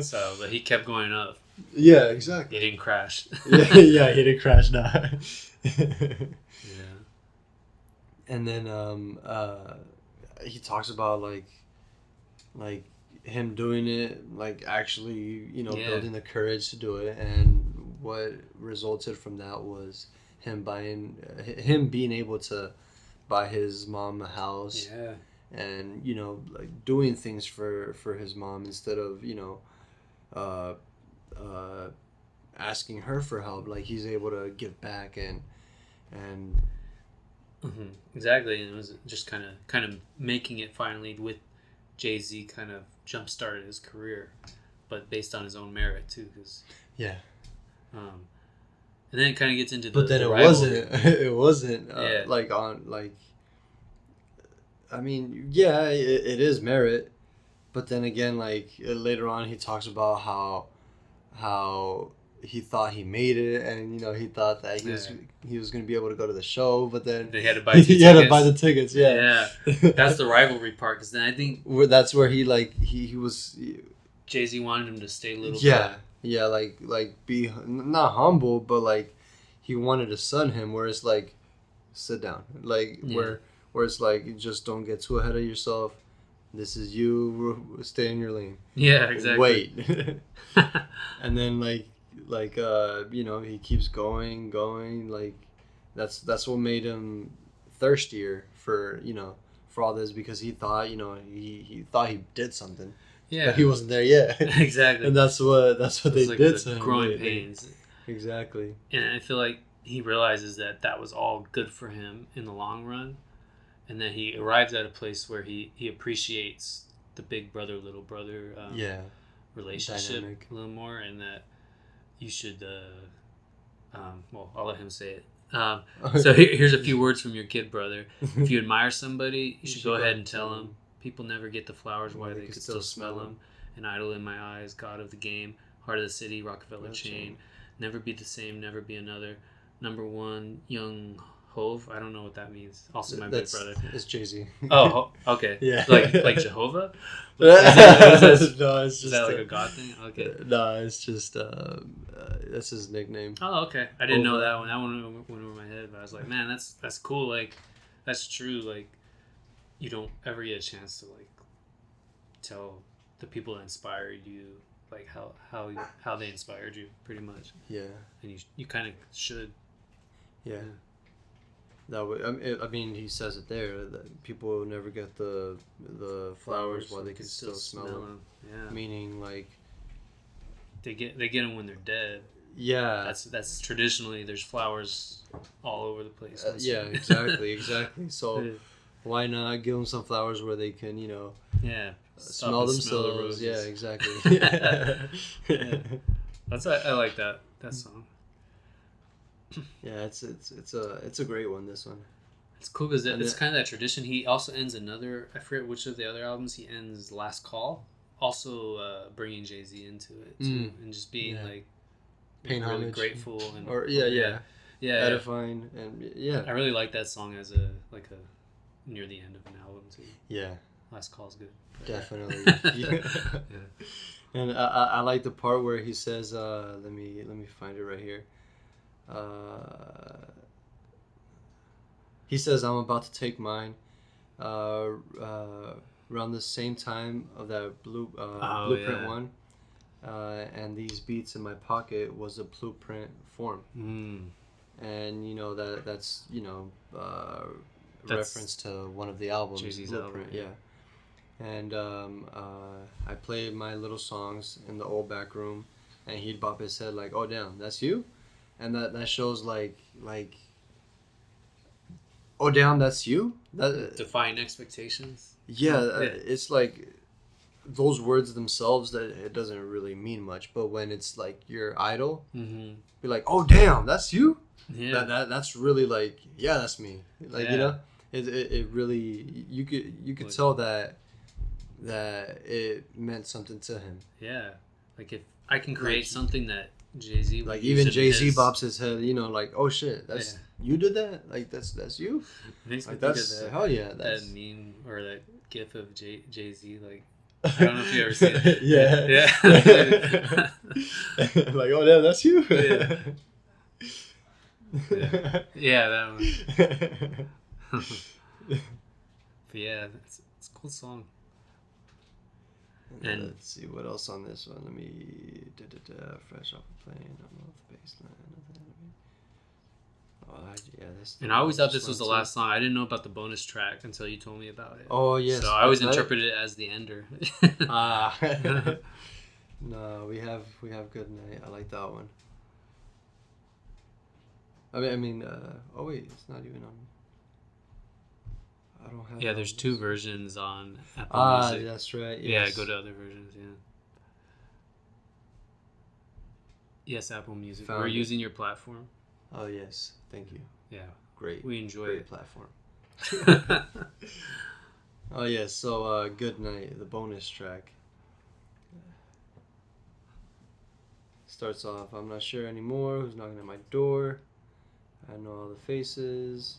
*laughs* So, but he kept going up. Yeah. Exactly. He didn't crash. *laughs* yeah. Yeah. He didn't crash now. yeah. and then um uh he talks about like like him doing it like actually you know Yeah. building the courage to do it and what resulted from that was him buying uh, him being able to buy his mom a house Yeah. And you know like doing things for for his mom instead of you know uh uh asking her for help like he's able to give back and and hmm Exactly, and it was just kind of kind of making it finally with Jay Z kind of jump started his career, but based on his own merit too. Because yeah um, and then it kind of gets into the but then the it rivalry. wasn't *laughs* it wasn't uh, Yeah. like on like i mean yeah it, it is merit but then again like uh, later on he talks about how how he thought he made it and you know he thought that he was he was going to be able to go to the show but then They had to buy. *laughs* He had to buy the tickets yeah, yeah. That's the rivalry part. Because then I think where that's where he like he, he was Jay Z wanted him to stay little. yeah yeah like like be not humble but like he wanted to sun him Whereas like sit down like Yeah. where where it's like you just don't get too ahead of yourself this is you *laughs* stay in your lane Yeah. Exactly. wait *laughs* *laughs* and then like like uh you know he keeps going going like that's that's what made him thirstier for you know for all this because he thought you know he, he thought he did something Yeah, but he wasn't there yet. exactly. and that's what that's what they like did the growing pains, Exactly. and I feel like he realizes that that was all good for him in the long run, and then he arrives at a place where he he appreciates the big brother little brother um, Yeah. relationship Dynamic. a little more, and that you should. Uh, um, well, I'll let him say it. Um, so here, *laughs* here's a few words from your kid brother. If you *laughs* admire somebody, you should go ahead and tell them. People never get the flowers why they, could still smell them. An idol in my eyes, God of the game, heart of the city, Rockefeller That's chain. Never be the same, never be another. Number one, young Hove. I don't know what that means. Also, my big brother. it's Jay Z. Oh, okay. *laughs* Yeah. Like like Jehovah. *laughs* no, that- is it's just Is that like uh, a God thing? Okay. No, it's just um, uh, that's his nickname. Oh, okay. I didn't know that one. That one went over my head, but I was like, man, that's that's cool. Like, that's true. Like, you don't ever get a chance to like tell the people that inspired you like how how you- how they inspired you, pretty much. Yeah, And you you kind of should. yeah. Yeah. That would, I mean, I mean, he says it there that people will never get the the flowers while they can still smell them. Yeah. Meaning, like, They get they get them when they're dead. yeah, That's that's traditionally there's flowers all over the place. uh, yeah, exactly, *laughs* exactly. So Yeah. why not give them some flowers where they can, you know, Yeah. uh, smell and smell the themselves? yeah, roses. exactly. *laughs* *laughs* Yeah. That's I, I like that that song. *coughs* yeah, it's it's it's a it's a great one. This one. It's cool because And it's it- kind of that tradition. He also ends another. I forget which of the other albums he ends. Last Call, also uh, bringing Jay Z into it too, and just being Mm. Yeah. like Paying really homage. grateful and Or yeah, yeah, yeah, yeah. edifying and yeah, I really like that song as a like a near the end of an album too. yeah, Last Call's good. definitely. *laughs* yeah. *laughs* yeah. *laughs* And I, I, I like the part where he says, uh, "Let me let me find it right here." Uh, he says, "I'm about to take mine." Uh, uh, around the same time of that blue uh, Oh, blueprint yeah. one, uh, and these beats in my pocket was a blueprint form, Mm. and you know that that's you know uh, That's reference to one of the albums, Jay-Z's Blueprint, album, yeah. yeah and um, uh, I played my little songs in the old back room, and he'd bop his head like, "Oh damn, that's you," and that that shows like like, "Oh damn, that's you." That Defying expectations. yeah, uh, Yeah. it's like those words themselves that it doesn't really mean much, but when it's like your idol, Mm-hmm. be like, "Oh damn, that's you." Yeah. That, that that's really like yeah, that's me. Like Yeah. you know, it, it, it really you could you could Like- tell that that it meant something to him. yeah. Like if I can create Like- something that Jay Z Like even Jay Z bops his head, you know, like oh shit, that's you did that. Like that's that's you. *laughs* Makes Like that's that, hell yeah. that That's meme or that gif of Jay Jay Z like I don't know if you ever seen it. *laughs* yeah. *laughs* Yeah. like oh damn, that's you. Yeah. yeah that one. But yeah, it's, it's a cool song. And- let's see what else on this one. Let me da, da, da, fresh off a plane. I'm off the baseline. Oh, I, yeah, this. And I always thought this was the last song. I didn't know about the bonus track until you told me about it. Oh yes. so I always interpreted it as the ender. Ah. *laughs* *laughs* no, we have we have good night. I like that one. I mean, I mean. Uh, oh wait, it's not even on. I don't have. yeah, there's two versions on Apple Ah, Music. Ah, that's right. Yeah, go to other versions. Yeah. Yes, Apple Music. Found We're it. using your platform. Oh yes, thank you. Yeah, Great, we enjoy great it. platform. *laughs* Oh yes, so uh, good night. The bonus track starts off. I'm not sure anymore who's knocking at my door. I know all the faces.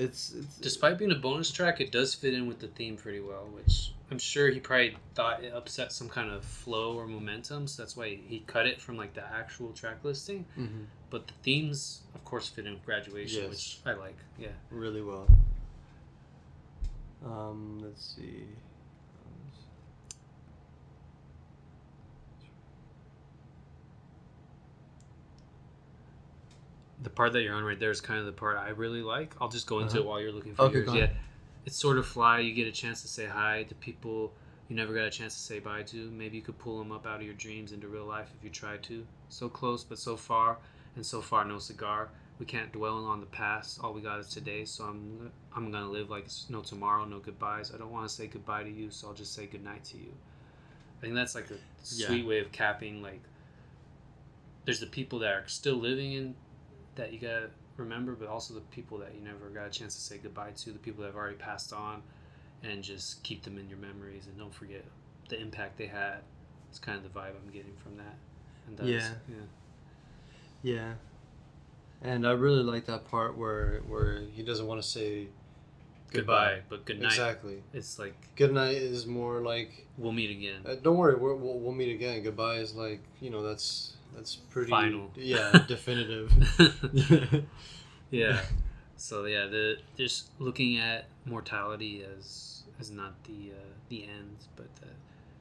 It's, it's Despite being a bonus track, it does fit in with the theme pretty well, which I'm sure he probably thought it upset some kind of flow or momentum, so that's why he cut it from like the actual track listing. Mhm, But the themes, of course, fit in with graduation, Yes. which I like. Yeah. really well. Um, let's see. The part that you're on right there is kind of the part I really like. I'll just go into Uh-huh. it while you're looking for Okay, yours. Yeah. it's sort of fly. You get a chance to say hi to people you never got a chance to say bye to. Maybe you could pull them up out of your dreams into real life if you tried to. So close, but so far, and so far no cigar. We can't dwell on the past. All we got is today. So I'm I'm gonna live like it's no tomorrow, no goodbyes. I don't want to say goodbye to you, so I'll just say goodnight to you. I think that's like a Yeah. sweet way of capping. Like, there's the people that are still living in that you gotta remember, but also the people that you never got a chance to say goodbye to. The people that have already passed on, and just keep them in your memories and don't forget the impact they had. It's kind of the vibe I'm getting from that. And that's, Yeah. yeah. Yeah. And I really like that part where where he doesn't want to say Goodbye, but good night. Exactly. It's like Good night is more like we'll meet again. uh, don't worry, we're, we'll we'll meet again. Goodbye is like you know that's that's pretty Final. Yeah, *laughs* definitive. *laughs* yeah. So yeah, the just looking at mortality as as not the uh, the end, but that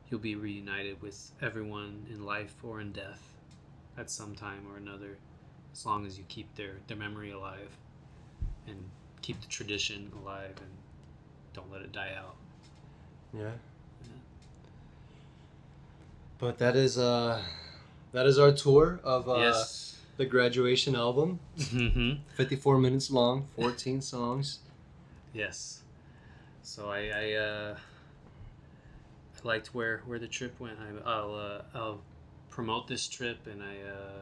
you'll be reunited with everyone in life or in death at some time or another, as long as you keep their their memory alive and keep the tradition alive and don't let it die out. yeah. But that is uh that is our tour of uh yes. the graduation album. hmm 54 minutes long, 14 songs. Yes. So I I, uh, I liked where where the trip went. I, I'll uh, I'll promote this trip and I uh,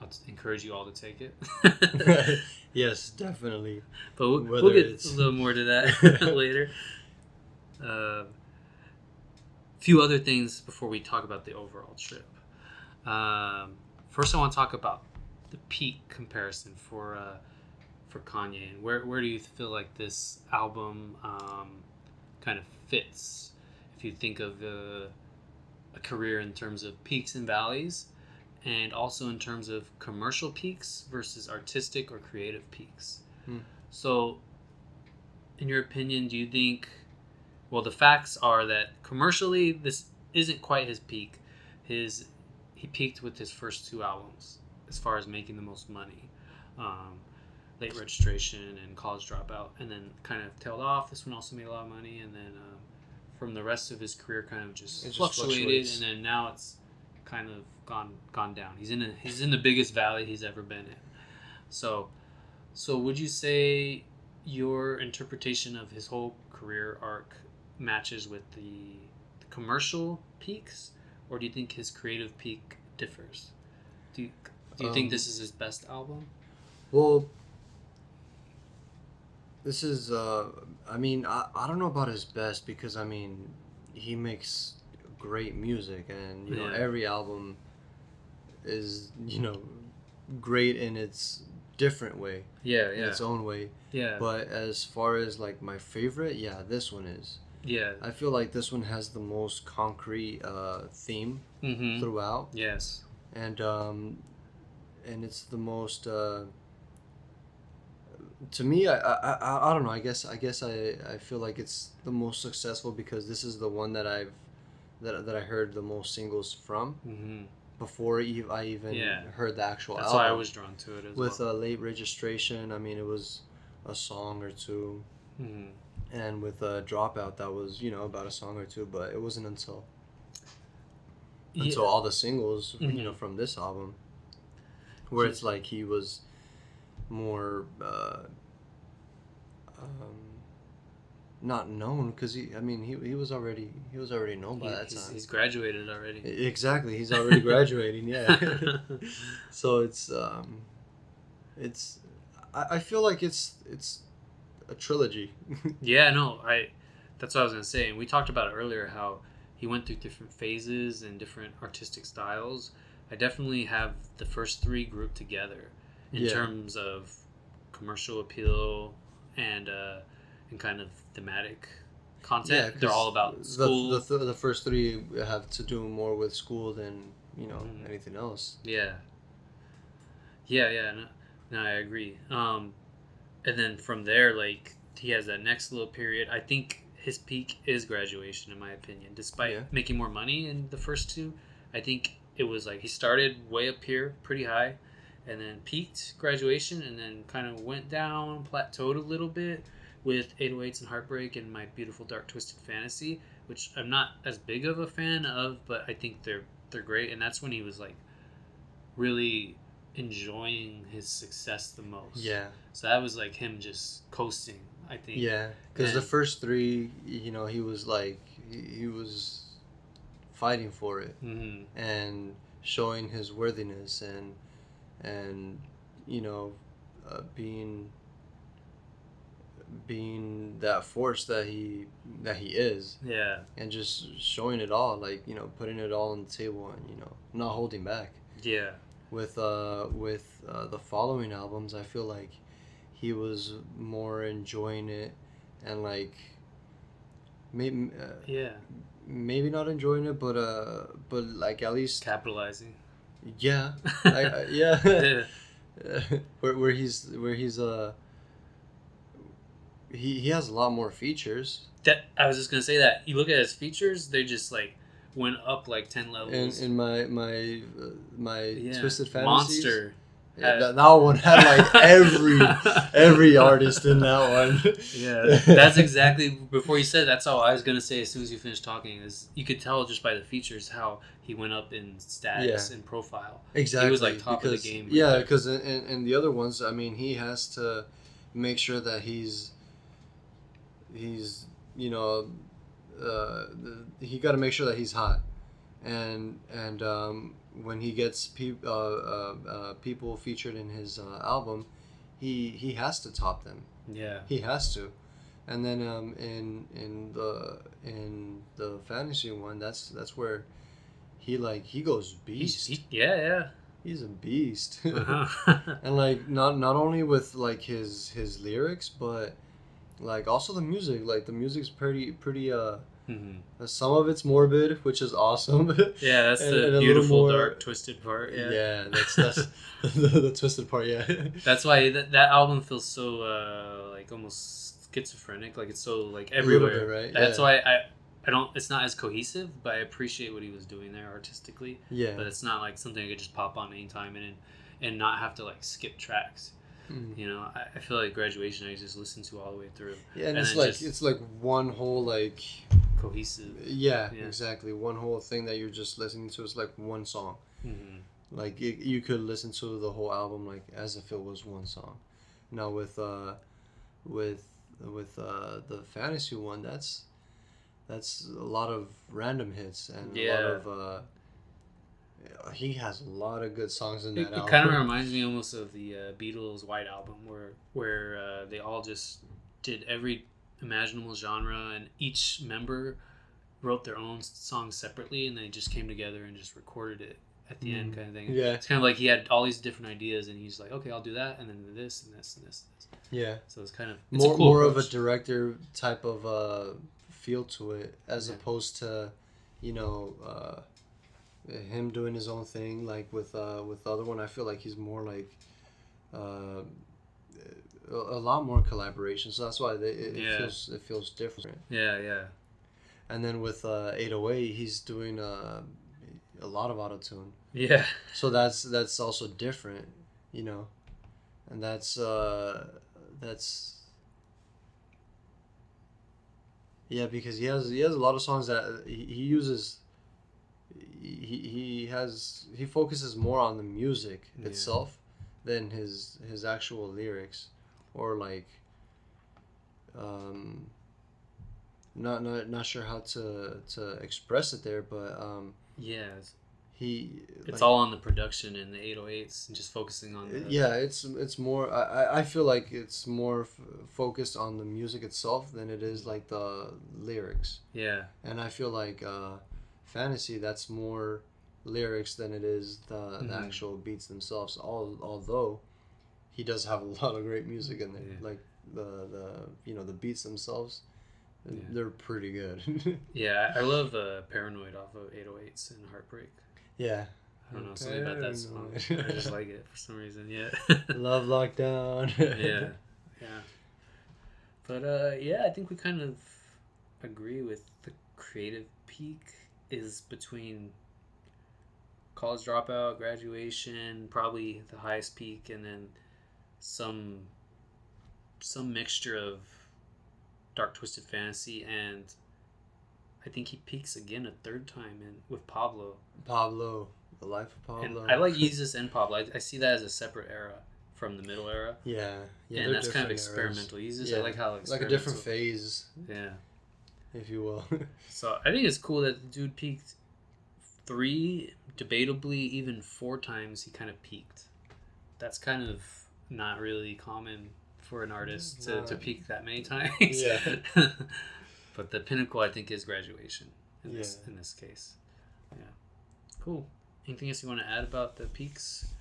I'll encourage you all to take it. *laughs* *laughs* yes, definitely. but we'll, we'll get it's- a little more to that *laughs* later. A few other things before we talk about the overall trip. Um, first, I want to talk about the peak comparison for uh, for Kanye and where where do you feel like this album um, kind of fits? If you think of uh, a career in terms of peaks and valleys, and also in terms of commercial peaks versus artistic or creative peaks. Hmm. So, in your opinion, do you think? Well, the facts are that commercially, this isn't quite his peak. His he peaked with his first two albums as far as making the most money. Um, late registration and college dropout, and then kind of tailed off. This one also made a lot of money, and then um, from the rest of his career, kind of just just fluctuated, fluctuates. and then now it's kind of gone gone down. He's in a, he's in the biggest valley he's ever been in. So, so would you say your interpretation of his whole career arc matches with the, the commercial peaks, or do you think his creative peak differs? Do you, do you think Um, this is his best album? Well, this is, uh, I mean, I, I don't know about his best because, I mean, he makes great music and, you know, every album is, you know, great in its different way, Yeah, in yeah, its own way. yeah, But as far as, like, my favorite, yeah, this one is. Yeah. I feel like this one has the most concrete uh, theme Mm-hmm. throughout. Yes. and um, and it's the most. Uh, to me, I, I, I, I don't know. I guess I guess I, I feel like it's the most successful because this is the one that I've that, that I heard the most singles from Mm-hmm. before I even Yeah. heard the actual That's album. why I was drawn to it as well. with well. a late registration. I mean, it was a song or two, Mhm. And with a dropout, that was you know about a song or two. But it wasn't until until all the singles, Mhm. you know, from this album, where it's like he was more uh, um, not known because he, I mean, he, he was already he was already known by He- that he's, time. he's graduated already. Exactly, he's already graduating. Yeah, *laughs* so it's um, it's I, I feel like it's it's a trilogy. *laughs* Yeah, no, I. That's what I was gonna say, and we talked about it earlier. How he went through different phases and different artistic styles. I definitely have the first three grouped together in Yeah. terms of commercial appeal and uh, and kind of thematic content. Yeah, They're all about the, school. The, the, the first three have to do more with school than you know Mhm. anything else. Yeah. Yeah, yeah, no, no I agree. Um, and then from there, like he has that next little period. I think his peak is graduation, in my opinion. Despite Yeah. making more money in the first two, I think it was like he started way up here, pretty high, and then peaked graduation, and then kind of went down, plateaued a little bit, with 808s and Heartbreak and My Beautiful Dark Twisted Fantasy, which I'm not as big of a fan of, but I think they're they're great. And that's when he was like really enjoying his success the most. Yeah, So that was like him just coasting. I think. yeah. Because the first three, you know, he was like he, he was fighting for it hmm and showing his worthiness and and you know uh, being being that force that he that he is Yeah. and just showing it all like you know putting it all on the table and you know not holding back Yeah. With uh with uh, the following albums i feel like he was more enjoying it and like maybe uh, Yeah. maybe not enjoying it but uh but like at least Capitalizing. yeah *laughs* yeah yeah. *laughs* where, where he's where he's uh he, he has a lot more features That I was just gonna say that you look at his features, they're just like went up like ten levels. in my my uh, my yeah. twisted fantasies Monster. yeah, that, that one had like *laughs* every every artist in that one Yeah, that's exactly before you said. That's all I was gonna say. As soon as you finished talking, is you could tell just by the features how he went up in status Yeah. and profile. exactly he was like, top of the game right yeah because in, in, in the other ones i mean he has to make sure that he's he's you know uh, the, he got to make sure that he's hot. And and um, when he gets pe- uh, uh, uh, people featured in his uh, album he he has to top them. Yeah, he has to. And then um, in in the in the fantasy one that's that's where he like he goes beast. he, yeah, he's a beast. Uh-huh. *laughs* and like not not only with like his his lyrics but like also the music like the music's pretty pretty uh Mhm. some of it's morbid which is awesome *laughs* Yeah, that's And- the and beautiful, more- dark, twisted part. Yeah, yeah. that's *laughs* that's *laughs* the, the twisted part yeah that's why that, that album feels so uh, like almost schizophrenic. Like it's so like everywhere. bit, right? That's Yeah. why I. I don't. It's not as cohesive, but I appreciate what he was doing there artistically. yeah But it's not like something I could just pop on anytime and and not have to like skip tracks. Mm. You know, I, I feel like graduation I just listened to all the way through. yeah and, and it's like just- it's like one whole like Cohesive. yeah, Yeah. exactly one whole thing that you're just listening to is like one song hmm like you, you could listen to the whole album like as if it was one song now with uh with with uh the fantasy one that's that's a lot of random hits and a lot of uh he has a lot of good songs in that it album kind of reminds me almost of the uh, Beatles White Album, where where uh, they all just did every imaginable genre, and each member wrote their own song separately, and they just came together and just recorded it at the end, Mm. kind of thing. yeah It's kind of like he had all these different ideas, and he's like, okay, I'll do that, and then this and this and this. And this. yeah So it's kind of it's more a cool more of a director type of uh feel to it as Yeah. opposed to you know uh him doing his own thing like with uh with the other one i feel like he's more like uh a, a lot more collaboration. So that's why they, it, Yeah. it feels it feels different. Yeah, yeah, and then with uh 808 he's doing uh a lot of auto tune yeah. so that's that's also different you know? And that's uh that's yeah because he has he has a lot of songs that he, he uses he, he has he focuses more on the music Yeah. itself than his his actual lyrics or like um not not not sure how to to express it there but um Yeah, it's, he it's like- all on the production and the 808s and just focusing on the yeah it's it's more I, I- I feel like it's more f- focused on the music itself than it is like the lyrics. Yeah. And i feel like uh fantasy that's more lyrics than it is the, the Mhm. actual beats themselves All, although he does have a *laughs* lot of great music in there Yeah. like the the you know the beats themselves Yeah. they're pretty good *laughs* Yeah, I I love uh, Paranoid off of 808s and Heartbreak. yeah I don't know, something about that song. I just like it for some reason, yeah. *laughs* love lockdown yeah, yeah. But uh, yeah, I think we kind of agree with the creative peak is between college dropout, graduation, probably the highest peak, and then some some mixture of Dark Twisted Fantasy, and I think he peaks again a third time in with Pablo. Pablo, the life of And Pablo. I like *laughs* Yeezus and Pablo. I, I see that as a separate era from the middle era, Yeah, yeah. and that's kind of eras. experimental. Yeezus, Yeah, I like how Like a different phase, Yeah. If you will. *laughs* So I think it's cool that the dude peaked three, debatably even four times. He kind of peaked. That's kind of not really common for an artist to, to peak that many times. Yeah. *laughs* but the pinnacle, I think, is graduation in this in this case. Yeah. Cool. Anything else you want to add about the peaks?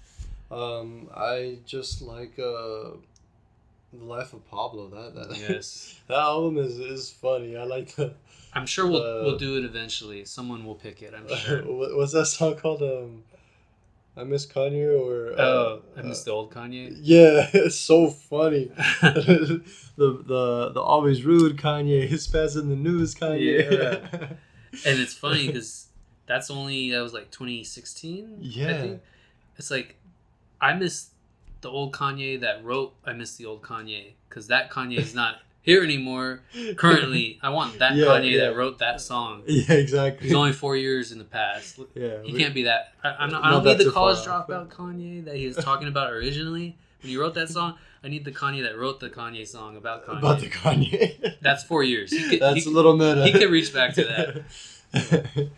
um, I just like uh, life of Pablo. That that Yes. *laughs* that album is is funny. I like the I'm sure we'll Uh, we'll do it eventually. Someone will pick it. I'm sure. *laughs* what, what's that song called? Um, I miss Kanye or uh, Oh, I uh, the old Kanye. Yeah, *laughs* it's so funny. the the the always rude Kanye, his fast in the news Kanye. Yeah. and it's funny because that's only that was like 2016 I Yeah. think. it's like i miss the old kanye that wrote i miss the old kanye because that kanye is not here anymore currently i want that Yeah, kanye yeah. that wrote that song *laughs* yeah, exactly. he's only four years in the past *laughs* yeah, he we- can't be that i, I'm not, I don't need the college dropout kanye that he was talking about originally when he wrote that song i need the kanye that wrote the kanye song about kanye about the Kanye. *laughs* that's four years could, That's he, a little meta. he could reach back to that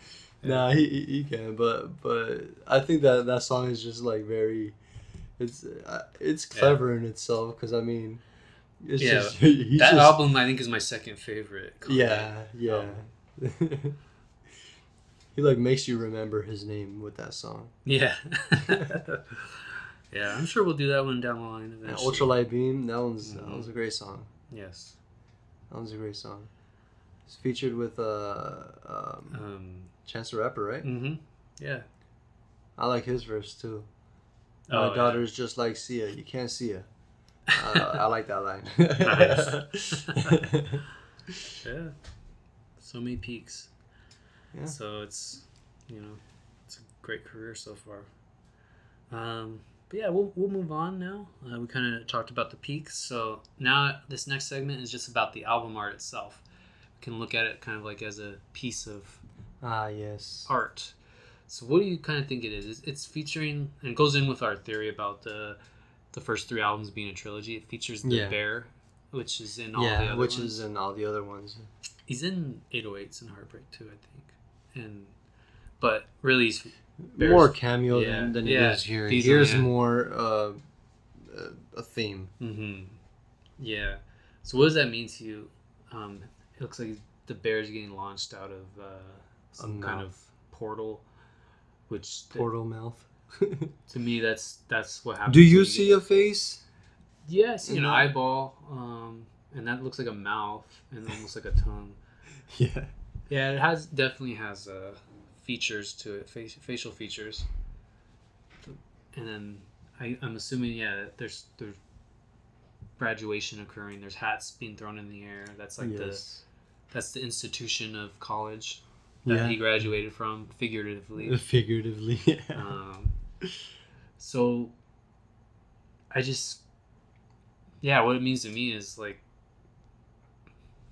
nah, he, he he can, but but I think that that song is just like very, it's uh, it's Yeah. clever in itself because I mean, it's Yeah, just *laughs* that just, album i think is my second favorite Yeah, yeah. *laughs* he like makes you remember his name with that song. Yeah. *laughs* yeah, I'm sure we'll do that one down the line eventually. Ultralight Beam, that one's that Mhm. was a great song. Yes. That one's a great song. It's featured with uh um, Um, Chance the Rapper, right? hmm Yeah. I like his verse too. My Oh, yeah. daughter's just like Sia. You can't see her. Uh, I like that line. *laughs* *laughs* Yeah. So many peaks. Yeah. So it's, you know, it's a great career so far. Um, but yeah, we'll, we'll move on now. Uh, we kind of talked about the peaks. So now this next segment is just about the album art itself. We can look at it kind of like as a piece of ah, yes. art. So what do you kind of think it is? It's- featuring and it goes in with our theory about the the first three albums being a trilogy. It features the Yeah. bear, which is in all the Yeah, other which ones. is in all the other ones. he's in 808s and Heartbreak too, I think. And but really, he's Bears- more cameo yeah, than, than yeah, it is here. Here's yeah. more uh, a theme. hmm yeah. So what does that mean to you? Um, it looks like the bear's getting launched out of uh, some kind of portal, which th- Portal mouth. *laughs* to me that's that's what happens. Do you see a face? See an Mhm. eyeball, um, and that looks like a mouth and almost like a tongue. *laughs* Yeah. Yeah, it has definitely has uh, features to it, faci- facial features. And then I, I'm assuming, yeah, that there's there's graduation occurring. There's hats being thrown in the air. That's like the that's the institution of college that Yeah. he graduated from, figuratively. *laughs* Figuratively. Yeah. um, so I just yeah, what it means to me is like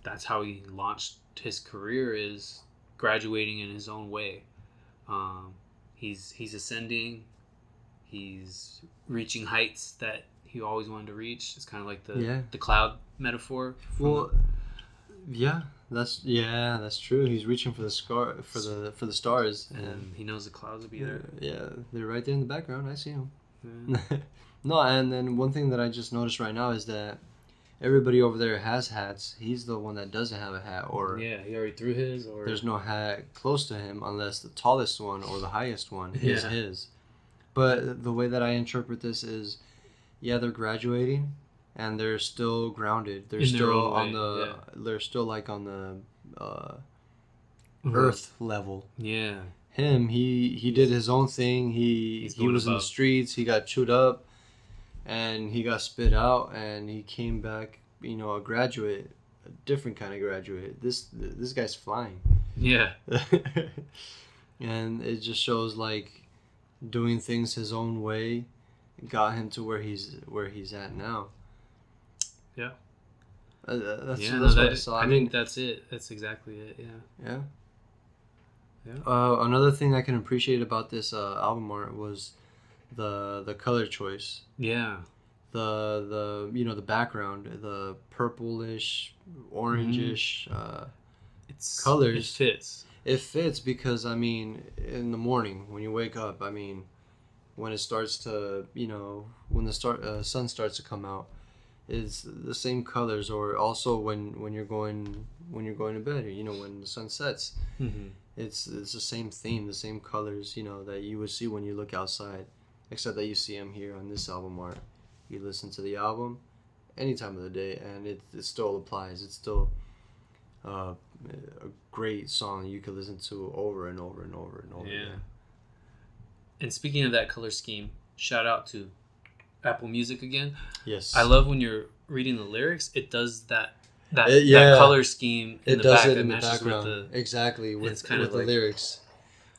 that's how he launched his career is graduating in his own way. Um, he's he's ascending. He's reaching heights that he always wanted to reach. It's kind of like the Yeah. the cloud metaphor. Well, yeah, that's yeah, that's true. He's reaching for the scar for the for the stars, and and he knows the clouds will be there. yeah, they're right there in the background. I see them. Yeah. *laughs* no, and then one thing that I just noticed right now is that everybody over there has hats. He's the one that doesn't have a hat, or yeah, he already threw his. Or there's no hat close to him unless the tallest one or the highest one is Yeah. his. But the way that I interpret this is, yeah, they're graduating, and they're still grounded. They're In still on way, the. yeah. They're still like on the uh, Mhm. earth level. Yeah. Him, he he did his own thing. He He's he was in the streets. He got chewed up, and he got spit out, and he came back. You know, a graduate, a different kind of graduate. This this guy's flying. Yeah. *laughs* and it just shows like doing things his own way got him to where he's where he's at now. Uh, that's yeah, no, that's what that- I saw. I I mean, think that's it. That's exactly it. Yeah. yeah. Yeah. Uh, another thing I can appreciate about this uh, album art was the the color choice. Yeah. The the you know the background, the purplish, orangish. Uh, It's Colors. It fits. it fits because I mean, in the morning when you wake up, I mean, when it starts to you know when the start uh, sun starts to come out, is the same colors. Or also when when you're going when you're going to bed, you know when the sun sets, Mm-hmm. it's it's the same theme, the same colors, you know that you would see when you look outside, except that you see them here on this album art. You listen to the album any time of the day, and it, it still applies. It's still uh, a great song you could listen to over and over and over and over. Yeah. again. And speaking of that color scheme, shout out to Apple Music again. Yes. I love when you're reading the lyrics. It does that that, It- yeah. that color scheme in It the does back it in the background. with the. exactly with, it's kind with of the like- lyrics.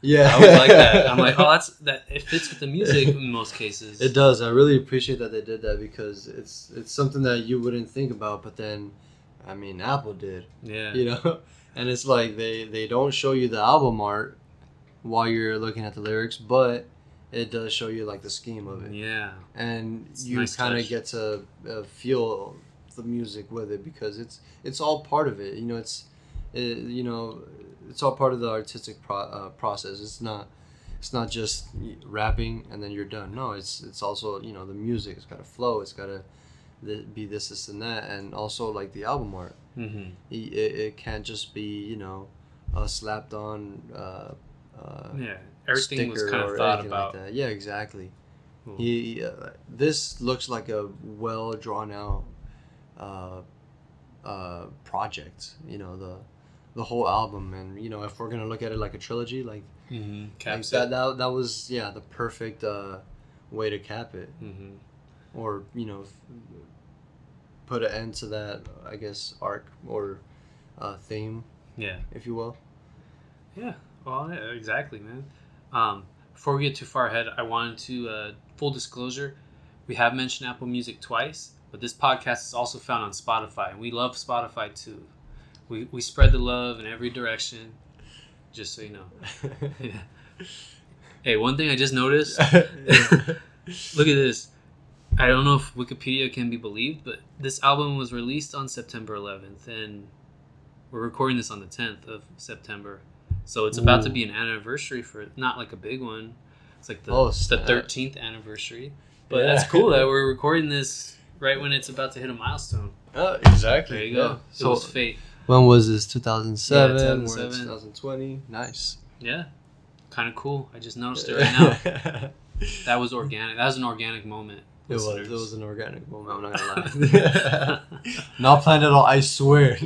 Yeah, I always like that. *laughs* I'm like, oh, that's that. It fits with the music in most cases. It does. I really appreciate that they did that because it's it's something that you wouldn't think about, but then, I mean, Apple did. Yeah. you know *laughs* and it's like they they don't show you the album art while you're looking at the lyrics but it does show you like the scheme of it. Yeah. and It's you nice kind of get to uh, feel the music with it because it's it's all part of it. You know it's it, you know it's all part of the artistic pro- uh, process. It's not it's not just rapping and then you're done. No it's it's also you know the music. It's got to flow. It's got to be this this and that. And also like the album art. Mm-hmm. it, it it can't just be you know slapped on uh, uh, Yeah. Everything was kind of thought about. like that. Yeah, exactly. Cool. He uh, this looks like a well drawn out uh, uh, project. You know the the whole album, and you know if we're gonna look at it like a trilogy, like, Mm-hmm. like that, that that was yeah the perfect uh, way to cap it, Mm-hmm. or you know. F- put an end to that, I guess, arc or uh, theme, Yeah. if you will. Yeah. Well, yeah, exactly, man. Um, before we get too far ahead, I wanted to uh, full disclosure. We have mentioned Apple Music twice, but this podcast is also found on Spotify, and we love Spotify too. We we spread the love in every direction. Just so you know. *laughs* Yeah. Hey, one thing I just noticed. *laughs* *laughs* Look at this. I don't know if Wikipedia can be believed, but this album was released on September 11th, and we're recording this on the 10th of September. So it's about to be an anniversary for. Not like a big one. It's like the, Oh, the 13th anniversary. But Yeah. that's cool that *laughs* we're recording this right when it's about to hit a milestone. Oh, exactly. There you go. So, it was fate. when was this? 2007? Yeah, We're in 2007. 2020. Nice. Yeah. Kind of cool. I just noticed it *laughs* right now. *laughs* that was organic. That was an organic moment. It was. It was an organic moment. I'm not gonna lie. not planned at all. I swear.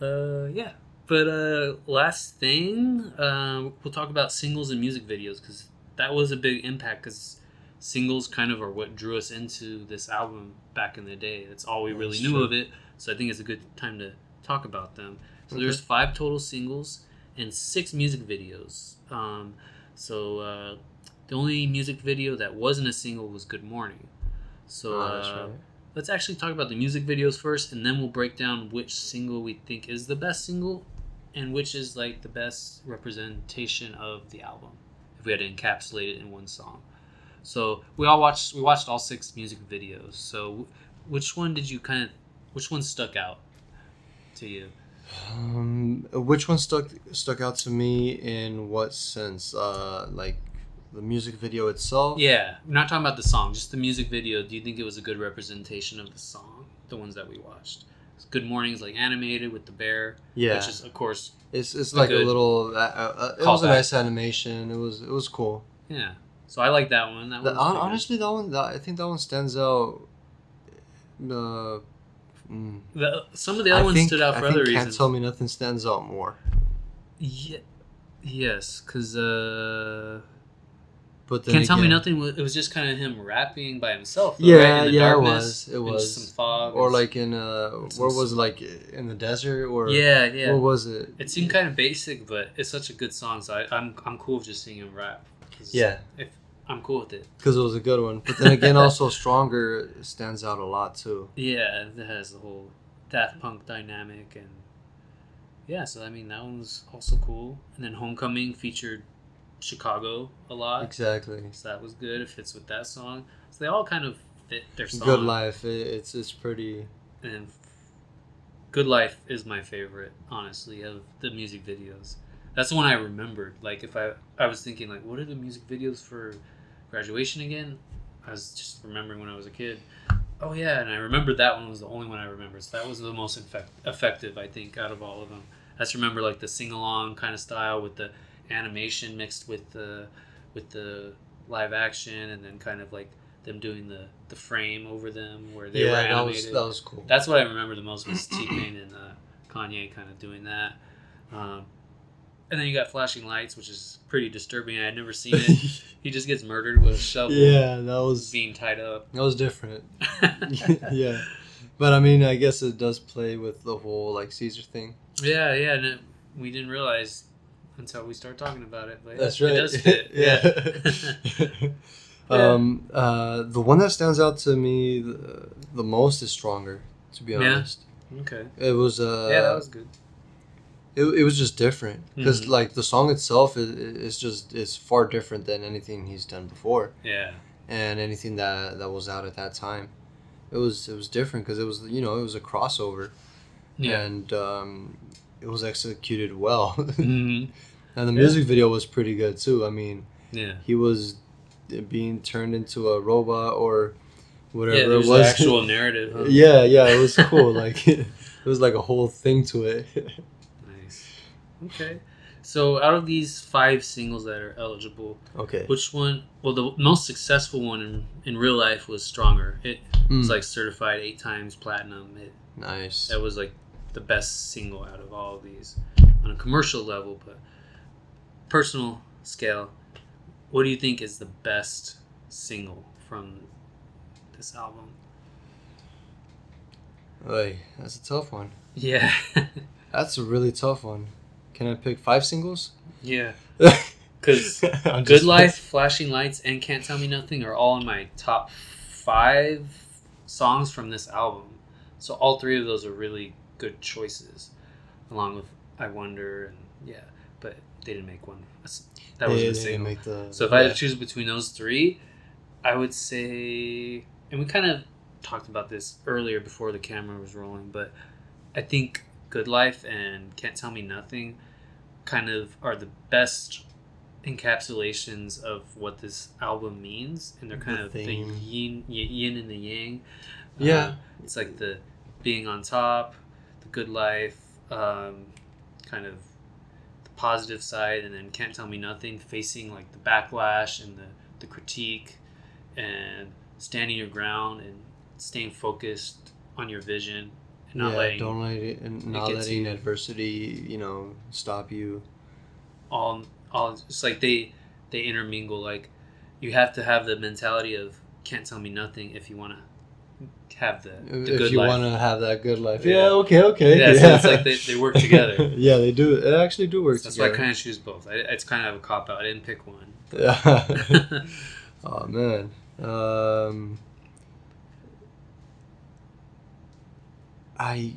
Uh, yeah. But uh, last thing, uh, we'll talk about singles and music videos because that was a big impact. Because singles kind of are what drew us into this album back in the day. That's all we really That's knew true. of it. So I think it's a good time to talk about them. So Okay. there's five total singles and six music videos. Um, so uh, the only music video that wasn't a single was "Good Morning." So Oh, uh, let's actually talk about the music videos first and then we'll break down which single we think is the best single and which is like the best representation of the album if we had to encapsulate it in one song so we all watched we watched all six music videos so which one did you kind of which one stuck out to you Um, which one stuck stuck out to me in what sense? Uh, like the music video itself. yeah we're not talking about the song just the music video do you think it was a good representation of the song the ones that we watched good morning's like animated with the bear Yeah. which is of course It's it's a like a little. Uh, uh, it was a nice animation. It was it was cool. Yeah. So I like that one. That The- one. hon- honestly, that one that, I think that one stands out. Uh, mm, the, some of the other I ones think, stood out I for think other Can't reasons. Tell Me Nothing stands out more. Yeah. Yes, because uh, But can't tell me nothing. It was just kind of him rapping by himself. though, Yeah, right? In the yeah, it was. It was. some fog, Or like in uh, where was it, like in the desert or yeah, yeah. What was it? it seemed kind of basic, but it's such a good song. So I, I'm I'm cool with just seeing him rap. Yeah. If I'm cool with it. because it was a good one. But then again, *laughs* also stronger stands out a lot too. Yeah, it has the whole Daft Punk dynamic and yeah, so I mean that one was also cool. And then Homecoming featured Chicago a lot, Exactly. so that was good. It fits with that song. So they all kind of fit their song. Good life. It, it's it's pretty. And Good Life is my favorite, honestly, of the music videos. That's the one I remembered. Like if I I was thinking like, what are the music videos for graduation again? I was just remembering when I was a kid. Oh yeah, and I remembered that one was the only one I remember. So that was the most effect- effective, I think, out of all of them. I just remember like the sing along kind of style with the animation mixed with the with the live action, and then kind of like them doing the the frame over them where they were yeah, that was that was cool. That's what I remember the most was *clears throat* T-Pain and uh, Kanye kind of doing that. Um, and then you got Flashing Lights, which is pretty disturbing. I had never seen it. *laughs* he just gets murdered with a shovel, yeah, that was being tied up. that was different. *laughs* *laughs* yeah, but I mean, I guess it does play with the whole like Caesar thing. yeah, yeah. And it, we didn't realize until we start talking about it. But That's it right. does fit. *laughs* yeah. *laughs* Yeah. um, uh, the one that stands out to me the, the most is stronger. To be Yeah. honest, okay. it was. Uh, Yeah, that was good. it, it was just different because Mhm. like the song itself is, is just is far different than anything he's done before Yeah. and anything that that was out at that time it was it was different because it was you know it was a crossover Yeah. and um, it was executed well *laughs* Mhm. and the Yeah. music video was pretty good too i mean Yeah. he was being turned into a robot or whatever Yeah, it was actual *laughs* narrative. Huh? yeah yeah it was cool *laughs* like it was like a whole thing to it Nice. Okay. So out of these five singles that are eligible, okay Which one? Well, the most successful one in, in real life was Stronger. It was Mm. like certified eight times platinum. It nice that was like the best single out of all of these on a commercial level, but personal scale. What do you think is the best single from this album? Oy, that's a tough one Yeah, *laughs* That's a really tough one. Can I pick five singles? yeah. *laughs* Because Good Life, Flashing Lights, and Can't Tell Me Nothing are all in my top five songs from this album. So all three of those are really good choices, along with I Wonder and yeah, but they didn't make one. That was Yeah, the single. the- So if I had to choose between those three, I would say, and we kind of talked about this earlier before the camera was rolling, but I think Good Life and Can't Tell Me Nothing kind of are the best encapsulations of what this album means, and they're kind The of the yin, yin and the yang. Yeah. Uh, it's like the being on top, good life, um, kind of the positive side, and then can't tell me nothing, facing like the backlash and the, the critique, and standing your ground and staying focused on your vision and not yeah, letting don't let it, and not to letting you. adversity, you know, stop you. all all it's like they they intermingle like you have to have the mentality of can't tell me nothing if you want to have the, the if good you want to have that good life. Yeah. Yeah. Okay. Okay. Yeah, so it's like they- they work *laughs* together. yeah, they do. They actually do work that's why i kind of choose both I, it's kind of a cop out i didn't pick one *laughs* Yeah. oh man. Um, I.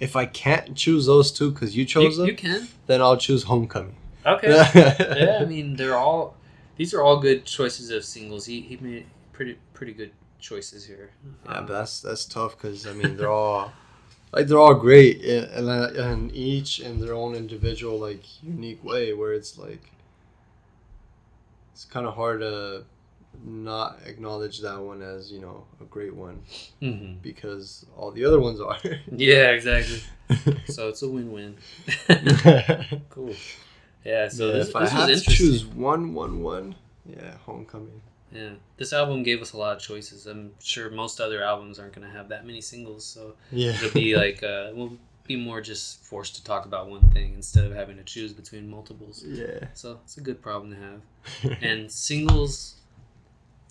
If I can't choose those two because you you, chose them, you can then I'll choose Homecoming. okay *laughs* yeah i mean they're all these are all good choices of singles he, he made pretty pretty good choices here Yeah, Um, but that's that's tough because I mean they're all *laughs* like they're all great and and, uh, and each in their own individual like unique way where it's like it's kind of hard to not acknowledge that one as you know a great one mhm. because all the other ones are. *laughs* yeah exactly *laughs* so it's a win-win cool yeah so Yeah, this, if I this was had to choose one, one, one, yeah, Homecoming. Yeah, this album gave us a lot of choices. I'm sure most other albums aren't going to have that many singles, so Yeah, it'll be *laughs* like uh, we'll be more just forced to talk about one thing instead of having to choose between multiples. yeah, So it's a good problem to have. *laughs* And singles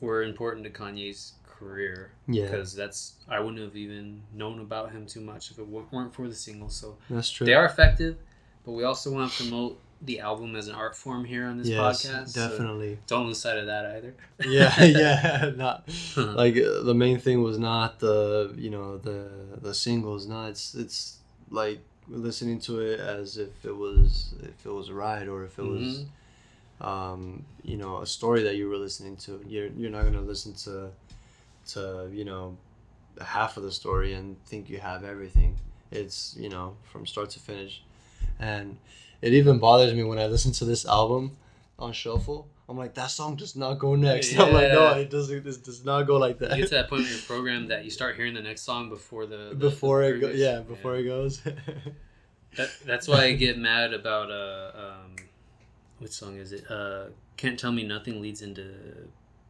were important to Kanye's career yeah, because that's I wouldn't have even known about him too much if it weren't for the singles. So that's true. they are effective, but we also want to promote the album as an art form here on this yes, podcast. so definitely. don't lose sight of that either. *laughs* yeah, *laughs* yeah. *laughs* Not like uh, the main thing was not the you know the the singles. No, it's it's like listening to it as if it was if it was a ride or if it was um, you know a story that you were listening to. You're you're not gonna listen to to you know half of the story and think you have everything. It's you know from start to finish, and it even bothers me when I listen to this album on shuffle. I'm like that song does not go next. *laughs* I'm like no, it doesn't. This does not go like that. You get to that. point in your program that you start hearing the next song before the, the before the it go, previous- yeah, before it goes. *laughs* That, that's why I get mad about uh um, what song is it? Uh, can't tell me nothing leads into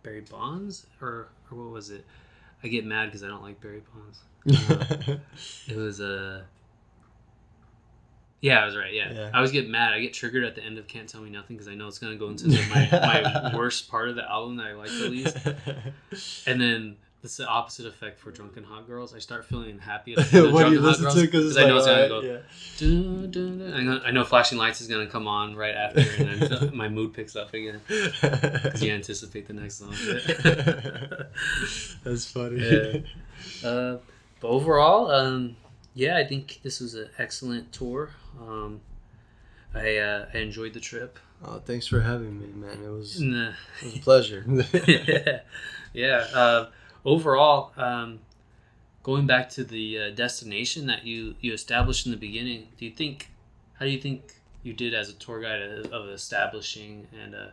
Barry Bonds or or what was it? I get mad because I don't like Barry Bonds. *laughs* It was Uh, yeah, I was right. Yeah. Yeah. I always get mad. I get triggered at the end of "Can't Tell Me Nothing" because I know it's gonna go into my, my *laughs* worst part of the album that I like the least. *laughs* And then it's the opposite effect for "Drunk and Hot Girls." I start feeling happy *laughs* about the what do you listen Girls to? Because I like, know it's gonna alright, go. yeah. Dun, dun, dun. I know, I know flashing lights is gonna come on right after, and then my mood picks up again because you anticipate the next song. That's funny. Yeah. uh, but overall, um, yeah, I think this was an excellent tour. Um, I uh, I enjoyed the trip. Oh, thanks for having me, man. It was, it was a pleasure. *laughs* *laughs* yeah, yeah. Uh, overall, um, going back to the uh, destination that you you established in the beginning, do you think? How do you think you did as a tour guide of, of establishing and uh,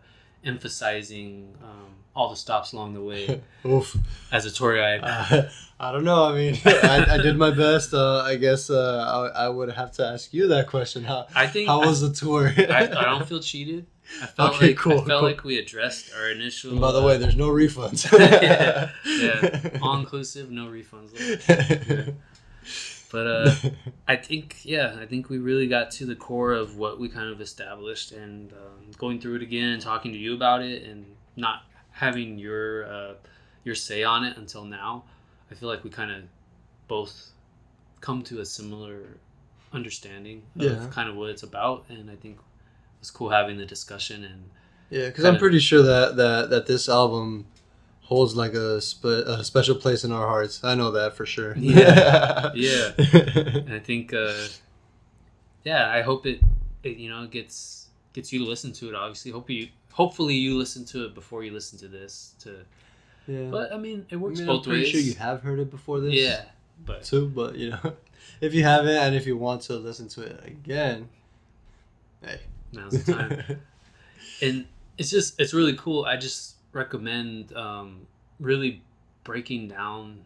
emphasizing um, all the stops along the way *laughs* Oof. as a tour guide? Uh, *laughs* I don't know. I mean, *laughs* I, I did my best. Uh, I guess uh, I, I would have to ask you that question. How I think how was the tour? I, I don't feel cheated. I felt Okay, like cool, I felt cool. like we addressed our initial. And by the uh, way, there's no refunds. yeah, yeah, all inclusive, no refunds. But uh, *laughs* I think yeah, I think we really got to the core of what we kind of established, and um, going through it again and talking to you about it, and not having your uh, your say on it until now. I feel like we kind of both come to a similar understanding of Yeah. kind of what it's about, and I think it was cool having the discussion and yeah, because I'm pretty sure that, that, that this album holds like a, spe- a special place in our hearts. I know that for sure. Yeah. *laughs* Yeah. *laughs* and I think uh, yeah, I hope it, it you know gets gets you to listen to it. Obviously, hope you hopefully you listen to it before you listen to this. To yeah. but I mean, it I works mean, both I'm pretty ways. sure you have heard it before this. yeah, but Too, but you know, *laughs* if you haven't and if you want to listen to it again, hey. now's the time. and it's just it's really cool. I just recommend um, really breaking down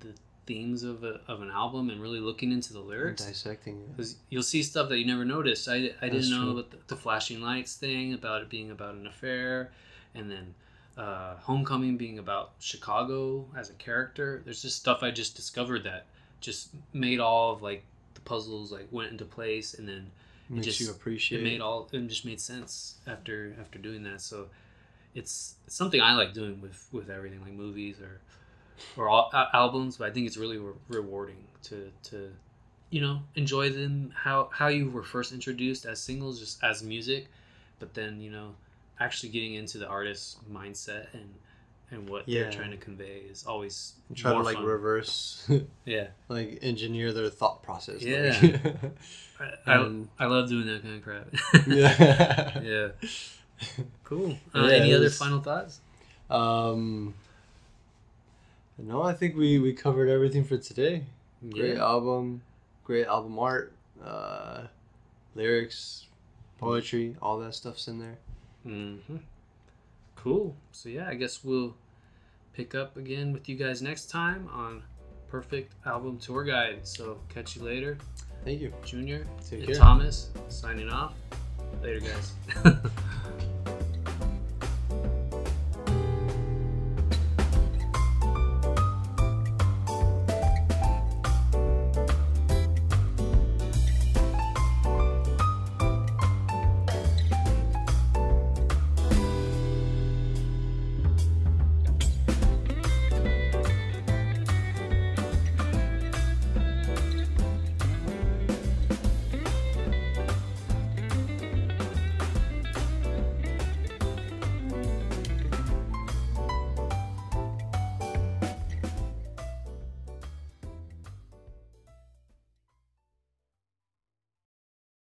the themes of a, of an album and really looking into the lyrics. dissecting it. because you'll see stuff that you never noticed. I, I That's didn't know about the, the flashing lights thing, about it being about an affair, and then uh, Homecoming being about Chicago as a character. There's just stuff I just discovered that just made all of like the puzzles like went into place, and then Makes just- you appreciate it made all it just made sense after after doing that. So it's, it's something I like doing with with everything like movies or or all, uh, albums. But I think it's really re- rewarding to to you know enjoy them how how you were first introduced as singles just as music, but then you know actually getting into the artist's mindset and and what Yeah. they're trying to convey is always try to like fun. reverse *laughs* yeah. like engineer their thought process Yeah. like. *laughs* I, I, I love doing that kind of crap. *laughs* yeah yeah. *laughs* Cool. Uh, Yeah, any other was- final thoughts? um no i think we we covered everything for today great Yeah. album great album art uh lyrics poetry all that stuff's in there Mm-hmm. Cool. So yeah, I guess we'll pick up again with you guys next time on Perfect Album Tour Guide. So catch you later, thank you Junior Take and care. Thomas signing off. Later, guys. *laughs*